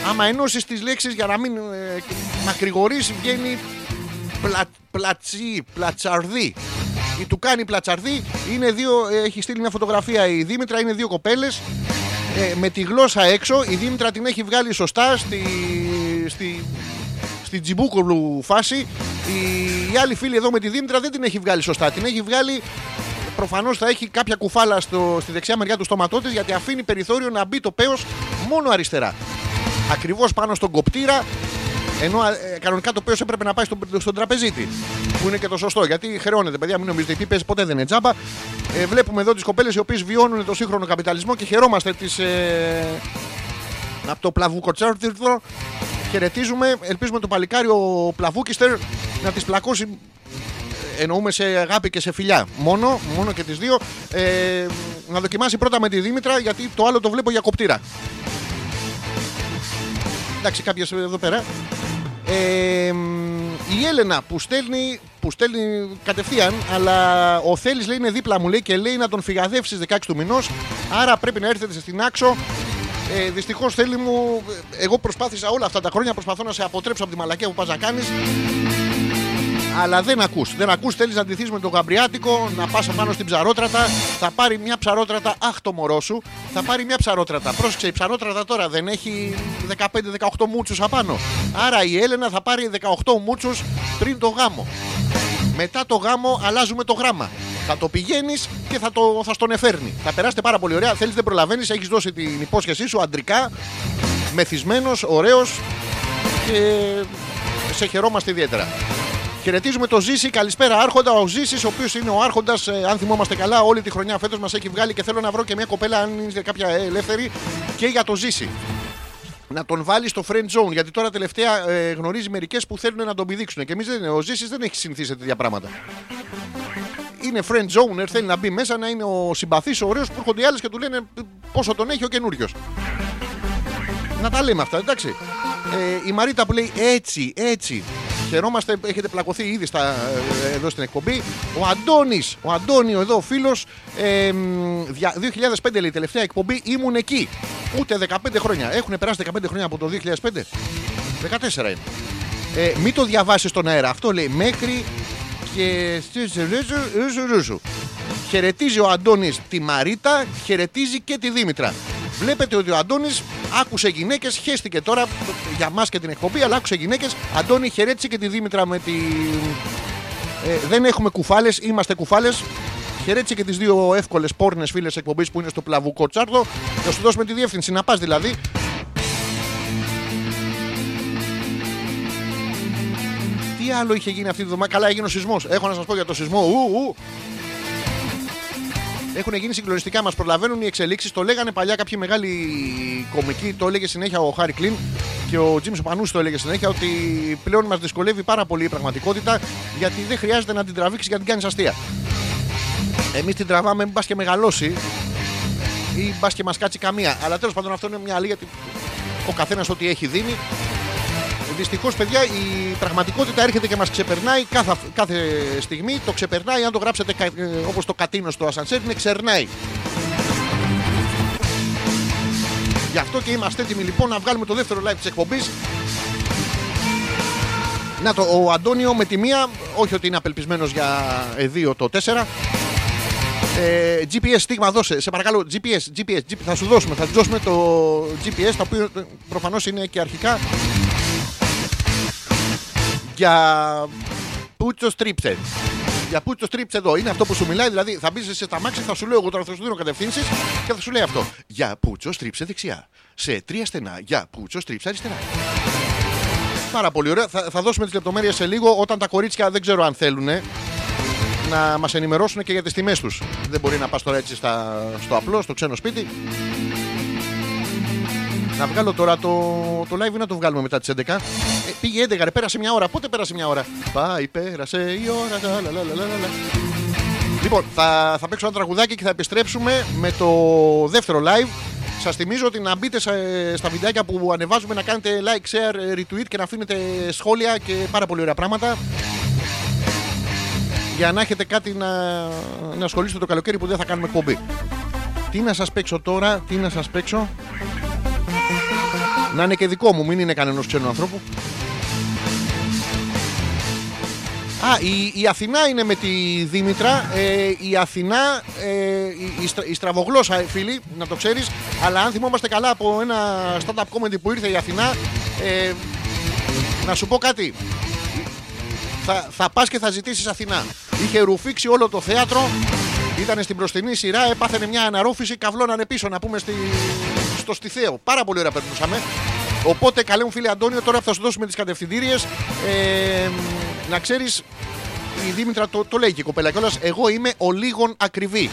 άμα ενώσεις τις λέξεις για να μην ε, μακρηγορήσει, βγαίνει πλα, πλατσί, πλατσαρδί. Η του κάνει πλατσαρδί είναι δύο, ε, έχει στείλει μια φωτογραφία η Δήμητρα, είναι δύο κοπέλες ε, με τη γλώσσα έξω. Η Δήμητρα την έχει βγάλει σωστά στη, στη, στη τζιμπούκολου φάση. Η, η άλλη φίλη εδώ με τη Δήμητρα δεν την έχει βγάλει σωστά. Την έχει βγάλει προφανώς θα έχει κάποια κουφάλα στο, στη δεξιά μεριά του στόματό της γιατί αφήνει περιθώριο να μπει το πέος μόνο αριστερά. Ακριβώς πάνω στον κοπτήρα. Ενώ ε, κανονικά το πέος έπρεπε να πάει στον, στον τραπεζίτη. Που είναι και το σωστό. Γιατί χρεώνεται, παιδιά, μην νομίζετε. Τι παίζει ποτέ δεν είναι τζάμπα. Ε, βλέπουμε εδώ τις κοπέλες οι οποίες βιώνουν το σύγχρονο καπιταλισμό και χαιρόμαστε τις, ε, από το πλαβούκοτσάρτυρθρο. Χαιρετίζουμε. Ελπίζουμε το παλικάρι ο Πλαβούκιστερ να τις πλακώσει εννοούμε σε αγάπη και σε φιλιά. Μόνο, μόνο και τις δύο. Ε, να δοκιμάσει πρώτα με τη Δήμητρα γιατί το άλλο το βλέπω για κοπτήρα. Εντάξει, κάποιες εδώ πέρα. Ε, η Έλενα που στέλνει, που στέλνει κατευθείαν, αλλά ο Θέλης λέει είναι δίπλα μου λέει και λέει να τον φυγαδεύσεις στις 16 του μηνός. Άρα πρέπει να έρθετε στην άξο. Ε, Δυστυχώς θέλει μου, εγώ προσπάθησα όλα αυτά τα χρόνια προσπαθώ να σε αποτρέψω από τη μαλακία που πας να κάνεις αλλά δεν ακούς. Δεν ακούς, θέλεις να ντυθείς με το γαμπριάτικο, να πας πάνω στην ψαρότρατα, θα πάρει μια ψαρότρατα, αχ το μωρό σου, θα πάρει μια ψαρότρατα. Πρόσεξε, η ψαρότρατα τώρα δεν έχει 15-18 μούτσους απάνω. Άρα η Έλενα θα πάρει 18 μούτσους πριν το γάμο. Μετά το γάμο αλλάζουμε το γράμμα. Θα το πηγαίνεις και θα, το, θα στον εφέρνει. Θα περάσετε πάρα πολύ ωραία. Θέλεις, δεν προλαβαίνεις, έχεις δώσει την υπόσχεσή σου αντρικά, μεθυσμένος, ωραίος και σε χαιρόμαστε ιδιαίτερα. Χαιρετίζουμε το Ζήση. Καλησπέρα, Άρχοντα. Ο Ζήσης, ο οποίος είναι ο Άρχοντας, αν θυμόμαστε καλά, όλη τη χρονιά φέτος μας έχει βγάλει και θέλω να βρω και μια κοπέλα, αν είναι κάποια ελεύθερη, και για το Ζήση. Να τον βάλει στο friend zone. Γιατί τώρα τελευταία ε, γνωρίζει μερικές που θέλουν να τον πηδήξουν. Και εμείς δεν είναι. Ο Ζήσης δεν έχει συνηθίσει σε τέτοια πράγματα. Είναι friend zone, θέλει να μπει μέσα να είναι ο συμπαθής, ο ωραίος που έρχονται οι άλλες και του λένε πόσο τον έχει ο καινούριος. Να τα λέμε αυτά, εντάξει. Ε, η Μαρίτα που λέει έτσι, έτσι. Χαιρόμαστε, έχετε πλακωθεί ήδη στα, ε, εδώ στην εκπομπή. Ο Αντώνης, ο Αντώνιο εδώ, φίλος. Ε, μ, δια- 2005 λέει τελευταία εκπομπή, ήμουν εκεί. Ούτε 15 χρόνια. Έχουν περάσει 15 χρόνια από το 2005. 14 είναι. Ε, μην το διαβάσεις στον αέρα. Αυτό λέει μέχρι και. Χαιρετίζει ο Αντώνης τη Μαρίτα, χαιρετίζει και τη Δήμητρα. Βλέπετε ότι ο Αντώνης άκουσε γυναίκες, χέστηκε τώρα για μας και την εκπομπή, αλλά άκουσε γυναίκες. Αντώνη χαιρέτησε και τη Δήμητρα με τη. Ε, δεν έχουμε κουφάλες, είμαστε κουφάλες. Χαιρέτησε και τις δύο εύκολες πόρνες φίλες εκπομπής που είναι στο πλαβουκό τσάρδο. Θα σου δώσουμε τη διεύθυνση να πας δηλαδή. Τι άλλο είχε γίνει αυτή τη βδομάδα; Καλά, έγινε ο σεισμός. Έχω να σας πω για το σεισμό. Ου, ου. Έχουν γίνει συγκλονιστικά, μας προλαβαίνουν οι εξελίξεις. Το λέγανε παλιά κάποιοι μεγάλοι κομικοί, το έλεγε συνέχεια ο Χάρη Κλίν και ο Τζίμς Πανούση το έλεγε συνέχεια ότι πλέον μας δυσκολεύει πάρα πολύ η πραγματικότητα γιατί δεν χρειάζεται να την τραβήξεις για να την κάνεις αστεία. Εμείς την τραβάμε, μην πας και μεγαλώσει ή μπα και μας κάτσει καμία. Αλλά τέλος πάντων αυτό είναι μια αλήθεια γιατί ο καθένας ό,τι έχει δίνει. Δυστυχώς, παιδιά, η πραγματικότητα έρχεται και μας ξεπερνάει κάθε, κάθε στιγμή. Το ξεπερνάει, αν το γράψετε όπως το κατίνο στο ασανσέρ, είναι ξερνάει. Γι' αυτό και είμαστε έτοιμοι λοιπόν να βγάλουμε το δεύτερο live της εκπομπής. Να το, ο Αντώνιο με τη μία, όχι ότι είναι απελπισμένος για εδίο το 4. Ε, GPS στίγμα δώσε, σε παρακαλώ, GPS, GPS, GPS, θα σου δώσουμε, θα σου δώσουμε το GPS, το οποίο προφανώς είναι και αρχικά για πούτσο στρίψε. Για πούτσο στρίψε εδώ. Είναι αυτό που σου μιλάει, δηλαδή θα μπεις σε στα μάξι, θα σου λέω εγώ τώρα, θα σου δίνω κατευθύνσεις και θα σου λέει αυτό. Για πούτσο στρίψε δεξιά. Σε τρία στενά. Για πούτσο στρίψε αριστερά. Πάρα πολύ ωραία. Θα, θα δώσουμε τις λεπτομέρειες σε λίγο όταν τα κορίτσια δεν ξέρω αν θέλουν. να μας ενημερώσουν και για τις τιμές τους. Δεν μπορεί να πας τώρα έτσι στα, στο απλό, στο ξένο σπίτι. Να βγάλω τώρα το, το live ή να το βγάλουμε μετά τις 11. Ε, πήγε 11, ρε, πέρασε μια ώρα. Πότε πέρασε μια ώρα; Πάει, πέρασε η ώρα. λα, λα, λα, λα, λα, λα. Λοιπόν, θα, θα παίξω ένα τραγουδάκι και θα επιστρέψουμε με το δεύτερο live. Σας θυμίζω ότι να μπείτε σε- στα βιντεάκια που ανεβάζουμε να κάνετε like, share, retweet και να αφήνετε σχόλια και πάρα πολύ ωραία πράγματα. Για να έχετε κάτι να, να ασχολείστε το καλοκαίρι που δεν θα κάνουμε εκπομπή. Τι να σας παίξω τώρα, τι να σας παίξω; Να είναι και δικό μου, μην είναι κανένας ξένου ανθρώπου. Α, η, η Αθηνά είναι με τη Δήμητρα. Ε, η Αθηνά, ε, η, η, στρα- η στραβογλώσσα, ε, φίλοι, να το ξέρεις. Αλλά αν θυμόμαστε καλά από ένα stand-up comedy που ήρθε η Αθηνά, ε, να σου πω κάτι. Θα, θα πας και θα ζητήσεις Αθηνά. Είχε ρουφήξει όλο το θέατρο. Ήταν στην μπροστινή σειρά, έπαθαινε μια αναρρόφηση, καβλώνανε πίσω να πούμε στη, στο Στιθέο. Πάρα πολύ ωραία περνούσαμε. Οπότε, καλέ μου φίλε Αντώνιο, τώρα θα σου δώσουμε τις κατευθυντήριες. Ε, να ξέρεις, η Δήμητρα το, το λέει και η κοπέλα κιόλας. Εγώ είμαι ο λίγων ακριβή.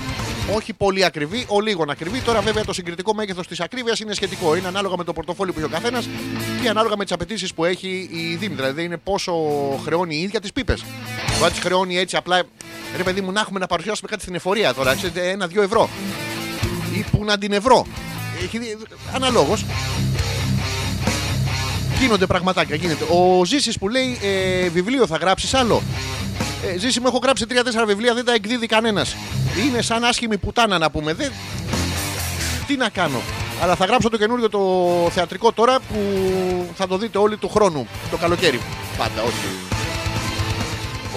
Όχι πολύ ακριβή, ο λίγων ακριβή. Τώρα, βέβαια, το συγκριτικό μέγεθος της ακρίβειας είναι σχετικό. Είναι ανάλογα με το πορτοφόλι που έχει ο καθένας και ανάλογα με τις απαιτήσεις που έχει η Δήμητρα. Δηλαδή, είναι πόσο χρεώνει η ίδια τις πίπες. Το αν τις χρεώνει έτσι απλά. Ρε, παιδί μου, να έχουμε να παρουσιάσουμε κάτι στην εφορία τώρα. Ξέρετε, ένα-δύο ευρώ. Ή που να την ευρώ. Έχει δει- Αναλόγως γίνονται πραγματάκια. Γίνεται. Ο Ζήσης που λέει ε, βιβλίο θα γράψεις άλλο. Ε, Ζήση μου έχω γράψει 3-4 βιβλία, δεν τα εκδίδει κανένας. Είναι σαν άσχημη πουτάνα να πούμε. Δεν... Τι να κάνω. Αλλά θα γράψω το καινούριο το θεατρικό τώρα που θα το δείτε όλοι του χρόνου. Το καλοκαίρι. Πάντα, όχι.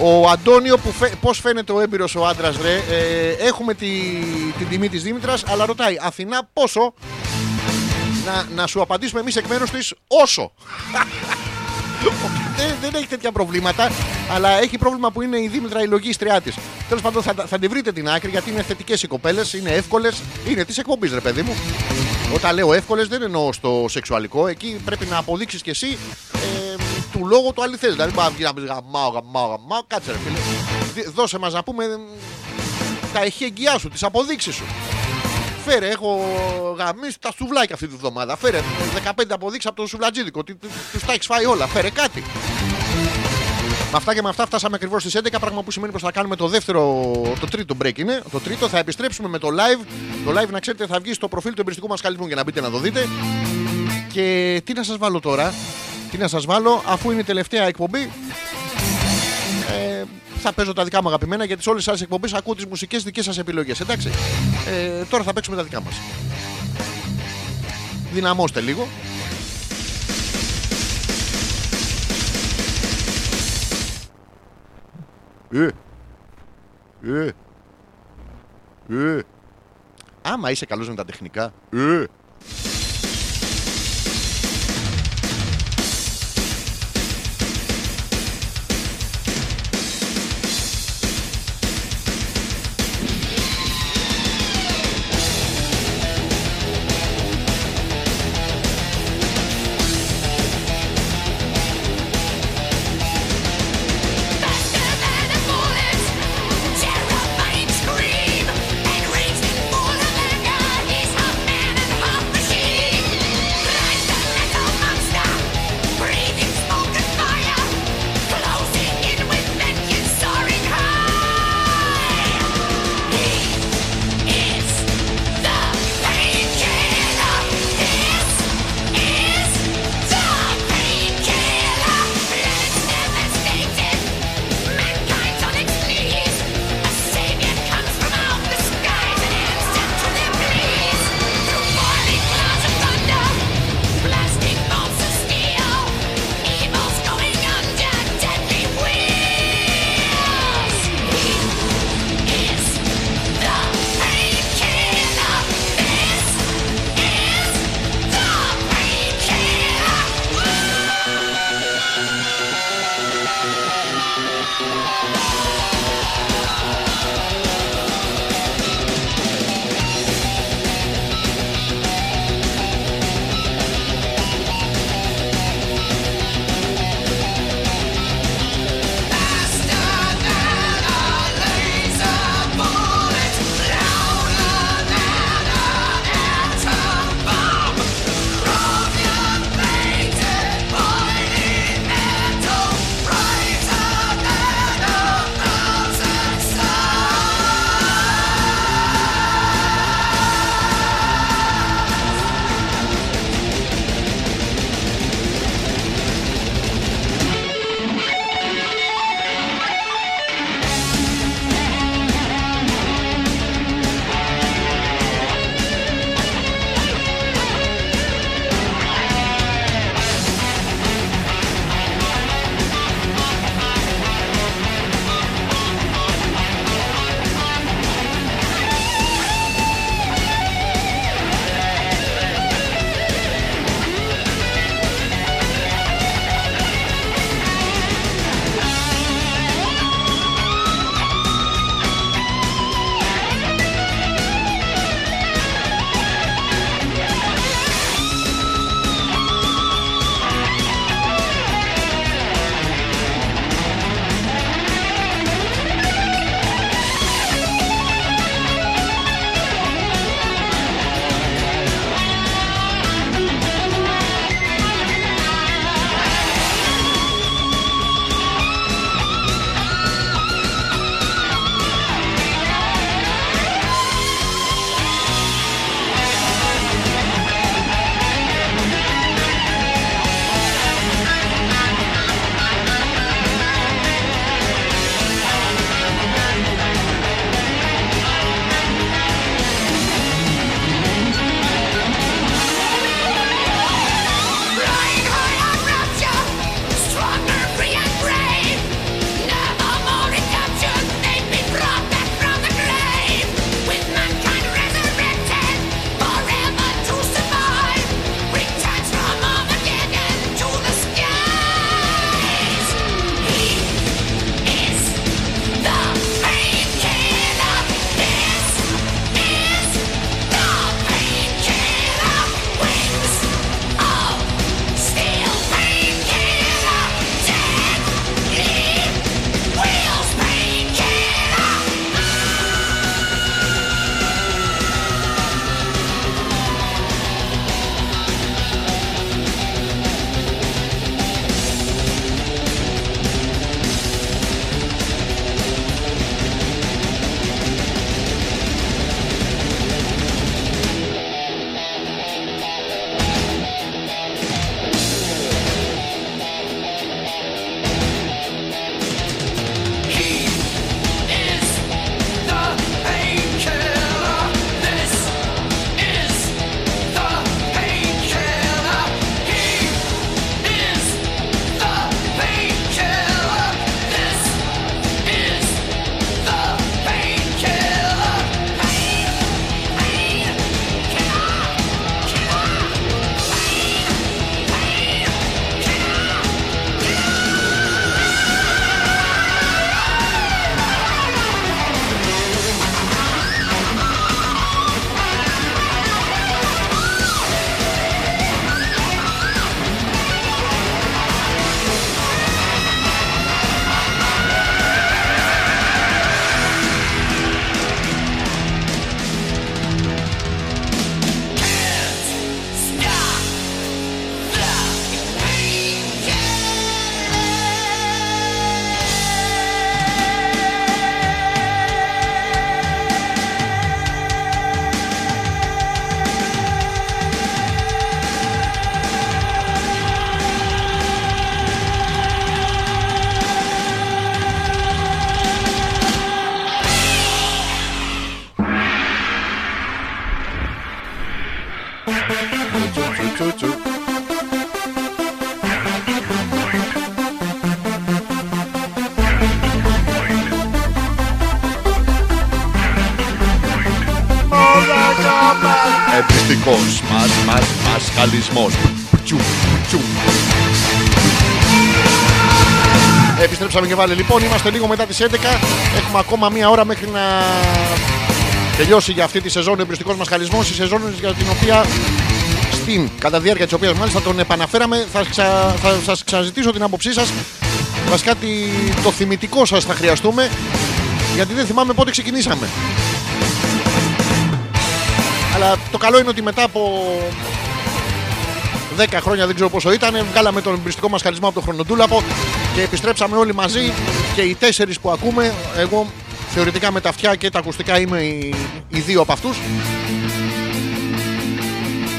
Ο Αντώνιο, που φαι... πώς φαίνεται ο έμπειρος ο άντρας, ρε. Ε, έχουμε τη... την τιμή της Δήμητρας, αλλά ρωτάει Αθηνά πόσο; Να, να σου απαντήσουμε εμείς εκ μέρους της όσο. [laughs] δεν, δεν έχει τέτοια προβλήματα, αλλά έχει πρόβλημα που είναι η Δήμητρα η λογίστριά της. Τέλος πάντων, θα, τα- θα τη βρείτε την άκρη γιατί είναι θετικές οι κοπέλες, είναι εύκολες, είναι της εκπομπής, ρε παιδί μου. Όταν λέω εύκολες, δεν εννοώ στο σεξουαλικό. Εκεί πρέπει να αποδείξεις κι εσύ ε, του λόγου το αληθέ. Δηλαδή, μπορεί να βγει να πει γαμάω, γαμάω, γαμάω. Κάτσε, ρε φίλε. Δι- Δώσε μας να πούμε ε, τα εχέγγυά σου, τις αποδείξεις σου. Φέρε, έχω γαμίσει τα σουβλάκια αυτή τη βδομάδα. Φέρε 15 αποδείξεις από το σουβλατζίδικο. Του τα έχεις φάει όλα. Φέρε κάτι. Με αυτά και με αυτά φτάσαμε ακριβώς στις 11. Πράγμα που σημαίνει πως θα κάνουμε το δεύτερο, το τρίτο break είναι. Το τρίτο θα επιστρέψουμε με το live. Το live να ξέρετε θα βγει στο προφίλ του εμπριστικού μας καλλιτεχνού για να μπείτε να το δείτε. Και τι να σας βάλω τώρα; Τι να σας βάλω αφού είναι η τελευταία εκπομπή. Ε, θα παίζω τα δικά μου αγαπημένα γιατί σε όλες τις άλλες εκπομπές ακούω τις μουσικές δικές σας επιλογές. Εντάξει. Ε, τώρα θα παίξουμε τα δικά μας. Δυναμώστε λίγο. Ε. Ε. Ε. Άμα είσαι καλός με τα τεχνικά. Ε. Επιστρέψαμε και βάλε. Λοιπόν, είμαστε λίγο μετά τις 11. Έχουμε ακόμα μία ώρα μέχρι να τελειώσει για αυτή τη σεζόν ο εμπριστικός μας χαλισμός. Η σεζόν για την οποία στην κατά διάρκεια της οποίας μάλιστα τον επαναφέραμε. Θα, ξα, θα σας ξαναζητήσω την άποψή σας. Βασικά τη- το θυμητικό σας θα χρειαστούμε. Γιατί δεν θυμάμαι πότε ξεκινήσαμε. Αλλά το καλό είναι ότι μετά από 10 χρόνια, δεν ξέρω πόσο ήταν, βγάλαμε τον εμπριστικό μας χαλισμό από τον χρονοτούλαπο και επιστρέψαμε όλοι μαζί και οι τέσσερις που ακούμε, εγώ θεωρητικά με τα αυτιά και τα ακουστικά είμαι οι, οι δύο από αυτούς.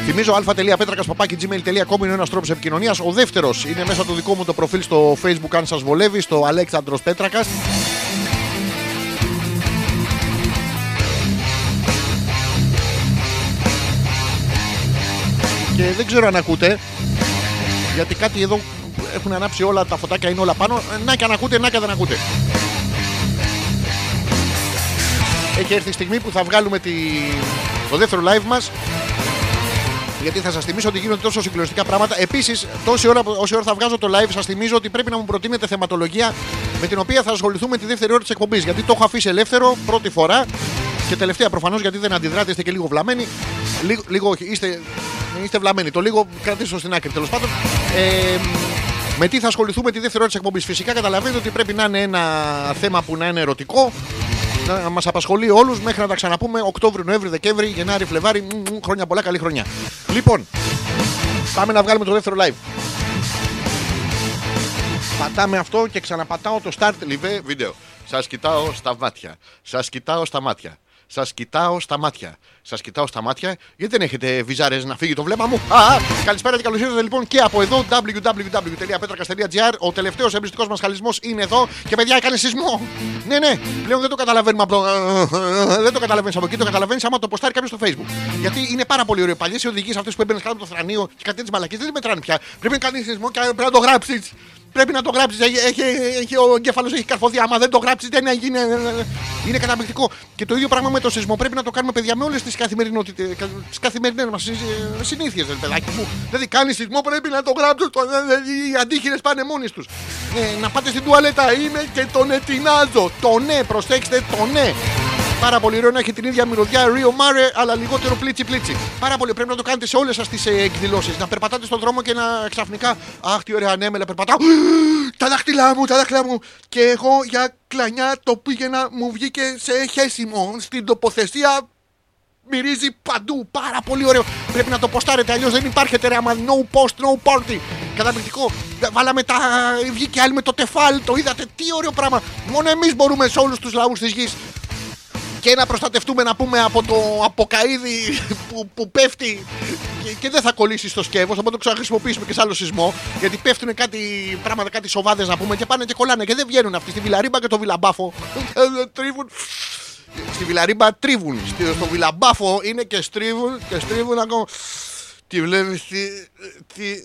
Θυμίζω α.πέτρακα.gmail.com είναι ένας τρόπος επικοινωνίας. Ο δεύτερος είναι μέσα το δικό μου το προφίλ στο Facebook, αν σας βολεύει, στο Αλέξανδρος Πέτρακας. Και δεν ξέρω αν ακούτε, γιατί κάτι εδώ έχουν ανάψει όλα τα φωτάκια, είναι όλα πάνω. Ε, Να και αν ακούτε, να και δεν ακούτε. Έχει έρθει η στιγμή που θα βγάλουμε τη... το δεύτερο live μας γιατί θα σας θυμίσω ότι γίνονται τόσο συγκλονιστικά πράγματα. Επίσης, τόση ώρα, όση ώρα θα βγάζω το live, σας θυμίζω ότι πρέπει να μου προτείνετε θεματολογία με την οποία θα ασχοληθούμε τη δεύτερη ώρα της εκπομπής. Γιατί το έχω αφήσει ελεύθερο πρώτη φορά και τελευταία προφανώς γιατί δεν αντιδράτε, είστε και λίγο βλαμμένοι. Λίγο, λίγο όχι, είστε, είστε βλαμμένοι. Το λίγο κρατήστε το στην άκρη τέλος πάντων. Ε, με τι θα ασχοληθούμε τη δεύτερη ώρα της εκπομπής. Φυσικά καταλαβαίνετε ότι πρέπει να είναι ένα θέμα που να είναι ερωτικό, να μας απασχολεί όλους μέχρι να τα ξαναπούμε Οκτώβριο, Νοέμβριο, Δεκέμβρη, Γενάρη, Φλεβάρη. Μμ, μμ, χρόνια πολλά, καλή χρονιά. Λοιπόν, πάμε να βγάλουμε το δεύτερο live. Πατάμε αυτό και ξαναπατάω το start live βίντεο. Σας κοιτάω στα μάτια. Σας κοιτάω στα μάτια. Σας κοιτάω στα μάτια. Σας κοιτάω στα μάτια. Γιατί δεν έχετε βυζάρες να φύγει το βλέμμα μου; Α, α, καλησπέρα και καλώς ήρθατε λοιπόν και από εδώ www.petrakas.gr. Ο τελευταίος εμπριστικός μας χαλισμό είναι εδώ και παιδιά έκανε σεισμό. Ναι, ναι, πλέον δεν το καταλαβαίνουμε από το. Δεν το καταλαβαίνεις από εκεί, το καταλαβαίνεις άμα το ποστάρει κάποιος στο facebook. Γιατί είναι πάρα πολύ ωραίο. Παλιές οι οδηγίες αυτές που έμπαινες κάτω από το θρανίο και κάτι τι μαλακίε δεν μετράνε πια. Πρέπει να κάνεις σεισμό και πρέπει να το γράψεις. Πρέπει να το γράψεις. Έχει, έχει, έχει, ο εγκέφαλος έχει καρφωδία. Άμα δεν το γράψεις, δεν έγινε. Είναι καταπληκτικό. Και το ίδιο πράγμα με το σεισμό. Πρέπει να το κάνουμε, παιδιά, με όλες τις καθημερινότητες. Τις καθημερινές μας συνήθειες, παιδάκι μου. Δηλαδή, κάνει σεισμό, πρέπει να το γράψεις. Οι αντίχειρες πάνε μόνοι τους. Ε, να πάτε στην τουαλέτα. Είμαι και τον ετεινάζω. Το ναι, προσέξτε, το ναι. Πάρα πολύ ωραίο να έχει την ίδια μυρωδιά Rio Mare, αλλά λιγότερο πλίτσι πλίτσι. Πάρα πολύ πρέπει να το κάνετε σε όλες σας τις εκδηλώσεις. Να περπατάτε στον δρόμο και να ξαφνικά. Αχ, τι ωραία ανέμελα, περπατάω. [gasps] Τα δάχτυλά μου, τα δάχτυλά μου. Και εγώ για κλανιά το πήγαινα, μου βγήκε σε χέσιμο. Στην τοποθεσία μυρίζει παντού. Πάρα πολύ ωραίο. Πρέπει να το ποστάρετε, αλλιώς δεν υπάρχετε ρε. Άμα no post, no party. Καταπληκτικό. Βάλαμε τα. Βγήκε άλλη με το τεφάλ. Το είδατε. Τι ωραίο πράγμα. Μόνο εμείς μπορούμε σε όλους τους λαούς της γης και να προστατευτούμε να πούμε από το αποκαίδι που, που πέφτει και, και δεν θα κολλήσει στο σκεύος. Θα μπορούμε να το ξαναχρησιμοποιήσουμε και σε άλλο σεισμό. Γιατί πέφτουν κάτι πράγματα, κάτι σοβάδες να πούμε και πάνε και κολλάνε και δεν βγαίνουν αυτοί. Στη Βιλαρίμπα και το Βιλαμπάφο ε, τρίβουν. Στη Βιλαρίμπα τρίβουν. Στη- Στο Βιλαμπάφο είναι και στρίβουν και στρίβουν ακόμα. Τη βλέπεις. Τι. τι γα-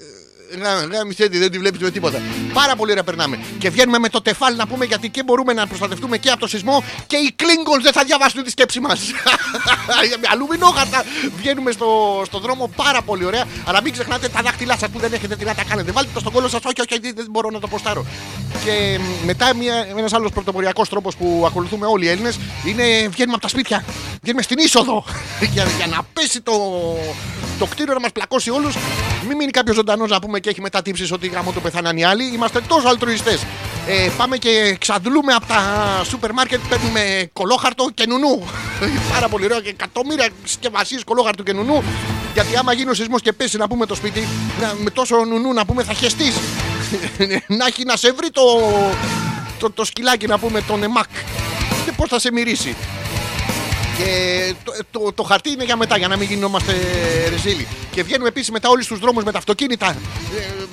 Γάμισε τη, δεν τη βλέπεις με τίποτα. Πάρα πολύ ωραία περνάμε. Και βγαίνουμε με το τεφάλι να πούμε γιατί και μπορούμε να προστατευτούμε και από το σεισμό και οι Klingons δεν θα διαβάσουν τη σκέψη μας. [laughs] Με αλουμινόχαρτα βγαίνουμε στο, στο δρόμο πάρα πολύ ωραία. Αλλά μην ξεχνάτε τα δάχτυλά σας που δεν έχετε τι να τα κάνετε. Βάλτε το στον κόλλο σας. Όχι, όχι, όχι, δεν μπορώ να το ποστάρω. Και μ, μετά ένας άλλος πρωτοποριακός τρόπος που ακολουθούμε όλοι οι Έλληνες είναι βγαίνουμε από τα σπίτια. Βγαίνουμε στην είσοδο. [laughs] για, για να πέσει το, το κτίριο να μας πλακώσει όλους. Μην μείνει κάποιος ζωντανός να πούμε και έχει μετά τύψει ότι γάμο το πεθάναν οι άλλοι. Είμαστε τόσο αλτρουιστές. Ε, πάμε και ξαντλούμε από τα σούπερ μάρκετ, παίρνουμε κολόχαρτο και νουνού. [laughs] Πάρα πολύ ωραίο και εκατομμύρια συσκευασίες κολόχαρτου και νουνού. Γιατί άμα γίνει ο σεισμός και πέσει να πούμε το σπίτι, να, με τόσο νουνού να πούμε θα χεστείς. [laughs] να έχει να σε βρει το, το, το σκυλάκι να πούμε τον εμάκ. Και πώς θα σε μυρίσει. Και το, το, το χαρτί είναι για μετά, για να μην γινόμαστε ρεζίλοι. Και βγαίνουμε επίσης μετά όλοι στου δρόμους με τα αυτοκίνητα. Ε,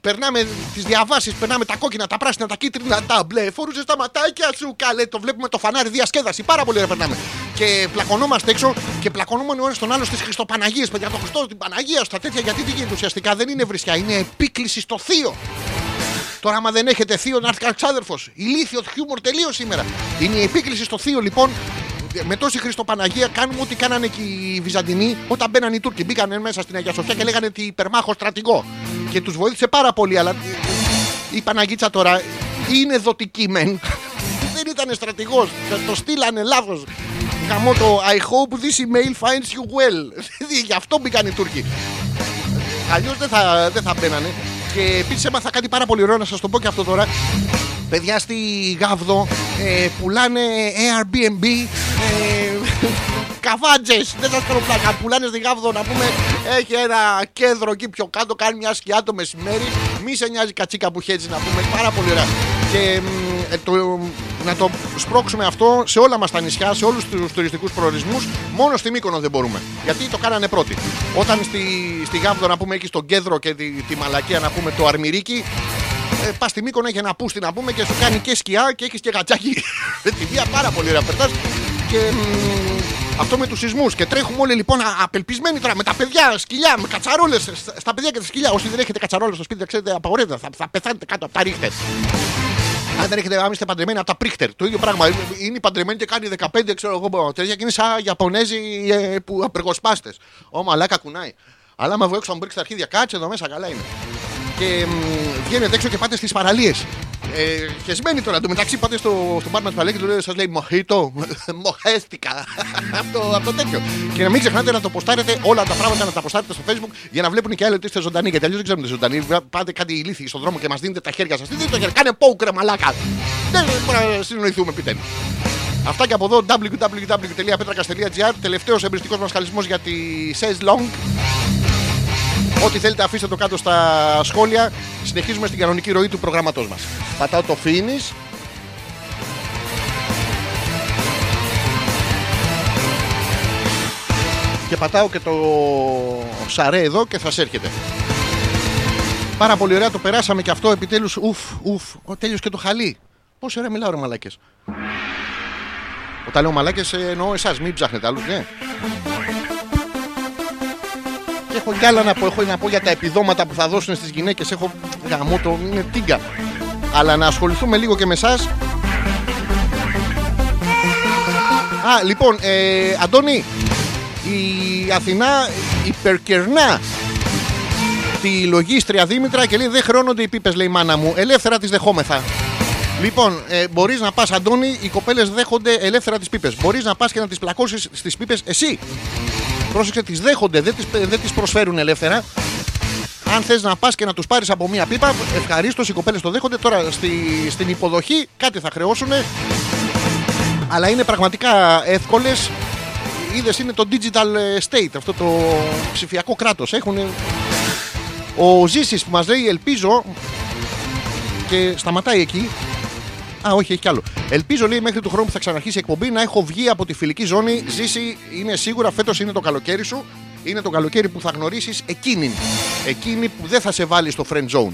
περνάμε τις διαβάσεις, περνάμε τα κόκκινα, τα πράσινα, τα κίτρινα, τα μπλε. Φορούσε τα ματάκια σου, καλέ. Το βλέπουμε το φανάρι, διασκέδαση. Πάρα πολύ ωραία περνάμε. Και πλακωνόμαστε έξω και πλακωνόμαστε ο ένας τον άλλο στις Χριστοπαναγίες. Παιδιά, το Χριστό, την Παναγία, στα τέτοια. Γιατί τι γίνεται ουσιαστικά δεν είναι βρισιά, είναι επίκληση στο θείο. Τώρα, άμα δεν έχετε θείο, να έρθει κανένα ξάδερφος. Ηλίθιος χιούμορ τελείως σήμερα. Είναι η επίκληση στο θείο, λοιπόν. Με τόση Χριστοπαναγία κάνουμε ό,τι κάνανε και οι Βυζαντινοί όταν μπαίναν οι Τούρκοι. Μπήκαν μέσα στην Αγία Σοφιά και λέγανε τι υπερμάχο στρατηγό. Και τους βοήθησε πάρα πολύ, αλλά η Παναγίτσα τώρα είναι δοτική μεν. [laughs] δεν ήταν στρατηγός. Το στείλανε λάθος. Γαμώ το I hope this email finds you well. [laughs] Γι' αυτό μπήκαν οι Τούρκοι. Αλλιώς δεν θα, δεν θα μπαίνανε. Και επίσης έμαθα κάτι πάρα πολύ ωραίο να σας το πω και αυτό τώρα. Παιδιά στη Γάβδο ε, πουλάνε Airbnb ε, καβάτζε. Δεν σας κάνω πλάκα. Πουλάνε στη Γάβδο να πούμε. Έχει ένα κέντρο εκεί πιο κάτω. Κάνει μια σκιά το μεσημέρι. Μη σε νοιάζει η κατσίκα που χέτζει να πούμε. Πάρα πολύ ωραία. Και μ, ε, το, να το σπρώξουμε αυτό σε όλα μας τα νησιά, σε όλους τους τουριστικούς προορισμούς. Μόνο στη Μύκονο δεν μπορούμε. Γιατί το κάνανε πρώτοι. Όταν στη, στη Γάβδο να πούμε εκεί στον κέντρο και τη, τη Μαλακία να πούμε το Αρμυρίκι, ε, πας στη Μύκονο έχει ένα πούστη να πούμε και σου κάνει και σκιά και έχεις και γατσάκι. Με [laughs] τη μία πάρα πολύ ωραία περτάς. Και μ, αυτό με τους σεισμούς. Και τρέχουμε όλοι λοιπόν α- απελπισμένοι τώρα με τα παιδιά, σκυλιά, με κατσαρόλες. Στα παιδιά και τα σκυλιά. Όσοι δεν έχετε κατσαρόλες στο σπίτι, δεν ξέρετε, απαγορεύεται. Θα, θα πεθάνετε κάτω από τα ρίχτερ. Αν δεν έχετε, αν είστε παντρεμένοι από τα πρίχτερ, το ίδιο πράγμα. Είναι η παντρεμένη και κάνει 15, ξέρω εγώ, τέτοια και είναι σαν Ιαπωνέζοι ε, που απεργοσπάστες. Ω μαλάκα κουνάει. Αλλά άμα βγω έξω, αν μπρίξει τα αρχίδια, κάτσε εδώ μέσα, καλά είναι. Και μ, βγαίνετε έξω και πάτε στις παραλίες. Ε, χεσμένοι τώρα, εντωμεταξύ πάτε στο, στο μπάρ με και του λέει, σας λέει Μοχίτο, [laughs] Μοχέστηκα. [laughs] αυτό, αυτό τέτοιο. Και να μην ξεχνάτε να το ποστάρετε όλα τα πράγματα να τα ποστάρετε στο facebook για να βλέπουν και άλλοι ότι είστε ζωντανοί. Γιατί αλλιώς δεν ξέρουν ότι είστε ζωντανοί. Πάτε κάτι ηλίθιοι στον δρόμο και μας δίνετε τα χέρια σας. Τι δίνετε το χέρι, κάνε πόουκρε μαλάκα. Δεν μπορεί να συνοηθούμε επιτέλους. Αυτά και από εδώ www.petrakas.gr Τελευταίος εμπριστικός μας χαλισμό για τη Says Long. Ό,τι θέλετε αφήστε το κάτω στα σχόλια. Συνεχίζουμε στην κανονική ροή του προγράμματός μας. Πατάω το finish. Και πατάω και το σαρέ εδώ και θα σε έρχεται. Πάρα πολύ ωραία το περάσαμε και αυτό επιτέλους. Ουφ, ουφ. Ο, τέλειος και το χαλί. Πόσο ωραία μιλάω ρε μαλάκες. Όταν λέω μαλάκες ε, εννοώ εσάς, μην ψάχνετε άλλους, ναι. Και έχω κι άλλα να πω. Έχω να πω για τα επιδόματα που θα δώσουν στις γυναίκες. Έχω γαμό το είναι τίγκα. Αλλά να ασχοληθούμε λίγο και με εσάς. Α, λοιπόν, ε, Αντώνη, η Αθηνά υπερκερνά τη λογίστρια Δήμητρα και λέει δεν χρώνονται οι πίπες λέει η μάνα μου. Ελεύθερα τις δεχόμεθα. Λοιπόν, ε, μπορείς να πας, Αντώνη, οι κοπέλες δέχονται ελεύθερα τις πίπες. Μπορείς να πας και να τις πλακώσεις στις πίπες εσύ. Πρόσεξε, τις δέχονται, δεν τις, δεν τις προσφέρουν ελεύθερα. Αν θες να πας και να τους πάρεις από μία πίπα, ευχαρίστως οι κοπέλες το δέχονται. Τώρα στη, στην υποδοχή κάτι θα χρεώσουν. Αλλά είναι πραγματικά εύκολες. Είδες είναι το digital state, αυτό το ψηφιακό κράτος. Έχουν. Ο Ζήσης που μας λέει, ελπίζω. Και σταματάει εκεί. Α, όχι, έχει κι άλλο. Ελπίζω λέει μέχρι του χρόνου που θα ξαναρχίσει η εκπομπή να έχω βγει από τη φιλική ζώνη. Ζήσει, είναι σίγουρα φέτος είναι το καλοκαίρι σου. Είναι το καλοκαίρι που θα γνωρίσεις εκείνη. Εκείνη που δεν θα σε βάλει στο friend zone.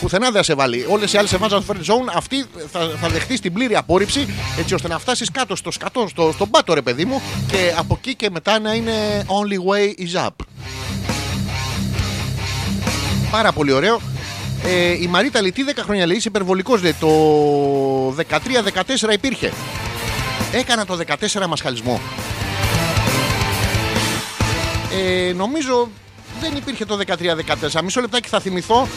Πουθενά δεν θα σε βάλει. Όλες οι άλλες σε βάζαν στο friend zone. Αυτή θα, θα δεχτείς την πλήρη απόρριψη έτσι ώστε να φτάσεις κάτω στο σκατό, στο, στον πάτο, ρε παιδί μου. Και από εκεί και μετά να είναι only way is up. Πάρα πολύ ωραίο. Ε, η Μαρίτα λέει τι 10 χρόνια λέει, είσαι υπερβολικός λέει. Το 13-14 υπήρχε. Έκανα το 14 μασχαλισμό. Ε, νομίζω δεν υπήρχε το 13-14. Μισό λεπτάκι θα θυμηθώ.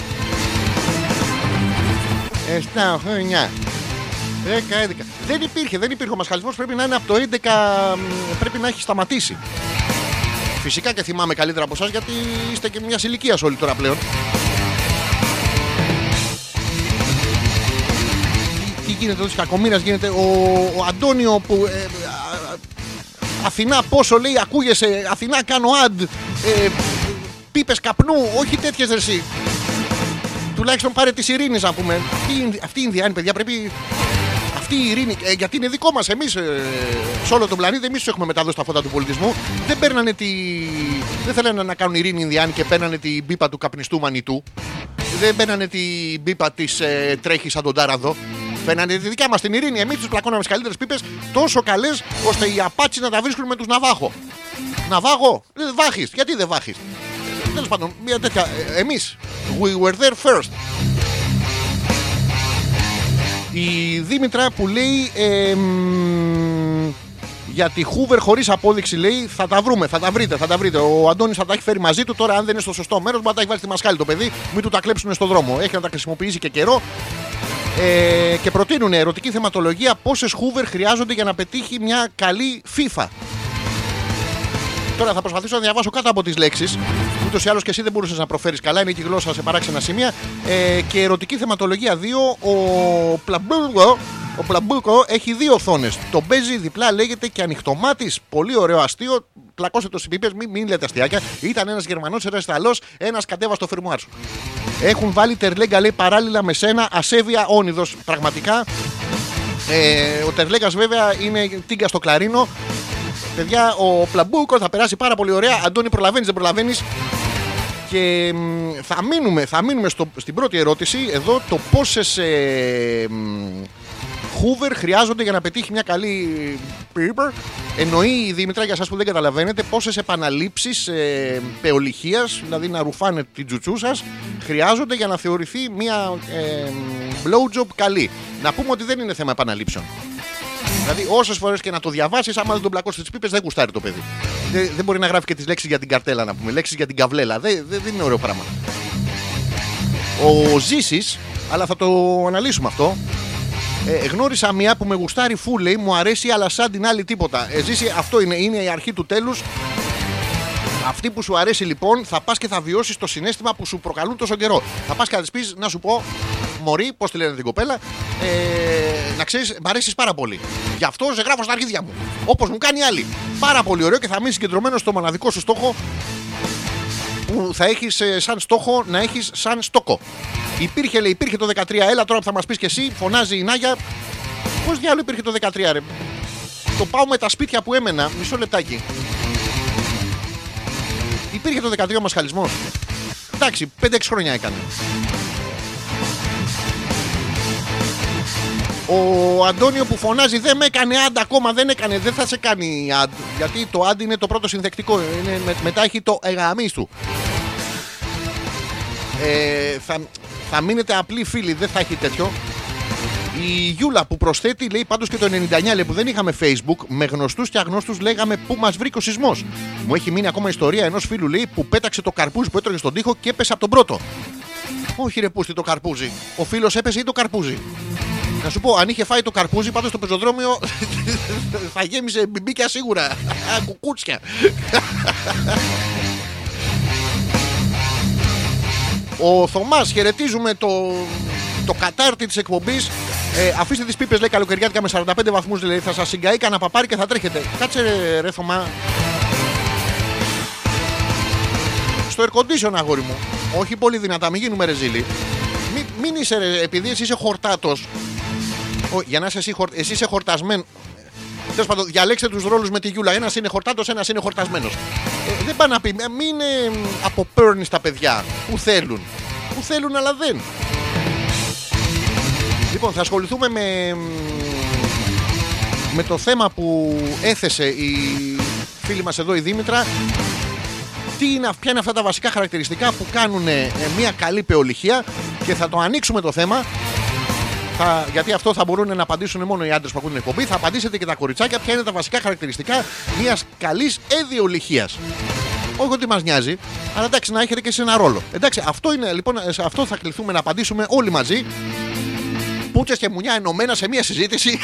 7, 9. 10, 11. Δεν υπήρχε, δεν υπήρχε. Ο μασχαλισμός πρέπει να είναι από το 11. μ, Πρέπει να έχει σταματήσει. Φυσικά και θυμάμαι καλύτερα από εσάς γιατί είστε και μιας ηλικίας όλοι τώρα πλέον. Γίνεται εδώ τη κακομοίρας, γίνεται ο, ο Αντώνιο που. ε, α, α, Αθηνά, πόσο λέει, ακούγεσαι. Αθηνά, κάνω ad. Ε, Πίπες καπνού, όχι τέτοιες εσύ. Τουλάχιστον πάρε τη ειρήνη να πούμε. Τι είναι- Αυτή η Ινδιάνη, παιδιά, πρέπει. Αυτή η ειρήνη, ε, γιατί είναι δικό μας. Εμείς σε όλο τον πλανήτη, εμείς τους έχουμε μεταδώσει τα φώτα του πολιτισμού. Δεν παίρνανε τη. Δεν θέλανε να κάνουν ειρήνη οι Ινδιάνοι και παίρνανε την πίπα του καπνιστού μανιτού. Δεν παίρνανε την πίπα της ε, τρέχει σαν τον τάραδο. Φαίνανε τη δικιά μας την ειρήνη. Εμείς τους πλακώναμε στι καλύτερες πίπες τόσο καλές ώστε οι απάτσι να τα βρίσκουν με τους Ναβάχο. Ναβάχο, δεν βάχεις. Γιατί δεν βάχεις; Τέλος πάντων, μια τέτοια. Εμείς. We were there first. Η Δήμητρα που λέει. ε, μ, για τη Hoover χωρίς απόδειξη λέει θα τα βρούμε, θα τα βρείτε, θα τα βρείτε. Ο Αντώνης θα τα έχει φέρει μαζί του. Τώρα, αν δεν είναι στο σωστό μέρος, μπορεί να τα έχει βάλει στη μασχάλη το παιδί, μην του τα κλέψουν στο δρόμο. Έχει να τα χρησιμοποιήσει και καιρό. Ε, και προτείνουν ερωτική θεματολογία πόσες Hoover χρειάζονται για να πετύχει μια καλή FIFA. Τώρα θα προσπαθήσω να διαβάσω κάτω από τις λέξεις. Ούτως ή άλλως και εσύ δεν μπορούσες να προφέρεις καλά, είναι και η γλώσσα σε παράξενα σημεία. Ε, και ερωτική θεματολογία 2, ο Πλαμπούκο, ο Πλαμπούκο έχει δύο οθόνες. Το παίζει διπλά, λέγεται και ανοιχτομάτης. Πολύ ωραίο αστείο. Πλακώστε το συμπίπε, μην, μην λέτε αστιάκια. Ήταν ένας Γερμανός, ένας Ιταλός, ένας κατέβα στο φερμουάρ σου. Έχουν βάλει τερλέγκα λέει παράλληλα με σένα, ασέβεια όνειδος. Πραγματικά. Ε, ο Τερλέγκα βέβαια είναι τίγκα στο κλαρίνο. Παιδιά, ο Πλαμπούκος θα περάσει πάρα πολύ ωραία. Αντώνη, προλαβαίνεις, δεν προλαβαίνεις; Και μ, θα μείνουμε, θα μείνουμε στο, στην πρώτη ερώτηση εδώ το πόσες ε, μ, Hoover χρειάζονται για να πετύχει μια καλή paper. Εννοεί η Δήμητρα για εσάς που δεν καταλαβαίνετε πόσες επαναλήψεις ε, πεολυχίας, δηλαδή να ρουφάνε την τζουτσού σας, χρειάζονται για να θεωρηθεί μια ε, blowjob καλή. Να πούμε ότι δεν είναι θέμα επαναλήψεων. Δηλαδή, όσε φορές και να το διαβάσεις, άμα δεν τον πλακώσεις τις πίπες, δεν γουστάρει το παιδί. Δεν, δεν μπορεί να γράφει και τις λέξεις για την καρτέλα, να πούμε. Λέξεις για την καβλέλα. Δεν, δεν, δεν είναι ωραίο πράγμα. Ο Ζήσης, αλλά θα το αναλύσουμε αυτό. Ε, γνώρισα μια που με γουστάρει φου, λέει, μου αρέσει, αλλά σαν την άλλη τίποτα. Ε, Ζήση, αυτό είναι, είναι η αρχή του τέλους. Αυτή που σου αρέσει λοιπόν, θα πας και θα βιώσεις το συνέστημα που σου προκαλούν τόσο καιρό. Θα πας και θα της πεις να σου πω, Μωρή, πώς τη λένε την κοπέλα, ε, να ξέρεις, μ' αρέσεις πάρα πολύ. Γι' αυτό σε γράφω στα αρχίδια μου. Όπως μου κάνει άλλη. Πάρα πολύ ωραίο και θα μείνεις συγκεντρωμένος στο μοναδικό σου στόχο που θα έχεις σαν στόχο να έχεις σαν στόκο. Υπήρχε, λέει, υπήρχε το 13. Έλα τώρα που θα μας πεις και εσύ, φωνάζει η Νάγια. Πώς διάλογο υπήρχε το 13, ρε; Το πάω με τα σπίτια που έμενα. Μισό λεπτάκι. Υπήρχε το 13 ο μασχαλισμός; Εντάξει, 5-6 χρόνια έκανε. Ο Αντώνιο που φωνάζει δεν με έκανε άντα ακόμα, δεν έκανε, δεν θα σε κάνει αντ. Γιατί το αντ είναι το πρώτο συνδεκτικό. Είναι, με- μετά έχει το εγαμί του. Ε, θα, θα μείνετε απλοί φίλοι, δεν θα έχει τέτοιο. Η Γιούλα που προσθέτει λέει πάντως και το 99 λέει που δεν είχαμε facebook με γνωστούς και αγνώστους λέγαμε πού μας βρήκε ο σεισμός. Μου έχει μείνει ακόμα ιστορία ενός φίλου λέει που πέταξε το καρπούζι που έτρωγε στον τοίχο και έπεσε από τον πρώτο. Όχι ρε πούστη το καρπούζι. Ο φίλος έπεσε ή το καρπούζι. Να σου πω, αν είχε φάει το καρπούζι πάντως στο πεζοδρόμιο [laughs] θα γέμισε μπιμπίκια σίγουρα. Κουκούτσια. [laughs] Ο Θωμάς, χαιρετίζουμε το, το κατάρτι της εκπομπής. Ε, αφήστε τις πίπες, λέει καλοκαιριάτικα με 45 βαθμούς. Δηλαδή θα σας συγκαεί κανένα παπάρι και θα τρέχετε. Κάτσε, ρε, ρε Θωμά. Στο air condition, αγόρι μου. Όχι πολύ δυνατά, μην γίνουμε ρεζίλοι. Μην, μην είσαι, ρε, επειδή εσύ είσαι χορτάτος. Για να είσαι εσύ, χορ, εσύ είσαι χορτασμένο. Τέλος πάντων, διαλέξτε τους ρόλους με τη Γιούλα. Ένας είναι χορτάτος, ένας είναι χορτασμένος. Ε, δεν πάει να πει, ε, μην ε, αποπέρνεις τα παιδιά που θέλουν. Που θέλουν, αλλά δεν. Λοιπόν, θα ασχοληθούμε με, με το θέμα που έθεσε η φίλη μας εδώ η Δήμητρα. Τι είναι, ποια είναι αυτά τα βασικά χαρακτηριστικά που κάνουν ε, μια καλή πεολυχία και θα το ανοίξουμε το θέμα θα, γιατί αυτό θα μπορούν να απαντήσουν μόνο οι άντρες που ακούνε την εκπομπή. Θα απαντήσετε και τα κοριτσάκια ποια είναι τα βασικά χαρακτηριστικά μιας καλής έδιολυχίας. Όχι ότι μας νοιάζει, αλλά εντάξει, να έχετε και σε ένα ρόλο. Εντάξει, αυτό είναι λοιπόν, σε αυτό θα κληθούμε να απαντήσουμε όλοι μαζί. Πούτσε και μουνιά ενωμένα σε μια συζήτηση.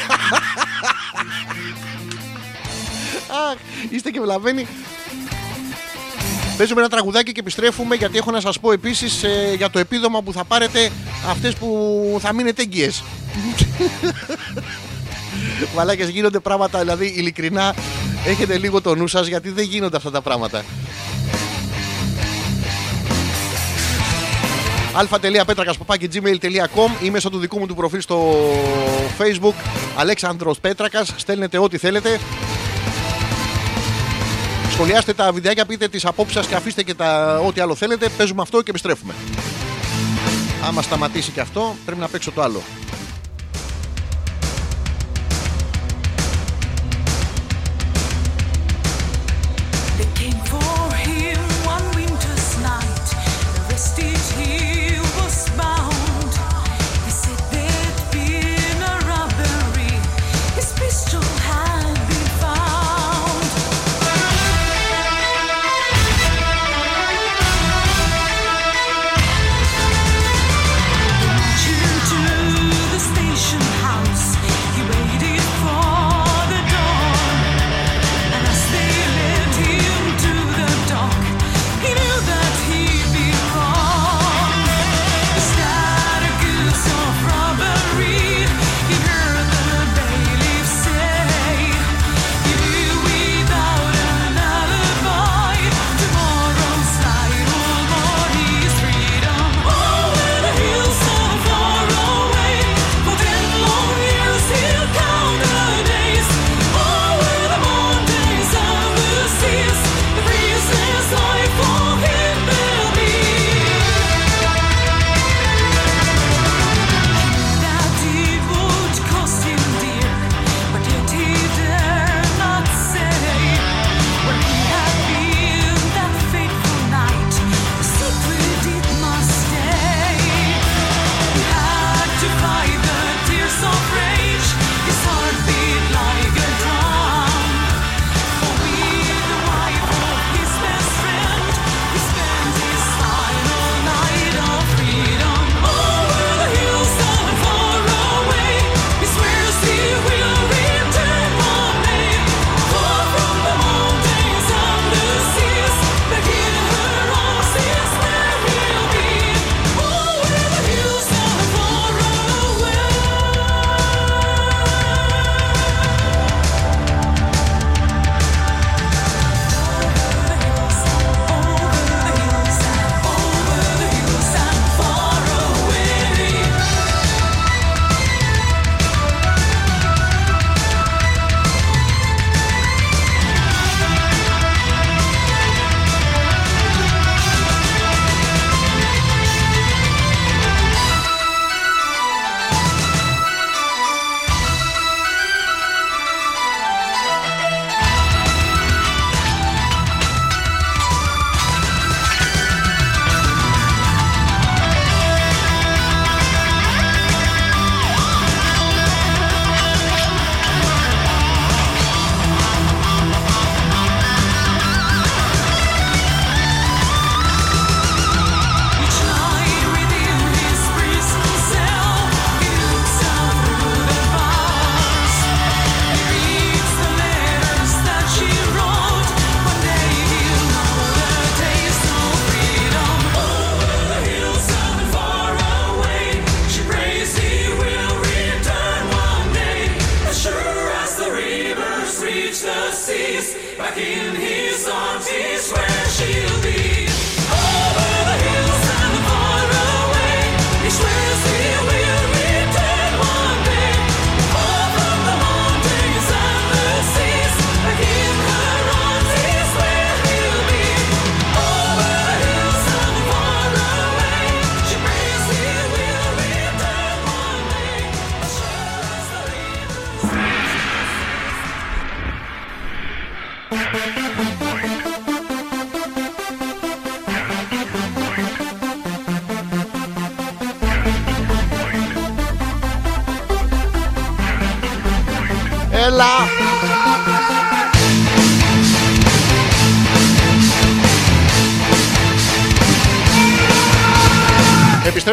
Αχ, είστε και βλαβαίνοι. Παίζουμε ένα τραγουδάκι και επιστρέφουμε γιατί έχω να σας πω επίσης ε, για το επίδομα που θα πάρετε αυτές που θα μείνετε έγκυες. [laughs] Μαλάκες γίνονται πράγματα, δηλαδή ειλικρινά έχετε λίγο το νου σας γιατί δεν γίνονται αυτά τα πράγματα. αλφα.πέτρακα.gmail.com ή μέσω του δικού μου του προφίλ στο facebook Αλέξανδρος Πέτρακας στέλνετε ό,τι θέλετε Σχολιάστε τα βιντεάκια, πείτε τις απόψεις σας και αφήστε και τα ό,τι άλλο θέλετε. Παίζουμε αυτό και επιστρέφουμε. Άμα σταματήσει και αυτό, πρέπει να παίξω το άλλο.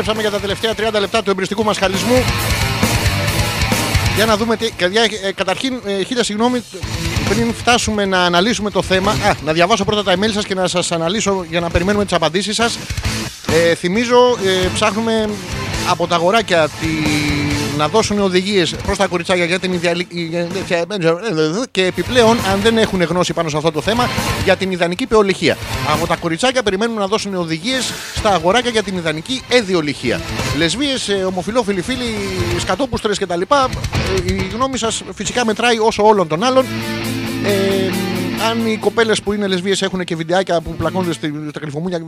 Επιστρέψαμε για τα τελευταία 30 λεπτά του εμπριστικού μας χαλισμού. Για να δούμε τι. Παιδιά, ε, καταρχήν, ε, χίλια συγγνώμη, πριν φτάσουμε να αναλύσουμε το θέμα. Α, να διαβάσω πρώτα τα email σας και να σας αναλύσω για να περιμένουμε τις απαντήσεις σας. Ε, θυμίζω, ε, ψάχνουμε από τα αγοράκια τη... να δώσουν οδηγίες προς τα κοριτσάκια για την ιδεαλική. και επιπλέον, αν δεν έχουν γνώση πάνω σε αυτό το θέμα, για την ιδανική πεολυχία. Από τα κοριτσάκια περιμένουμε να δώσουν οδηγίες στα αγοράκια για την ιδανική εδιολυχία. Λεσβείες, ομοφυλόφιλοι φίλοι, σκατόπουστρες κτλ. Ε, η γνώμη σας φυσικά μετράει όσο όλων των άλλων. Ε, αν οι κοπέλες που είναι λεσβείες έχουν και βιντεάκια που πλακώνονται στη- στα κρυφομούνια ε,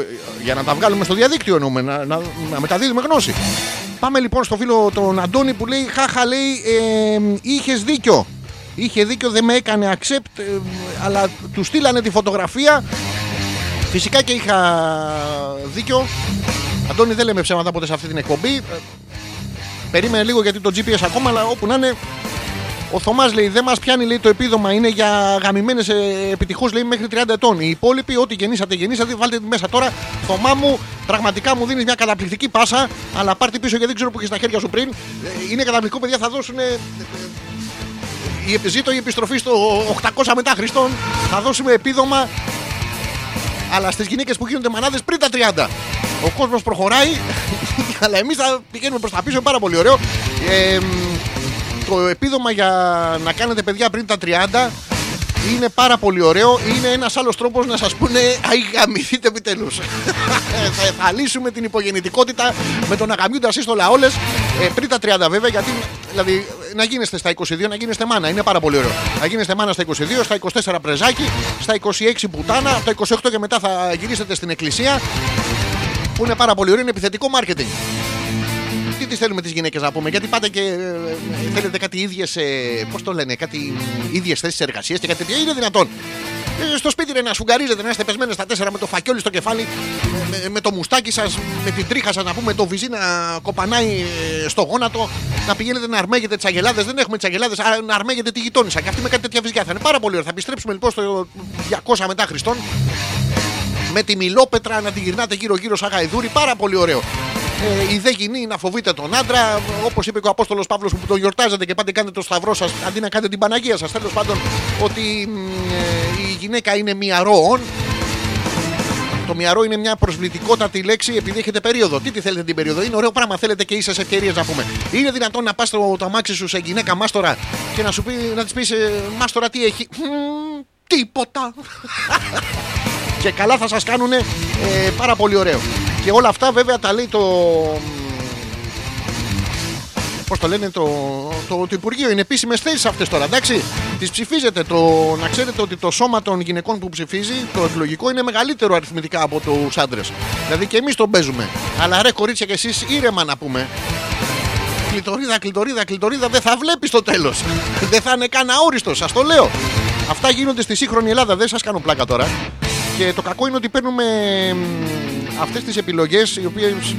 ε, για να τα βγάλουμε στο διαδίκτυο εννοούμε, να, να, να μεταδίδουμε γνώση. Πάμε λοιπόν στο φίλο τον Αντώνη που λέει Χάχα λέει ε, είχες δίκιο. Είχε δίκιο, δεν με έκανε accept, ε, αλλά του στείλανε τη φωτογραφία. Φυσικά και είχα δίκιο. Αντώνη δεν λέμε ψέματα ποτέ σε αυτή την εκπομπή. Ε, Περίμενε λίγο γιατί το GPS ακόμα, αλλά όπου να είναι ο Θωμάς λέει: Δεν μας πιάνει λέει, το επίδομα, είναι για γαμημένες επιτυχώ μέχρι 30 ετών. Οι υπόλοιποι, ό,τι γεννήσατε, γεννήσατε, βάλτε τη μέσα τώρα. Θωμά μου, πραγματικά μου δίνεις μια καταπληκτική πάσα, αλλά πάρτε πίσω γιατί δεν ξέρω που έχεις στα χέρια σου πριν. Ε, Είναι καταπληκτικό, παιδιά, θα δώσουν. ε, η, ζήτω η επιστροφή στο 800 μετά Χριστόν. Θα δώσουμε επίδομα αλλά στις γυναίκες που γίνονται μανάδες πριν τα 30. Ο κόσμος προχωράει, [laughs] αλλά εμείς θα πηγαίνουμε προς τα πίσω. Είναι πάρα πολύ ωραίο. Ε, μ, το επίδομα για να κάνετε παιδιά πριν τα 30 είναι πάρα πολύ ωραίο. Είναι ένας άλλος τρόπος να σας πούνε Αϊ, γαμηθείτε επιτέλους. [laughs] θα, θα λύσουμε την υπογεννητικότητα με το να γαμιούνται ασύστολα όλε ε, πριν τα 30 βέβαια. Γιατί δηλαδή, να γίνεστε στα 22, να γίνεστε μάνα. Είναι πάρα πολύ ωραίο. Να γίνεστε μάνα στα 22, στα 24 πρεζάκι, στα 26 πουτάνα, από τα 28 και μετά θα γυρίσετε στην εκκλησία. Που είναι πάρα πολύ ωραίο, είναι επιθετικό marketing. Τι τι θέλουμε τις γυναίκες να πούμε, Γιατί πάτε και ε, ε, θέλετε κάτι ίδιες. Πώς το λένε, κάτι ίδιες θέσεις εργασίας και κάτι τέτοια. Είναι δυνατόν. Ε, στο σπίτι ρε, να σφουγγαρίζετε, να είστε πεσμένε στα τέσσερα με το φακιόλι στο κεφάλι, με, με- με το μουστάκι σας, με την τρίχα σας να πούμε, το βυζί να κοπανάει ε, στο γόνατο, να πηγαίνετε να αρμέγετε τι αγελάδε. Δεν έχουμε τι αγελάδε, άρα να αρμέγετε τη γειτόνισσα. Και αυτή με κάτι τέτοια βυζιά θα είναι πάρα πολύ ωραία. Θα επιστρέψουμε λοιπόν στο 200 μετά Χριστόν με τη μιλόπετρα να τη γυρνάτε γύρω-γύρω σαν γαϊδούρι. Πάρα πολύ ωραίο. Ε, η δε γυνή να φοβείτε τον άντρα, όπως είπε και ο Απόστολος Παύλος που τον γιορτάζετε και πάτε κάνετε το σταυρό σας αντί να κάνετε την Παναγία σας. Τέλος πάντων, ότι μ, ε, η γυναίκα είναι μυαρό όν. Το μυαρό είναι μια προσβλητικότατη λέξη επειδή έχετε περίοδο. Τι τη θέλετε την περίοδο, είναι ωραίο πράγμα. Θέλετε και ίσες ευκαιρίες να πούμε. Είναι δυνατόν να πας το, το αμάξι σου σε γυναίκα μάστορα και να, σου πει, να της πεις μάστορα τι έχει; «Μμμ, τίποτα. [laughs] και καλά θα σας κάνουν πάρα πολύ ωραίο. Και όλα αυτά βέβαια τα λέει το... Πώς το λένε το, το, το Υπουργείο. Είναι επίσημες θέσεις αυτές τώρα, εντάξει. Τις ψηφίζετε. Το, να ξέρετε ότι το σώμα των γυναικών που ψηφίζει, το εκλογικό, είναι μεγαλύτερο αριθμητικά από τους άντρες. Δηλαδή και εμείς τον παίζουμε. Αλλά ρε κορίτσια και εσείς ήρεμα να πούμε. Κλειτορίδα, κλειτορίδα, κλειτορίδα δεν θα βλέπεις το τέλος. δεν θα είναι καν αόριστος, σας το λέω. Αυτά γίνονται στη σύγχρονη Ελλάδα, δεν σας κάνω πλάκα τώρα. Και το κακό είναι ότι παίρνουμε αυτές τις επιλογές οι οποίες.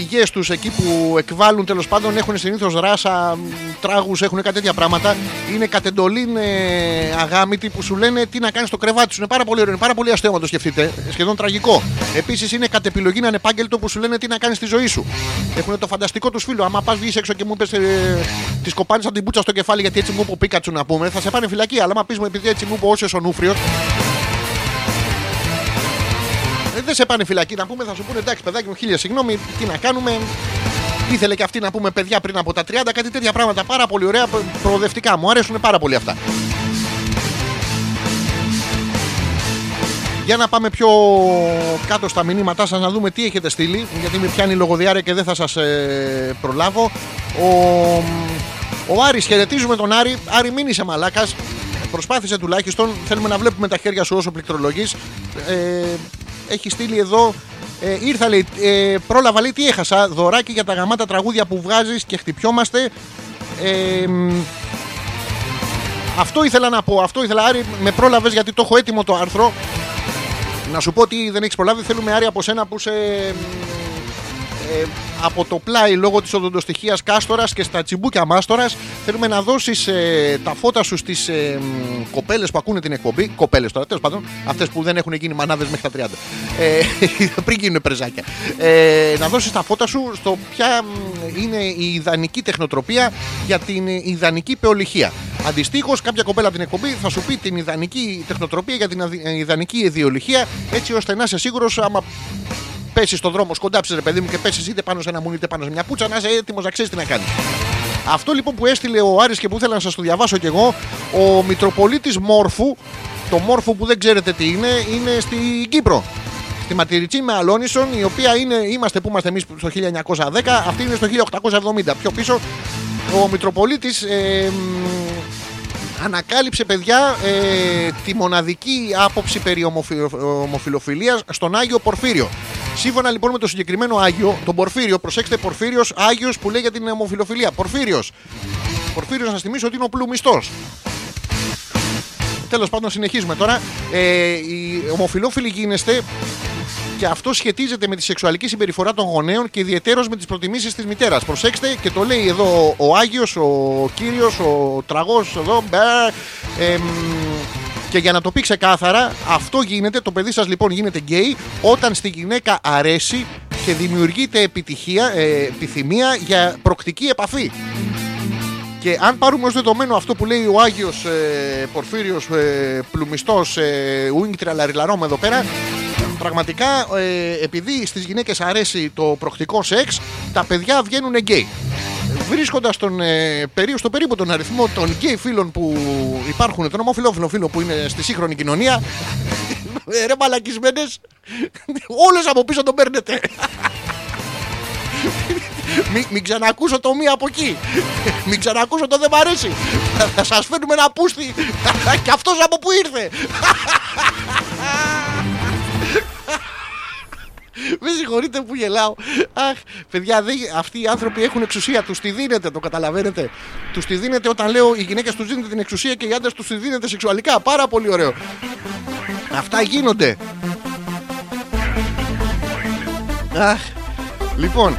Οι, οι, οι πηγές τους εκεί που εκβάλλουν τέλος πάντων έχουν συνήθως ράσα, τράγους, έχουν κάτι τέτοια πράγματα. Είναι κατεντολήν ε, αγάμητοι που σου λένε τι να κάνεις στο κρεβάτι σου. Είναι πάρα πολύ ωραίο, είναι πάρα πολύ αστείο να το σκεφτείτε. Σχεδόν τραγικό. Επίσης είναι κατ' επιλογή ένα ανεπάγγελτο που σου λένε τι να κάνεις στη ζωή σου. Έχουν το φανταστικό τους φίλο. Άμα πας βγεις έξω και μου είπε ε, τη κοπάνει σαν την πούτσα στο κεφάλι γιατί έτσι μου είπε ο Πίκατσου να πούμε, θα σε πάνε φυλακή. Αλλά άμα πεις μου επειδή έτσι μου είπε ο Όσιος ο Νούφριος, ε, δεν σε πάνε φυλακή να πούμε, θα σου πούνε εντάξει, παιδάκι μου, χίλια συγγνώμη, τι να κάνουμε. Ήθελε και αυτή να πούμε παιδιά πριν από τα 30, κάτι τέτοια πράγματα πάρα πολύ ωραία, προ- προοδευτικά. Μου αρέσουν πάρα πολύ αυτά. Για να πάμε πιο κάτω στα μηνύματά σας να δούμε τι έχετε στείλει γιατί με πιάνει η λογοδιάρεια και δεν θα σας ε, προλάβω. Ο, ο Άρης, χαιρετίζουμε τον Άρη. Άρη μην είσαι μαλάκας. Προσπάθησε τουλάχιστον. Θέλουμε να βλέπουμε τα χέρια σου όσο πληκτρολογείς. Ε, έχει στείλει εδώ. Ε, ήρθα λέει, ε, πρόλαβα λέει τι έχασα. Δωράκι για τα γαμάτα τραγούδια που βγάζεις και χτυπιόμαστε. Ε, μ, αυτό ήθελα να πω. Αυτό ήθελα, Άρη, με πρόλαβες γιατί το έχω έτοιμο το άρθρο. Να σου πω ότι δεν έχεις προλάβει. Θέλουμε Άρη από σένα που σε. Ε, από το πλάι λόγω της οδοντοστοιχίας κάστορας και στα τσιμπούκια μάστορας θέλουμε να δώσεις ε, τα φώτα σου στις ε, μ, κοπέλες που ακούνε την εκπομπή. Κοπέλες τώρα τέλος πάντων αυτές που δεν έχουν γίνει μανάδες μέχρι τα 30 ε, [laughs] πριν γίνουν πρεζάκια. Ε, να δώσεις τα φώτα σου στο ποια μ, είναι η ιδανική τεχνοτροπία για την ε, ιδανική πεολυχία Αντιστοίχως, κάποια κοπέλα από την εκπομπή θα σου πει την ιδανική τεχνοτροπία για την αδι- ε, ιδανική ιδιολυχία, έτσι ώστε να είσαι σίγουρος άμα πέσεις στον δρόμο, σκοντάψεις ρε παιδί μου και πέσεις είτε πάνω σε ένα μουνί είτε πάνω σε μια πούτσα, να είσαι έτοιμος να ξέρεις τι να κάνεις. Αυτό λοιπόν που έστειλε ο Άρης και που ήθελα να σας το διαβάσω κι εγώ, ο Μητροπολίτης Μόρφου, το Μόρφου που δεν ξέρετε τι είναι, είναι στην Κύπρο. Στη Ματηριτσή με Αλόνισον, η οποία είναι, είμαστε που είμαστε εμείς στο 1910, αυτή είναι στο 1870. Πιο πίσω, ο Μητροπολίτης ε, μ, ανακάλυψε παιδιά ε, τη μοναδική άποψη περί ομοφι- ομοφιλοφιλίας στον Άγιο Πορφύριο. Σύμφωνα λοιπόν με το συγκεκριμένο Άγιο, τον Πορφύριο, προσέξτε Πορφύριος Άγιος που λέει για την ομοφιλοφιλία. Πορφύριος. Πορφύριος να σας θυμίσω ότι είναι ο πλουμιστός. Τέλος πάντων συνεχίζουμε τώρα. Ε, οι ομοφιλόφιλοι γίνεστε και αυτό σχετίζεται με τη σεξουαλική συμπεριφορά των γονέων και ιδιαίτερω με τις προτιμήσεις της μητέρας. Προσέξτε και το λέει εδώ ο Άγιος, ο κύριος, ο τραγός εδώ. μπε, εμ, και για να το πει ξεκάθαρα, αυτό γίνεται, το παιδί σας λοιπόν γίνεται γκέι όταν στη γυναίκα αρέσει και δημιουργείται επιτυχία, ε, επιθυμία για προκτική επαφή. Και αν πάρουμε ως δεδομένο αυτό που λέει ο Άγιος ε, Πορφύριος ε, Πλουμιστός ε, Ουίνγκ Λαριλαρόμ εδώ πέρα Πραγματικά ε, επειδή στις γυναίκες αρέσει το πρωκτικό σεξ Τα παιδιά βγαίνουν γκέι Βρίσκοντας τον, ε, περί- στο περίπου τον αριθμό των γκέι φίλων που υπάρχουν Τον ομοφυλόφιλο φίλο που είναι στη σύγχρονη κοινωνία ε, Ρε μαλακισμένες Όλες από πίσω τον παίρνετε μην, μην ξανακούσω το μία από εκεί. Μην ξανακούσω το δεν μ' αρέσει. Θα σας φέρνουμε ένα πούστη. και αυτός από πού ήρθε. [laughs] Με συγχωρείτε που γελάω. Αχ, παιδιά, δεν- αυτοί οι άνθρωποι έχουν εξουσία. Τους τη δίνετε, το καταλαβαίνετε. Τους τη δίνετε όταν λέω οι γυναίκες τους δίνετε την εξουσία και οι άντρες τους τη δίνετε σεξουαλικά. Πάρα πολύ ωραίο. Αυτά γίνονται. Αχ, λοιπόν, [laughs]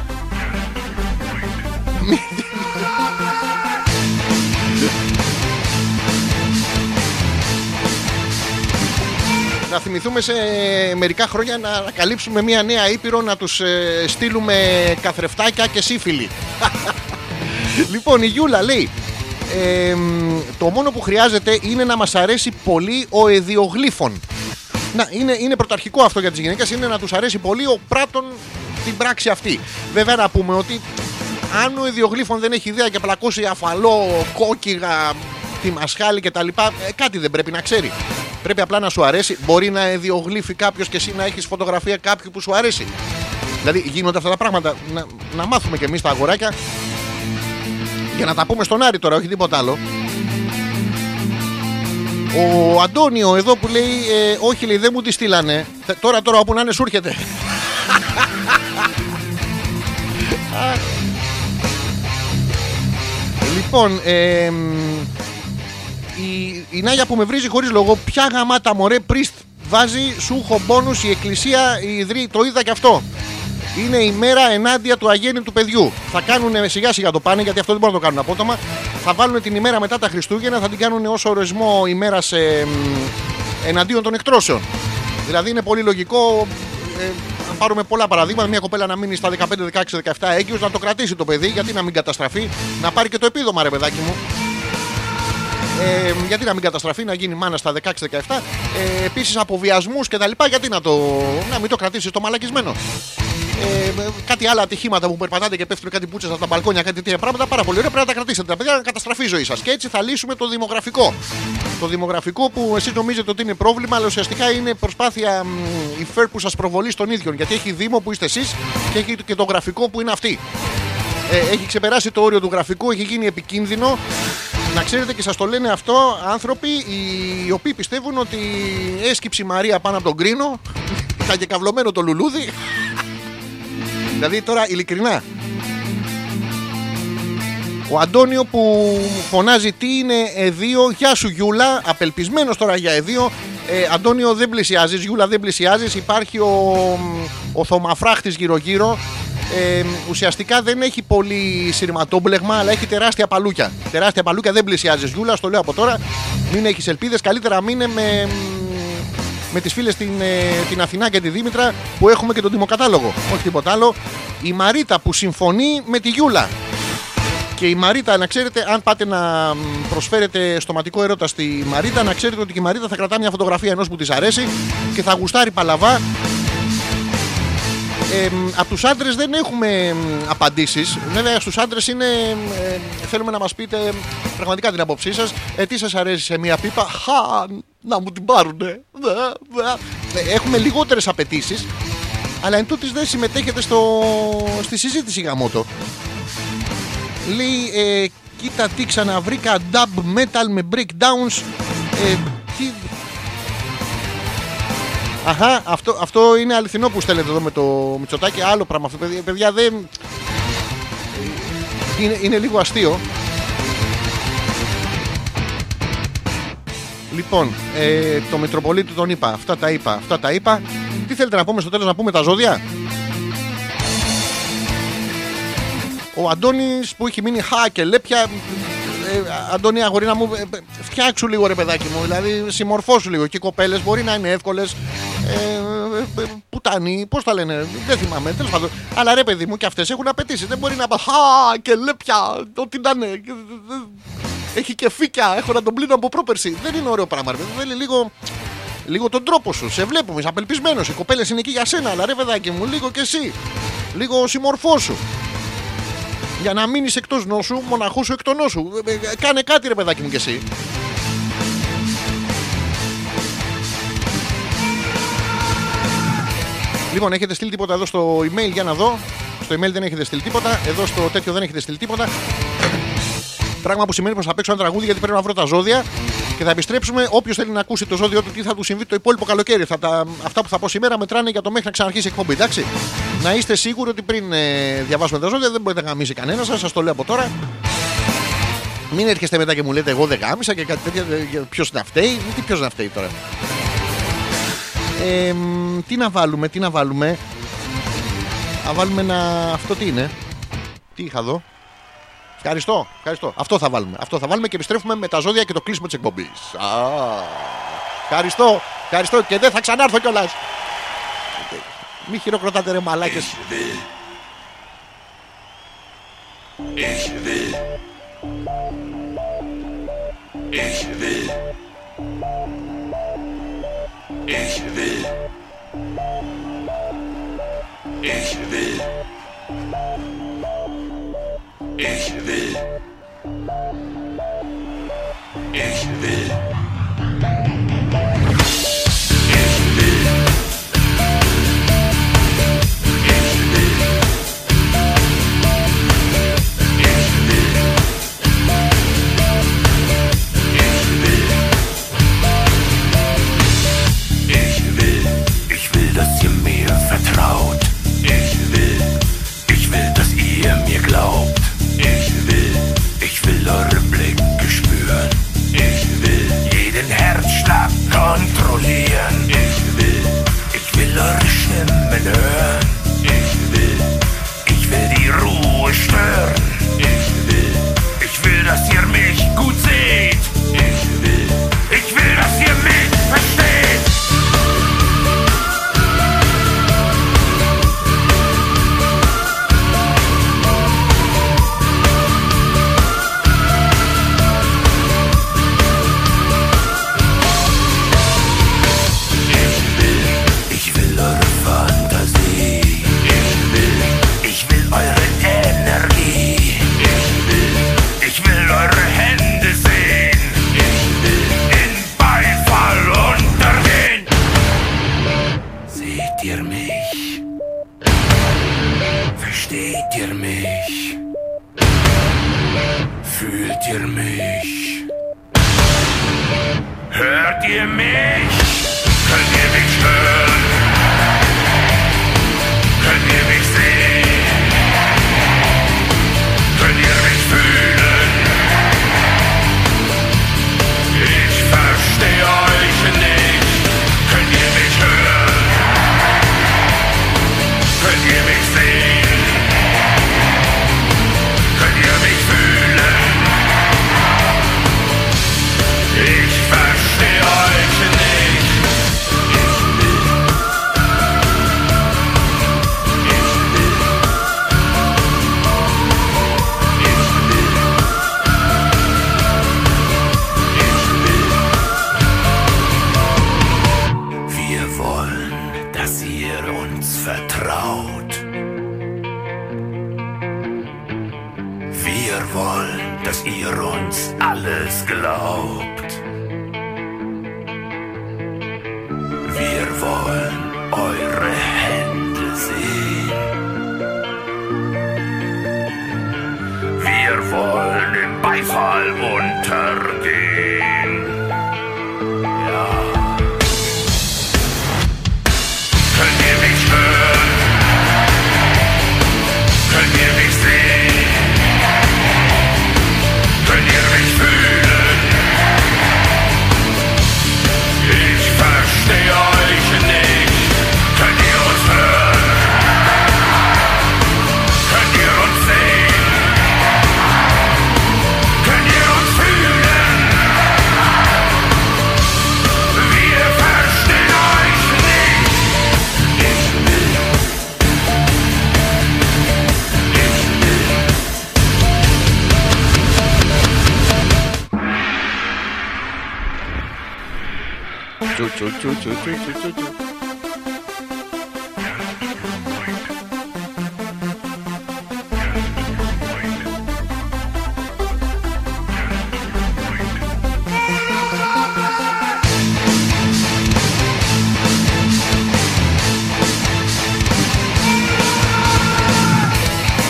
[laughs] να θυμηθούμε σε μερικά χρόνια να ανακαλύψουμε μια νέα ήπειρο να τους ε, στείλουμε καθρεφτάκια και σύφυλλοι. [laughs] λοιπόν, η Γιούλα λέει ε, μ, το μόνο που χρειάζεται είναι να μας αρέσει πολύ ο εδιογλήφων. Να, είναι, είναι πρωταρχικό αυτό για τις γυναίκες, είναι να τους αρέσει πολύ ο πράτων την πράξη αυτή. Βέβαια να πούμε ότι αν ο ιδιογλήφων δεν έχει ιδέα και πλακώσει αφαλό, κόκκιγα, τη μασχάλη κτλ. Ε, κάτι δεν πρέπει να ξέρει. Πρέπει απλά να σου αρέσει. Μπορεί να ιδιογλύφει κάποιος και εσύ να έχεις φωτογραφία κάποιου που σου αρέσει. Δηλαδή γίνονται αυτά τα πράγματα. Να, να μάθουμε κι εμείς τα αγοράκια για να τα πούμε στον Άρη τώρα, όχι τίποτα άλλο. Ο Αντώνιο εδώ που λέει ε, Όχι λέει δεν μου τη στείλανε Θε- Τώρα τώρα όπου να είναι σου έρχεται [laughs] Λοιπόν ε, μ, η, η Νάγια που με βρίζει χωρίς λόγο Ποια γαμάτα μωρέ πρίστ Βάζει σου μπόνους η εκκλησία η ιδρύ, Το είδα και αυτό είναι η μέρα ενάντια του αγέννητου παιδιού. Θα κάνουν σιγά σιγά το πάνε γιατί αυτό δεν μπορούν να το κάνουν απότομα. Θα βάλουν την ημέρα μετά τα Χριστούγεννα, θα την κάνουν ως ορισμό ημέρα ε, μ, εναντίον των εκτρώσεων. Δηλαδή είναι πολύ λογικό. Ε, αν πάρουμε πολλά παραδείγματα, μια κοπέλα να μείνει στα 15, 16, 17 έγκυος, να το κρατήσει το παιδί, γιατί να μην καταστραφεί, να πάρει και το επίδομα, ρε παιδάκι μου. Ε, γιατί να μην καταστραφεί, να γίνει μάνα στα 16-17. Ε, Επίσης από βιασμού και τα λοιπά, γιατί να, το, να μην το κρατήσεις το μαλακισμένο. Ε, κάτι άλλα ατυχήματα που περπατάτε και πέφτουν κάτι πούτσε από τα μπαλκόνια, κάτι τέτοια πράγματα. Πάρα πολύ ωραία. Πρέπει να τα κρατήσετε τα παιδιά να καταστραφεί η ζωή σας. Και έτσι θα λύσουμε το δημογραφικό. Το δημογραφικό που εσείς νομίζετε ότι είναι πρόβλημα, αλλά ουσιαστικά είναι προσπάθεια μ, υφέρ που σας προβολεί στον ίδιο. Γιατί έχει Δήμο που είστε εσείς και έχει και το γραφικό που είναι αυτή. Ε, έχει ξεπεράσει το όριο του γραφικού, έχει γίνει επικίνδυνο. Να ξέρετε και σας το λένε αυτό άνθρωποι οι οποίοι πιστεύουν ότι έσκυψε η Μαρία πάνω από τον κρίνο, ήταν και καυλωμένο το λουλούδι. δηλαδή τώρα ειλικρινά. Ο Αντώνιο που φωνάζει τι είναι εδίο, γεια σου Γιούλα, απελπισμένος τώρα για εδίο. Ε, Αντώνιο δεν πλησιάζεις, Γιούλα δεν πλησιάζεις, υπάρχει ο, ο Θωμαφράχτης γύρω γύρω. Ε, ουσιαστικά δεν έχει πολύ σειρματόμπλεγμα, αλλά έχει τεράστια παλούκια. Τεράστια παλούκια, δεν πλησιάζει Γιούλας, στο λέω από τώρα. Μην έχεις ελπίδες. Καλύτερα μείνε με, με τις φίλες την, ε, την Αθηνά και τη Δήμητρα που έχουμε και τον τιμοκατάλογο. Όχι τίποτα άλλο. Η Μαρίτα που συμφωνεί με τη Γιούλα. Και η Μαρίτα, να ξέρετε, αν πάτε να μ, προσφέρετε στοματικό έρωτα στη Μαρίτα, να ξέρετε ότι και η Μαρίτα θα κρατά μια φωτογραφία ενός που της αρέσει και θα γουστάρει παλαβά. Ε, μ, από τους άντρες δεν έχουμε απαντήσεις. Βέβαια, στους άντρες είναι. ε, θέλουμε να μας πείτε μ, πραγματικά την άποψή σας. Ε, τι σας αρέσει σε μία πίπα; Χα, να μου την πάρουνε. Δε, δε. Ε, Έχουμε λιγότερες απαιτήσεις. Αλλά εν τούτης δεν συμμετέχετε στο, στη συζήτηση γαμότο. Λέει, ε, κοίτα τι ξαναβρήκα dub metal με breakdowns. Ε, τι... Αχα, αυτό, αυτό είναι αληθινό που στέλνετε εδώ με το Μητσοτάκι. Άλλο πράγμα αυτό, παιδιά, παιδιά δεν... Είναι, είναι λίγο αστείο. Λοιπόν, ε, το Μητροπολίτη τον είπα. Αυτά τα είπα. Αυτά τα είπα. Τι θέλετε να πούμε στο τέλος να πούμε τα ζώδια; Ο Αντώνης που έχει μείνει χα και λέπια. Ε, Αντώνη, αγορίνα μου, ε, φτιάξου λίγο ρε παιδάκι μου. Δηλαδή, συμμορφώσου λίγο. Και οι κοπέλες μπορεί να είναι εύκολες. Ε, ε, ε, πουτανοί, πώς τα λένε, δεν θυμάμαι. Τέλος πάντων. Αλλά ρε παιδί μου, και αυτές έχουν απαιτήσει. Δεν μπορεί να πας χα και λέπια. Ό,τι να είναι. Έχει και φύκια. Έχω να τον πλύνω από πρόπερση. Δεν είναι ωραίο πράγμα. Ρε. παιδί. Θέλει λίγο λίγο τον τρόπο σου. Σε βλέπουμε, είσαι απελπισμένος. Οι κοπέλες είναι εκεί για σένα, αλλά ρε παιδάκι μου, λίγο κι εσύ. Λίγο συμμορφώσου. Για να μείνεις εκτός νόσου, μοναχούς σου εκ των νόσου. Ε, ε, Κάνε κάτι, ρε παιδάκι μου κι εσύ. Λοιπόν, έχετε στείλει τίποτα εδώ στο email για να δω. Στο email δεν έχετε στείλει τίποτα. Εδώ στο τέτοιο δεν έχετε στείλει τίποτα. Πράγμα που σημαίνει πως θα παίξω ένα τραγούδι γιατί πρέπει να βρω τα ζώδια και θα επιστρέψουμε. Όποιος θέλει να ακούσει το ζώδιο του, τι θα του συμβεί το υπόλοιπο καλοκαίρι. Θα τα, αυτά που θα πω σήμερα μετράνε για το μέχρι να ξαναρχίσει η εκπομπή, εντάξει. Να είστε σίγουροι ότι πριν ε, διαβάσουμε τα ζώδια δεν μπορείτε να γαμίσει κανένα σας, σας το λέω από τώρα. Μην έρχεστε μετά και μου λέτε εγώ δεν γάμισα και κάτι τέτοια. Ποιος να φταίει, τι ποιος να φταίει τώρα. Ε, μ, τι να βάλουμε, τι να βάλουμε. Να βάλουμε ένα. Αυτό τι είναι; Τι είχα εδώ; Ευχαριστώ, ευχαριστώ. Αυτό θα βάλουμε. Αυτό θα βάλουμε και επιστρέφουμε με τα ζώδια και το κλείσιμο της εκπομπής. Ευχαριστώ, ευχαριστώ και δεν θα ξανάρθω κιόλας. Μη χειροκροτάτε ρε μαλάκες. Ich will. Ich will. Ich will. Ich will. Ich will.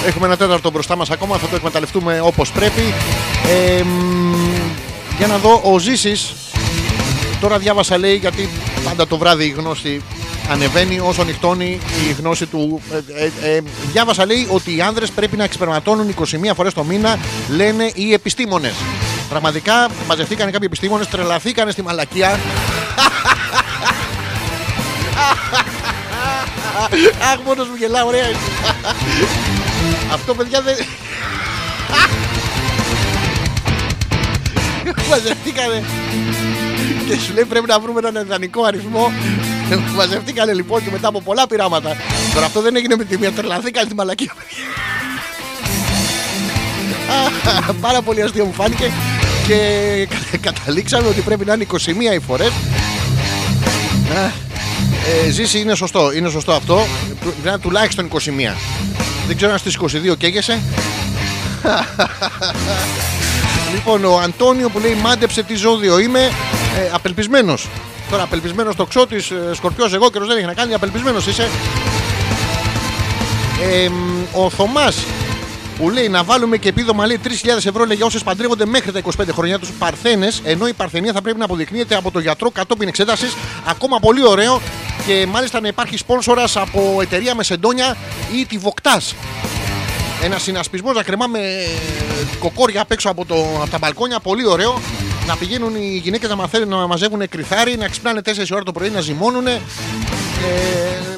Έχουμε ένα τέταρτο μπροστά μας ακόμα, θα το εκμεταλλευτούμε όπως πρέπει. Ε, μ, για να δω, ο Ζήσης Τώρα διάβασα λέει γιατί πάντα το βράδυ η γνώση ανεβαίνει όσο νυχτώνει η γνώση του. Ε, ε, ε, διάβασα λέει ότι οι άνδρες πρέπει να εξπερματώνουν 21 φορές το μήνα, λένε οι επιστήμονες. Πραγματικά μαζευτήκανε κάποιοι επιστήμονες, τρελαθήκανε στη μαλακία. [laughs] Αχ, μόνος μου γελάω, ωραία. Είναι. Αυτό παιδιά δεν... [laughs] Μαζευτήκανε και σου λέει πρέπει να βρούμε έναν ιδανικό αριθμό. [laughs] Μαζευτήκανε λοιπόν και μετά από πολλά πειράματα. Τώρα αυτό δεν έγινε με τη μία, τρελαθήκανε στη μαλακία. Α, [laughs] Πάρα πολύ αστείο μου φάνηκε και κα- καταλήξαμε ότι πρέπει να είναι 21 οι φορές. Α, Ε, ζήσει είναι σωστό, είναι σωστό αυτό. Πρέπει να είναι τουλάχιστον 21. Δεν ξέρω αν στις 22 καίγεσαι. Λοιπόν, ο Αντώνιο που λέει μάντεψε τι ζώδιο είμαι, ε, απελπισμένος. Τώρα απελπισμένος το ξώτη, ε, σκορπιός εγώ και δεν έχει να κάνει, απελπισμένος είσαι. Ε, μ, ο Θωμάς που λέει να βάλουμε και επίδομα λέει 3.000 ευρώ λέει, για όσες παντρεύονται μέχρι τα 25 χρόνια τους παρθένες, ενώ η παρθενία θα πρέπει να αποδεικνύεται από το γιατρό κατόπιν εξέτασης. Ακόμα πολύ ωραίο και μάλιστα να υπάρχει σπόνσορας από εταιρεία με σεντόνια ή τη Βοκτάς. Ένα συνασπισμός να κρεμάμε ε, κοκόρια απ' έξω από, το, από τα μπαλκόνια. Πολύ ωραίο. Να πηγαίνουν οι γυναίκες να μαθαίνουν να μαζεύουν κρυθάρι, να ξυπνάνε 4 ώρα το πρωί, να ζυμώνουν. Ε,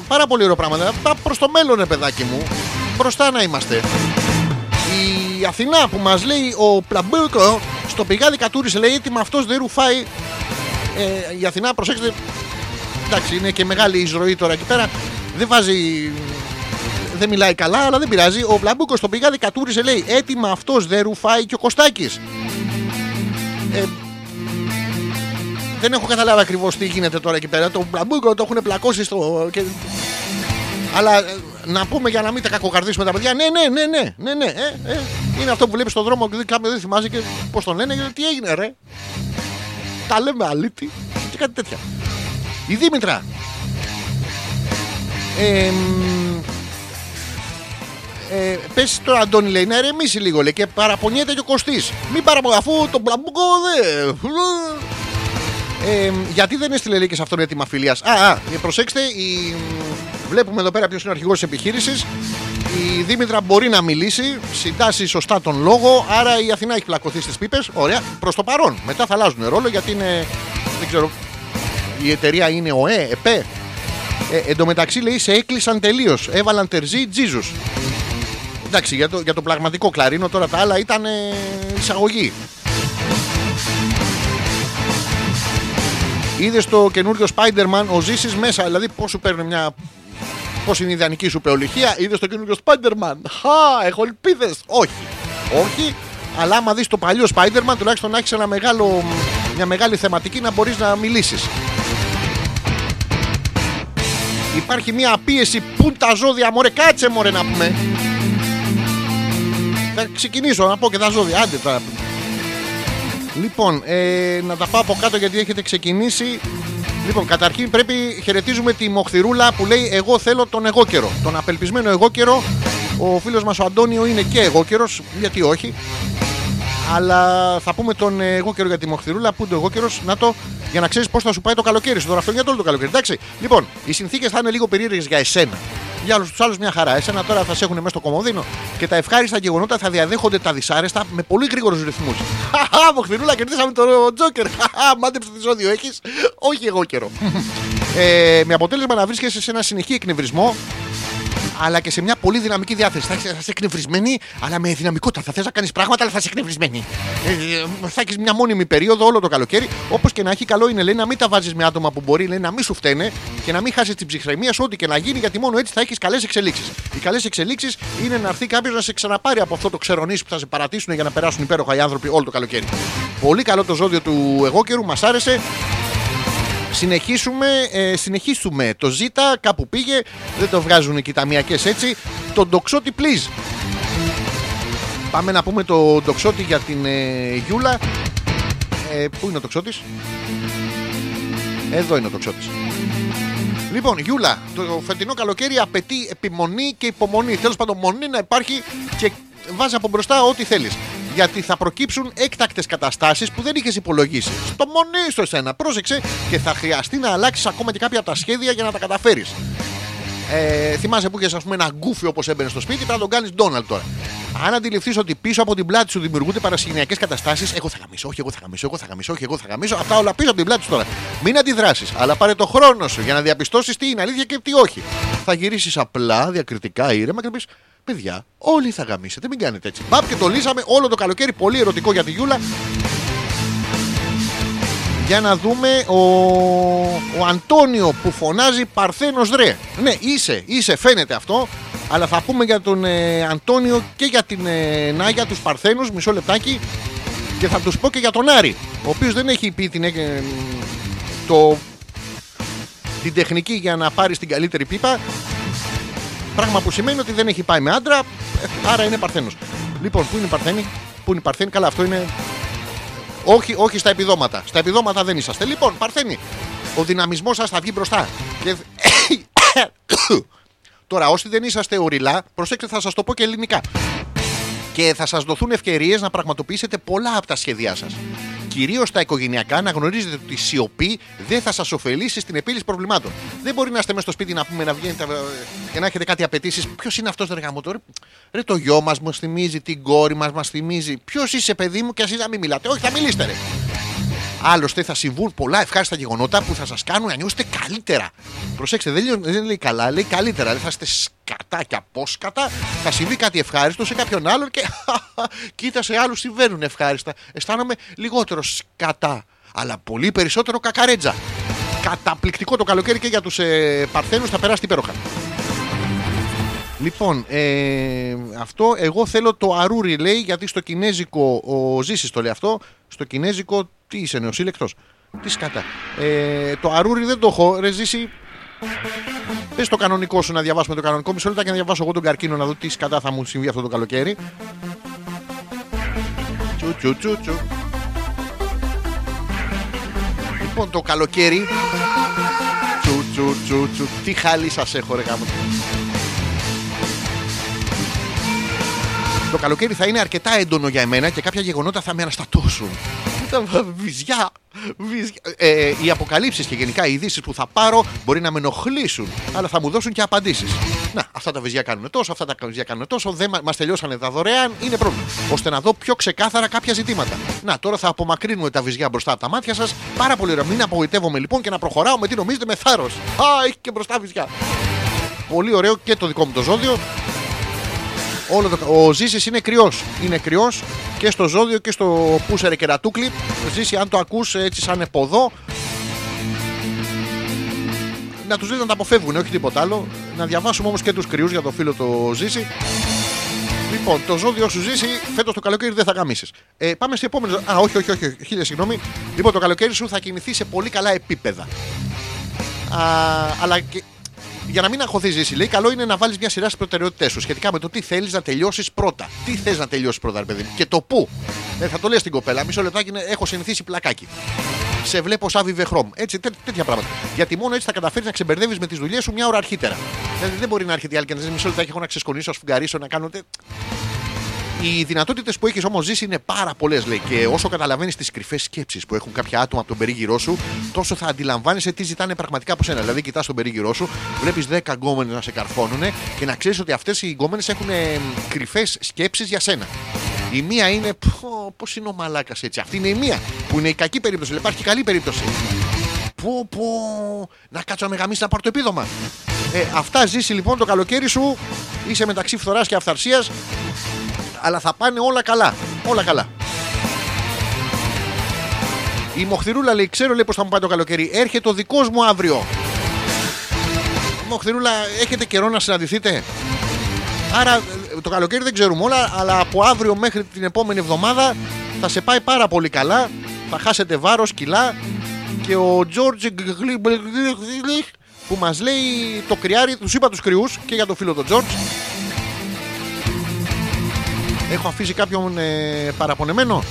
πάρα πολύ ωραίο πράγμα. Προς το μέλλον, ρε παιδάκι μου. Μπροστά να είμαστε. Η Αθηνά που μας λέει ο Πλαμπούκο στο πηγάδι κατούρισε λέει έτοιμα αυτός δεν ρουφάει. Ε, η Αθηνά, προσέξτε. Εντάξει, είναι και μεγάλη εισρωή τώρα εκεί πέρα. Δεν βάζει δεν μιλάει καλά, αλλά δεν πειράζει. Ο Βλαμπούκο στο πηγάδι κατούρισε, λέει: Έτοιμα αυτός δεν ρουφάει και ο Κωστάκης. Ε, δεν έχω καταλάβει ακριβώς τι γίνεται τώρα εκεί πέρα. Το Βλαμπούκο το έχουν πλακώσει στο. Και... Αλλά ε, να πούμε για να μην τα κακοκαρδίσουμε τα παιδιά. Ναι, ναι, ναι, ναι, ναι, ναι. Ε, ε, είναι αυτό που βλέπεις στον δρόμο και κάποιο δεν θυμάσαι και πώς τον λένε. και Τι έγινε, ρε. Τα λέμε αλήτη και κάτι τέτοια. Η Δήμητρα. Ε, μ, ε, Πες τώρα, Αντώνη, λέει να ηρεμήσει λίγο λέει, και παραπονιέται και ο Κωστής. Μην παραπονιέται αφού τον μπλαμπούκο δεν. Ε, γιατί δεν έστειλε λέει και σε αυτόν έτοιμα φιλία. Α, α, ε, προσέξτε, η... βλέπουμε εδώ πέρα ποιος είναι ο αρχηγός της επιχείρησης. Η Δήμητρα μπορεί να μιλήσει, συντάσσει σωστά τον λόγο, άρα η Αθηνά έχει πλακωθεί στις πίπες. Ωραία, προς το παρόν. Μετά θα αλλάζουν ρόλο γιατί είναι. Δεν ξέρω. Η εταιρεία είναι ο ΕΕ, ΕΠΕ. Ε, εν τω μεταξύ λέει σε έκλεισαν τελείως. Έβαλαν τερζή τζίζους. Εντάξει, για το, για το πραγματικό κλαρίνο τώρα τα άλλα ήταν ε, εισαγωγή. Είδες το καινούριο Spider-Man, ο Ζήσης μέσα. Δηλαδή, πώς σου παίρνει μια. Πώς είναι η ιδανική σου πεολυχία. Είδες το καινούριο Spider-Man. Χα, έχω ελπίδες. Όχι. Όχι. Αλλά άμα δεις το παλιό Spider-Man, τουλάχιστον να έχεις ένα μεγάλο, μια μεγάλη θεματική να μπορείς να μιλήσεις. Υπάρχει μια πίεση. Πού τα ζώδια, μωρέ, κάτσε μωρέ να πούμε. Θα ξεκινήσω να πω και τα ζώδια. Άντε τώρα. Λοιπόν, ε, να τα πάω από κάτω γιατί έχετε ξεκινήσει. Λοιπόν, καταρχήν πρέπει χαιρετίζουμε τη Μοχθηρούλα που λέει Εγώ θέλω τον εγώ καιρό. Τον απελπισμένο εγώ καιρό. Ο φίλος μας ο Αντώνιο είναι και εγώ καιρός. Γιατί όχι. Αλλά θα πούμε τον ε, εγώ καιρό για τη Μοχθηρούλα. Πού είναι το εγώ καιρός, να το για να ξέρεις πώς θα σου πάει το καλοκαίρι. Στο ραφτονιάτο όλο το καλοκαίρι. Εντάξει. Λοιπόν, οι συνθήκες θα είναι λίγο περίεργες για εσένα. Για όλους τους άλλους μια χαρά. Εσένα τώρα θα σε έχουν μέσα στο κομμωδίνο και τα ευχάριστα γεγονότα θα διαδέχονται τα δυσάρεστα με πολύ γρήγορους ρυθμούς. [laughs] Χαχά, Μοχθηρούλα, κερδίσαμε τον Τζόκερ. [laughs] Χαχά, μάντεψε τι ζώδιο έχεις. Όχι εγώ καιρό. [laughs] ε, με αποτέλεσμα να βρίσκεσαι σε ένα συνεχή εκνευρισμό αλλά και σε μια πολύ δυναμική διάθεση. Θα είσαι, θα είσαι εκνευρισμένη, αλλά με δυναμικότητα. Θα θες να κάνεις πράγματα, αλλά θα είσαι εκνευρισμένη. Ε, ε, θα έχεις μια μόνιμη περίοδο όλο το καλοκαίρι. Όπως και να έχει, καλό είναι λέει, να μην τα βάζεις με άτομα που μπορεί λέει, να μην σου φταίνε και να μην χάσεις την ψυχραιμία σου, ό,τι και να γίνει, γιατί μόνο έτσι θα έχεις καλές εξελίξεις. Οι καλές εξελίξεις είναι να έρθει κάποιος να σε ξαναπάρει από αυτό το ξερονίσι που θα σε παρατήσουν για να περάσουν υπέροχα οι άνθρωποι όλο το καλοκαίρι. Πολύ καλό το ζώδιο του εγώ καιρού, μας άρεσε. Συνεχίσουμε, ε, συνεχίσουμε. Το Ζ κάπου πήγε, δεν το βγάζουν και οι ταμιακές έτσι. Το ντοξότη please. Πάμε να πούμε το ντοξότη για την ε, Γιούλα. Ε, πού είναι ο τοξότης; Εδώ είναι ο τοξότης. Λοιπόν, Γιούλα, το φετινό καλοκαίρι απαιτεί επιμονή και υπομονή. Τέλος πάντων, μονή να υπάρχει και βάζει από μπροστά ό,τι θέλεις. Γιατί θα προκύψουν έκτακτες καταστάσεις που δεν είχες υπολογίσει. Στο μονή στο εσένα. Πρόσεξε και θα χρειαστεί να αλλάξεις ακόμα και κάποια από τα σχέδια για να τα καταφέρεις. Ε, θυμάσαι που είχες ένα γκούφι όπως έμπαινε στο σπίτι, πρέπει να τον κάνεις Ντόναλτ τώρα. Αν αντιληφθείς ότι πίσω από την πλάτη σου δημιουργούνται παρασυγνιακέ καταστάσεις, εγώ θα γαμίσω, όχι εγώ θα γαμίσω, εγώ θα γαμίσω, όχι εγώ θα γαμίσω, αυτά όλα πίσω από την πλάτη σου τώρα. Μην αντιδράσεις, αλλά πάρε το χρόνο σου για να διαπιστώσεις τι είναι αλήθεια και τι όχι. Θα γυρίσεις απλά, διακριτικά, ήρεμα και θα πεις Παιδιά, όλοι θα γαμίσετε, μην κάνετε έτσι. Μπαπ και το λύσαμε όλο το καλοκαίρι, πολύ ερωτικό για τη Γιούλα. Για να δούμε ο, ο Αντώνιο που φωνάζει Παρθένος ρε. Ναι, είσαι, είσαι, φαίνεται αυτό. Αλλά θα πούμε για τον ε, Αντώνιο και για την ε, Νάγια, τους Παρθένους, μισό λεπτάκι. Και θα τους πω και για τον Άρη, ο οποίος δεν έχει πει την, ε, το, την τεχνική για να πάρει την καλύτερη πίπα. Πράγμα που σημαίνει ότι δεν έχει πάει με άντρα, ε, άρα είναι Παρθένος. Λοιπόν, πού είναι η Παρθένη, πού είναι η Παρθένη, καλά, αυτό είναι όχι, όχι στα επιδόματα. Στα επιδόματα δεν είσαστε. Λοιπόν, Παρθένη, ο δυναμισμός σας θα βγει μπροστά. Και... [coughs] Τώρα, όσοι δεν είσαστε οριλά, προσέξτε, θα σας το πω και ελληνικά. Και θα σας δοθούν ευκαιρίες να πραγματοποιήσετε πολλά από τα σχέδιά σας. Κυρίως στα οικογενειακά, να γνωρίζετε ότι η σιωπή δεν θα σας ωφελήσει στην επίλυση προβλημάτων. Δεν μπορεί να είστε μέσα στο σπίτι να πούμε να βγαίνετε ε, και να έχετε κάτι απαιτήσεις. Ποιος είναι αυτός, ρε γαμότο, ρε, ρε το γιο μας μα θυμίζει, την κόρη μας μας θυμίζει. Ποιος είσαι, παιδί μου, και εσεί να μην μιλάτε. Όχι, θα μιλήσετε, ρε. Άλλωστε θα συμβούν πολλά ευχάριστα γεγονότα που θα σας κάνουν να νιώσετε καλύτερα. Προσέξτε, δεν λέει, δεν λέει καλά, λέει καλύτερα. Δεν θα είστε σκατά και απόσκατα. Θα συμβεί κάτι ευχάριστο σε κάποιον άλλον και [laughs] κοίτα σε άλλους συμβαίνουν ευχάριστα. Αισθάνομαι λιγότερο σκατά, αλλά πολύ περισσότερο κακαρέτζα. Καταπληκτικό το καλοκαίρι και για τους ε, Παρθένους θα περάσει υπέροχα. Λοιπόν, ε, αυτό εγώ θέλω το αρούρι λέει γιατί στο κινέζικο, ο Ζήσης το λέει αυτό, στο κινέζικο τι είσαι νεοσύλλεκτος, τι σκατά. Ε, το αρούρι δεν το έχω, ρε Ζήση, πες το κανονικό σου να διαβάσουμε το κανονικό, μισό λεπτά και να διαβάσω εγώ τον καρκίνο να δω τι σκατά θα μου συμβεί αυτό το καλοκαίρι. Τσου τσου τσου τσου. Λοιπόν, το καλοκαίρι. Τσου τσου τσου τσου. Τι χαλί σας έχω ρε γάμο. Το καλοκαίρι θα είναι αρκετά έντονο για εμένα και κάποια γεγονότα θα με αναστατώσουν. Τα βυζιά. βυζιά. Ε, οι αποκαλύψεις και γενικά οι ειδήσεις που θα πάρω μπορεί να με ενοχλήσουν, αλλά θα μου δώσουν και απαντήσεις. Να, αυτά τα βυζιά κάνουν τόσο, αυτά τα βυζιά κάνουν τόσο, δεν μα μας τελειώσανε τα δωρεάν, είναι πρόβλημα. Ώστε να δω πιο ξεκάθαρα κάποια ζητήματα. Να, τώρα θα απομακρύνουμε τα βυζιά μπροστά από τα μάτια σας. Πάρα πολύ ωραία. Μην απογοητεύομαι λοιπόν και να προχωράω με τι νομίζετε με θάρρος. Α, έχει και μπροστά βυζιά. Πολύ ωραίο και το δικό μου το ζώδιο. Όλο το... Ο Ζήσης είναι κρυός. Είναι κρυός και στο ζώδιο και στο πούσερε κερατούκλι. Ζήση, αν το ακούς έτσι σαν εποδό, να τους δείτε να τα αποφεύγουν, όχι τίποτα άλλο. Να διαβάσουμε όμως και τους κρυούς για το φίλο το Ζήση. Λοιπόν, το ζώδιο σου ζήσει φέτος το καλοκαίρι δεν θα γαμίσεις. Ε, πάμε σε επόμενο. Α, όχι, όχι, όχι, χίλια συγγνώμη. Λοιπόν, το καλοκαίρι σου θα κινηθεί σε πολύ καλά επίπεδα. Α, αλλά και για να μην αγχωθείς ζήσει, λέει, καλό είναι να βάλεις μια σειρά στις προτεραιότητές σου σχετικά με το τι θέλεις να τελειώσεις πρώτα. Τι θες να τελειώσεις πρώτα, ρε παιδί μου, και το πού. Ε, θα το λες στην κοπέλα, μισό λεπτάκι είναι- έχω συνηθίσει πλακάκι. Σε βλέπω σαν βιβεχρόμ. Έτσι, τέ, τέτοια πράγματα. Γιατί μόνο έτσι θα καταφέρεις να ξεμπερδεύεις με τις δουλειές σου μια ώρα αρχίτερα. Δηλαδή δεν μπορεί να έρχεται η άλλη και να ζήσει μισό λεπτάκι, έχω να ξεσκονίσω, να σφουγγαρίσω, να κάνω. τε- Οι δυνατότητες που έχεις όμως ζήσει είναι πάρα πολλές, λέει. Και όσο καταλαβαίνεις τις κρυφές σκέψεις που έχουν κάποια άτομα από τον περίγυρό σου, τόσο θα αντιλαμβάνεσαι τι ζητάνε πραγματικά από σένα. Δηλαδή, κοιτάς τον περίγυρό σου, βλέπεις 10 γκόμενες να σε καρφώνουν και να ξέρεις ότι αυτές οι γκόμενες έχουν κρυφές σκέψεις για σένα. Η μία είναι. Πώς είναι ο μαλάκας έτσι. Αυτή είναι η μία που είναι η κακή περίπτωση. αλλά Υπάρχει και καλή περίπτωση. Πω, πω, να κάτσω να με γαμίσει να πάρω το επίδομα. Ε, αυτά ζήσει λοιπόν το καλοκαίρι σου. Είσαι μεταξύ φθοράς και αυθαρσίας. Αλλά θα πάνε όλα καλά. Όλα καλά. Η Μοχθηρούλα λέει: Ξέρω λέει πώ θα μου πάει το καλοκαίρι. Έρχεται ο δικός μου αύριο. Μοχθηρούλα, έχετε καιρό να συναντηθείτε; Άρα ε, το καλοκαίρι δεν ξέρουμε όλα, αλλά από αύριο μέχρι την επόμενη εβδομάδα θα σε πάει πάρα πολύ καλά. Θα χάσετε βάρος, κιλά και ο Τζόρτζ που μας λέει το κρυάρι, τους είπα τους κρυούς και για το φίλο τον Τζόρτζ. Έχω αφήσει κάποιον ε, παραπονεμένο.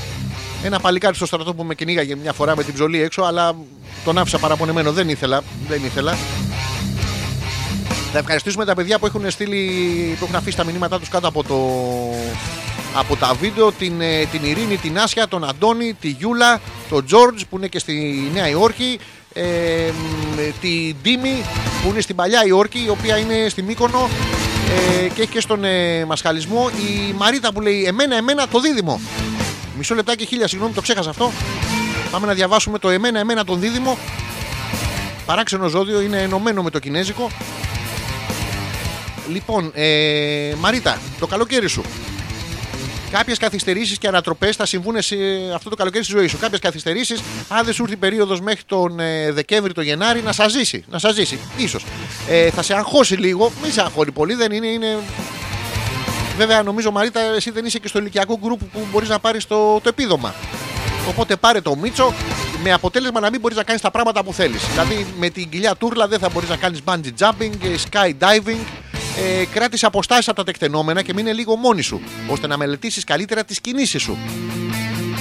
Ένα παλικάρι στο στρατό που με κυνήγαγε μια φορά με την ψωλή έξω, αλλά τον άφησα παραπονεμένο. Δεν ήθελα. Δεν ήθελα. Θα ευχαριστήσουμε τα παιδιά που έχουν στείλει, που έχουν αφήσει τα μηνύματά τους κάτω από, το, από τα βίντεο. Την, ε, την Ειρήνη, την Άσια, τον Αντώνη, τη Γιούλα, τον Τζόρτζ που είναι και στη Νέα Υόρκη. Ε, μ, τη Ντίμη που είναι στην παλιά Υόρκη, η οποία είναι στη Μύκονο ε, και έχει και στον ε, μασχαλισμό. Η Μαρίτα που λέει Εμένα, εμένα το δίδυμο. Μισό λεπτάκι, χίλια, συγγνώμη, το ξέχασα αυτό. Πάμε να διαβάσουμε το Εμένα, εμένα τον δίδυμο. Παράξενο ζώδιο, είναι ενωμένο με το κινέζικο. Λοιπόν, ε, Μαρίτα, το καλοκαίρι σου. Κάποιες καθυστερήσεις και ανατροπές θα συμβούν σε αυτό το καλοκαίρι στη ζωή σου. Κάποιες καθυστερήσεις, αν δεν σου έρθει περίοδος μέχρι τον ε, Δεκέμβρη, τον Γενάρη, να σας ζήσει. Να σας ζήσει, ίσως. Ε, θα σε αγχώσει λίγο. Μην σε αγχώνει πολύ, δεν είναι. είναι... Βέβαια, νομίζω Μαρίτα, εσύ δεν είσαι και στο ηλικιακό γκρουπ που μπορείς να πάρεις το, το επίδομα. Οπότε πάρε το Μίτσο με αποτέλεσμα να μην μπορείς να κάνεις τα πράγματα που θέλεις. Δηλαδή με την κοιλιά τούρλα δεν θα μπορείς να κάνεις bungee jumping, ε, skydiving. Ε, κράτησε αποστάσεις από τα τεκτενόμενα και μείνε λίγο μόνη σου, ώστε να μελετήσεις καλύτερα τις κινήσεις σου.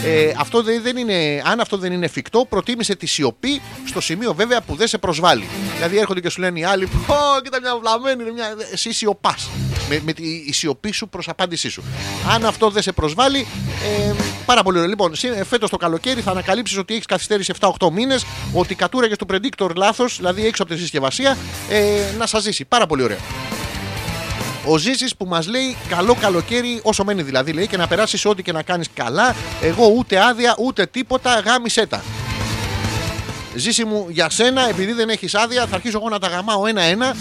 Ε, αυτό δεν, δεν είναι, αν αυτό δεν είναι εφικτό, προτίμησε τη σιωπή στο σημείο βέβαια που δεν σε προσβάλλει. Δηλαδή έρχονται και σου λένε οι άλλοι, Πω, κοίτα μια βλαμμένη, είναι μια... εσύ σιωπάς. Με, με τη η σιωπή σου προς απάντησή σου. Αν αυτό δεν σε προσβάλλει, ε, πάρα πολύ ωραία. Λοιπόν, φέτος το καλοκαίρι θα ανακαλύψεις ότι έχεις καθυστέρηση 7-8 μήνες, ότι κατούραγες του predictor λάθος, δηλαδή έξω από τη συσκευασία, ε, να σας ζήσει. Πάρα πολύ ωραία. Ο Ζήσης που μας λέει καλό καλοκαίρι, όσο μένει δηλαδή, λέει και να περάσεις ό,τι και να κάνεις καλά. Εγώ ούτε άδεια ούτε τίποτα, γάμισέ τα. Ζήση μου για σένα, επειδή δεν έχεις άδεια, θα αρχίσω εγώ να τα γαμάω ένα-ένα.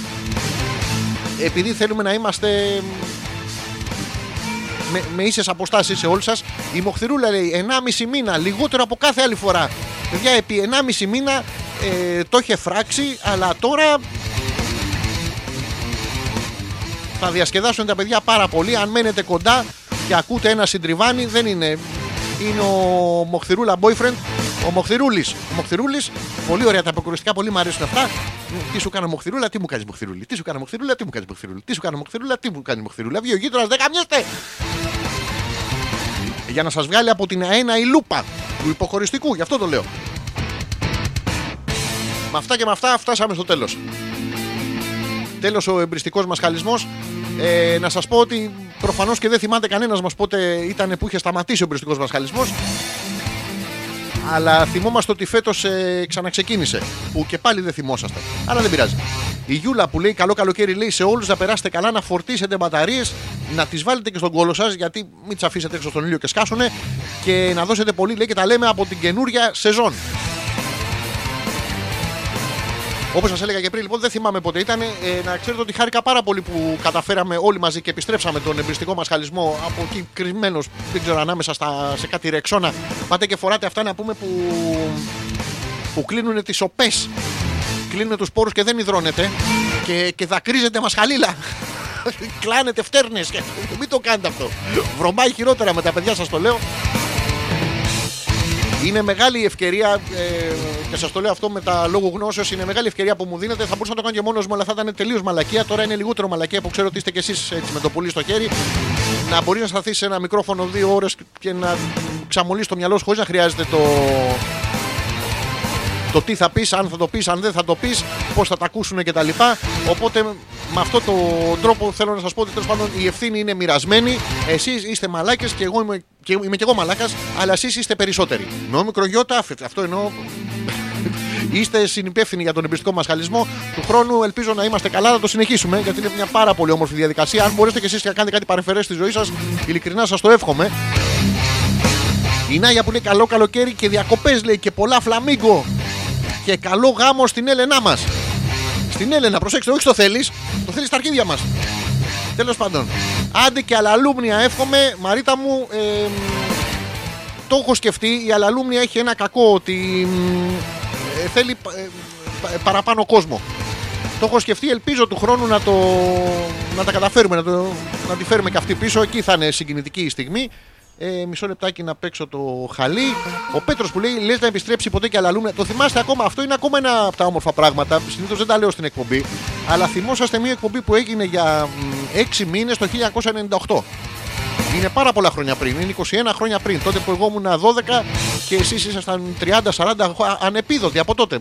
Επειδή θέλουμε να είμαστε με, με ίσες αποστάσεις σε όλους σας. Η Μοχθηρούλα λέει 1,5 μήνα, λιγότερο από κάθε άλλη φορά. Παιδιά, επί 1,5 μήνα ε, το είχε φράξει, αλλά τώρα θα διασκεδάσουν τα παιδιά πάρα πολύ. Αν μένετε κοντά και ακούτε ένα συντριβάνι, δεν είναι. Είναι ο Μοχθηρούλα boyfriend, ο Μοχθηρούλης. Ο Μοχθηρούλης, πολύ ωραία τα αποκρουστικά, πολύ μου αρέσουν αυτά. Τι σου κάνω Μοχθηρούλα, τι μου κάνεις Μοχθηρούλη; Τι σου κάνω Μοχθηρούλα, τι μου κάνεις Μοχθηρούλη; Τι σου κάνω Μοχθηρούλα, τι μου κάνει Μοχθηρούλα; Βγει ο γείτονα, δεν καμιέστε. Για να σας βγάλει από την αένα η λούπα του υποχωριστικού, γι' αυτό το λέω. Με αυτά και με αυτά φτάσαμε στο τέλος. Τέλος ο εμπριστικός μας χαλισμός. Ε, να σας πω ότι προφανώς και δεν θυμάται κανένας μας πότε ήταν που είχε σταματήσει ο εμπριστικός μας χαλισμός. Αλλά θυμόμαστε ότι φέτος ε, ξαναξεκίνησε. Που και πάλι δεν θυμόσαστε. Αλλά δεν πειράζει. Η Γιούλα που λέει καλό καλοκαίρι λέει σε όλους να περάσετε καλά, να φορτίσετε μπαταρίες, να τις βάλετε και στον κόλο σας γιατί μην τις αφήσετε έξω στον ήλιο και σκάσουνε και να δώσετε πολύ λέει και τα λέμε από την καινούρια σεζόν. Όπως σας έλεγα και πριν, λοιπόν, δεν θυμάμαι πότε ήταν. Ε, να ξέρετε ότι χάρηκα πάρα πολύ που καταφέραμε όλοι μαζί και επιστρέψαμε τον εμπριστικό μας χαλισμό από εκεί κρυμμένος, δεν ξέρω, ανάμεσα στα, σε κάτι ρεξόνα. Πάτε και φοράτε αυτά να πούμε που, που κλείνουν τις οπές. Κλείνουν τους πόρου και δεν υδρώνεται. Και, και δακρύζεται μασχαλίλα. [laughs] Κλάνετε φτέρνες. Μην το κάνετε αυτό. Βρωμάει χειρότερα με τα παιδιά, σας το λέω. Είναι μεγάλη η ευκαιρία ε, και σας το λέω αυτό με τα λόγου γνώσεως. Είναι μεγάλη ευκαιρία που μου δίνετε. Θα μπορούσα να το κάνω και μόνος μου, αλλά θα ήταν τελείως μαλακία. Τώρα είναι λιγότερο μαλακία που ξέρω ότι είστε κι εσείς με το πουλί στο χέρι. Να μπορεί να σταθεί σε ένα μικρόφωνο δύο ώρες και να ξαμολύσει το μυαλό σου χωρίς να χρειάζεται το, το τι θα πεις, αν θα το πεις, αν δεν θα το πεις, πώς θα τα ακούσουν κτλ. Οπότε με αυτόν τον τρόπο θέλω να σας πω ότι τέλος πάντων η ευθύνη είναι μοιρασμένη. Εσείς είστε μαλάκες και εγώ είμαι και, είμαι και εγώ μαλάκας, αλλά εσείς είστε περισσότεροι. Νόμο μικρογιώτα, αυτό εννοώ. [laughs] Είστε συνυπεύθυνοι για τον εμπιστικό μας χαλισμό. Του χρόνου ελπίζω να είμαστε καλά, να το συνεχίσουμε γιατί είναι μια πάρα πολύ όμορφη διαδικασία. Αν μπορέσετε κι εσείς να κάνετε κάτι παρεμφερέ στη ζωή σας, ειλικρινά σας το εύχομαι. Η Νάγια που λέει καλό καλοκαίρι και διακοπές λέει και πολλά φλαμίγκο. Και καλό γάμο στην Έλενά μας. Στην Έλενα, προσέξτε, όχι το θέλεις, το θέλεις στα αρχίδια μας. Τέλος πάντων. Άντε και αλαλούμνια εύχομαι, Μαρίτα μου. ε, το έχω σκεφτεί. Η αλαλούμνια έχει ένα κακό ότι μ, ε, θέλει ε, πα- παραπάνω κόσμο. Το έχω σκεφτεί, ελπίζω του χρόνου να, το, να τα καταφέρουμε, να, το, να τη φέρουμε και αυτή πίσω. Εκεί θα είναι συγκινητική η στιγμή. Ε, μισό λεπτάκι να παίξω το χαλί. Ο Πέτρος που λέει: Λες να επιστρέψει ποτέ και αλαλούμνια. Το θυμάστε ακόμα, αυτό είναι ακόμα ένα από τα όμορφα πράγματα. Συνήθως δεν τα λέω στην εκπομπή. Αλλά θυμόσαστε μια εκπομπή που έγινε για 6 μήνες το 1998. Είναι πάρα πολλά χρόνια πριν. Είναι 21 χρόνια πριν. Τότε που εγώ ήμουν 12 και εσείς ήσασταν 30-40 ανεπίδοτοι από τότε.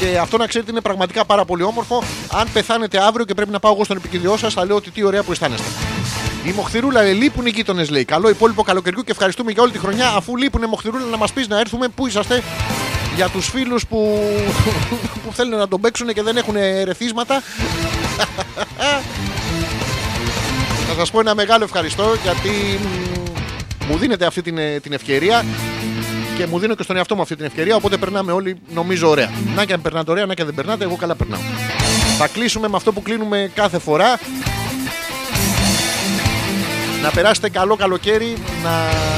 Και αυτό να ξέρετε είναι πραγματικά πάρα πολύ όμορφο. Αν πεθάνετε αύριο και πρέπει να πάω εγώ στον επικοινωνιό σας, θα λέω ότι τι ωραία που αισθάνεστε. Η Μοχθηρούλα λέει: Λείπουν οι γείτονες, λέει. Καλό υπόλοιπο καλοκαιριού και ευχαριστούμε για όλη τη χρονιά. Αφού λείπουν, Μοχθηρούλα, να μας πεις να έρθουμε. Πού είσαστε για τους φίλους που, [laughs] που θέλουν να τον παίξουν και δεν έχουν ρεθίσματα. [laughs] Θα σας πω ένα μεγάλο ευχαριστώ γιατί μ, μου δίνετε αυτή την, ε, την ευκαιρία και μου δίνω και στον εαυτό μου αυτή την ευκαιρία. Οπότε περνάμε όλοι, νομίζω, ωραία. Να και αν περνάτε ωραία, να και αν δεν περνάτε, εγώ καλά περνάω. Θα κλείσουμε με αυτό που κλείνουμε κάθε φορά. Να περάσετε καλό καλοκαίρι, να,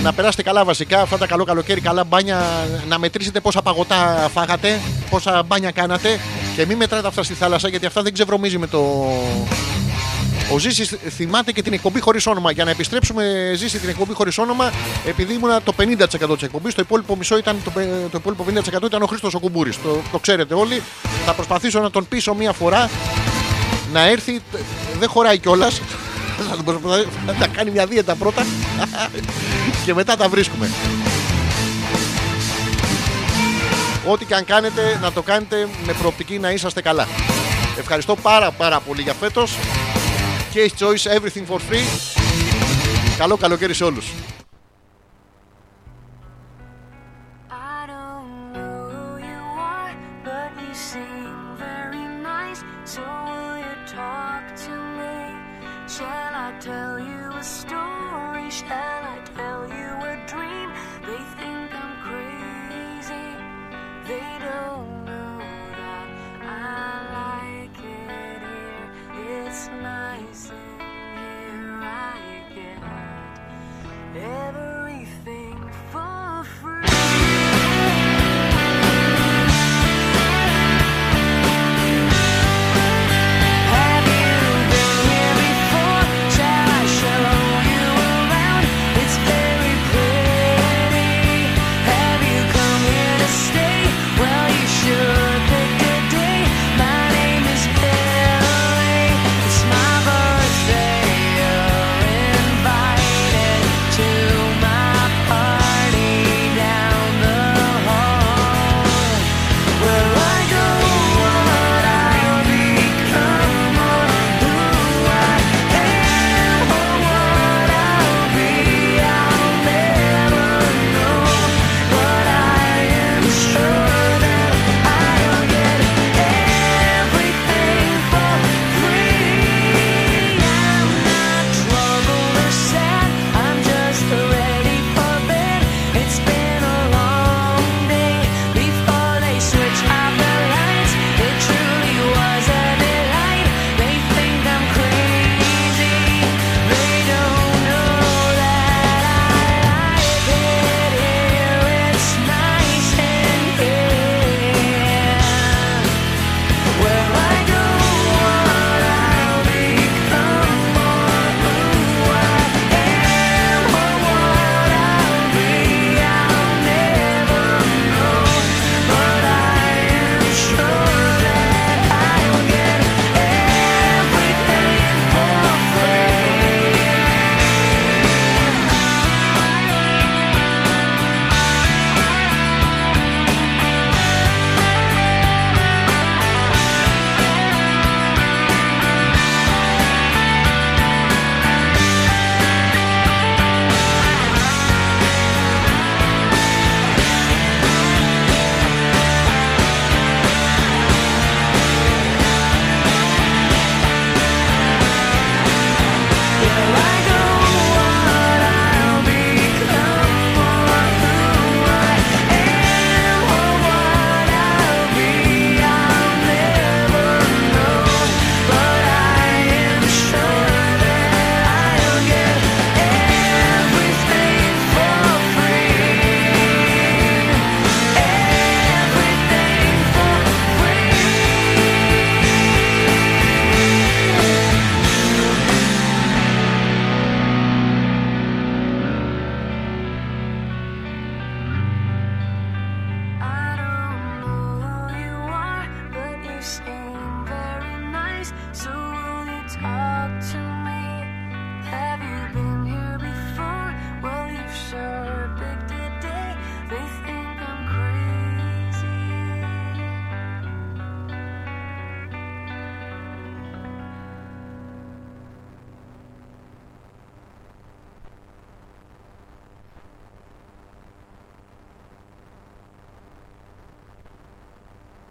να περάσετε καλά βασικά. Αυτά τα καλό καλοκαίρι, καλά μπάνια. Να μετρήσετε πόσα παγωτά φάγατε, πόσα μπάνια κάνατε. Και μην μετράτε αυτά στη θάλασσα γιατί αυτά δεν ξεβρωμίζει με το, ο Ζήση θυμάται και την εκπομπή χωρίς όνομα. Για να επιστρέψουμε, Ζήση την εκπομπή χωρίς όνομα, επειδή ήμουνα το 50% της εκπομπής, το υπόλοιπο μισό ήταν το, πε- το υπόλοιπο 50% ήταν ο Χρήστος ο Κουμπούρης. Το, το ξέρετε όλοι. Θα προσπαθήσω να τον πείσω μία φορά να έρθει. Δεν χωράει κιόλας. [laughs] Θα τον προσπαθήσω να κάνει μια δίαιτα πρώτα [laughs] και μετά τα βρίσκουμε. Ό,τι και αν κάνετε, να το κάνετε με προοπτική να είσαστε καλά. Ευχαριστώ πάρα πάρα πολύ για φέτος. Case Choice, everything for free. Καλό καλοκαίρι σε όλους.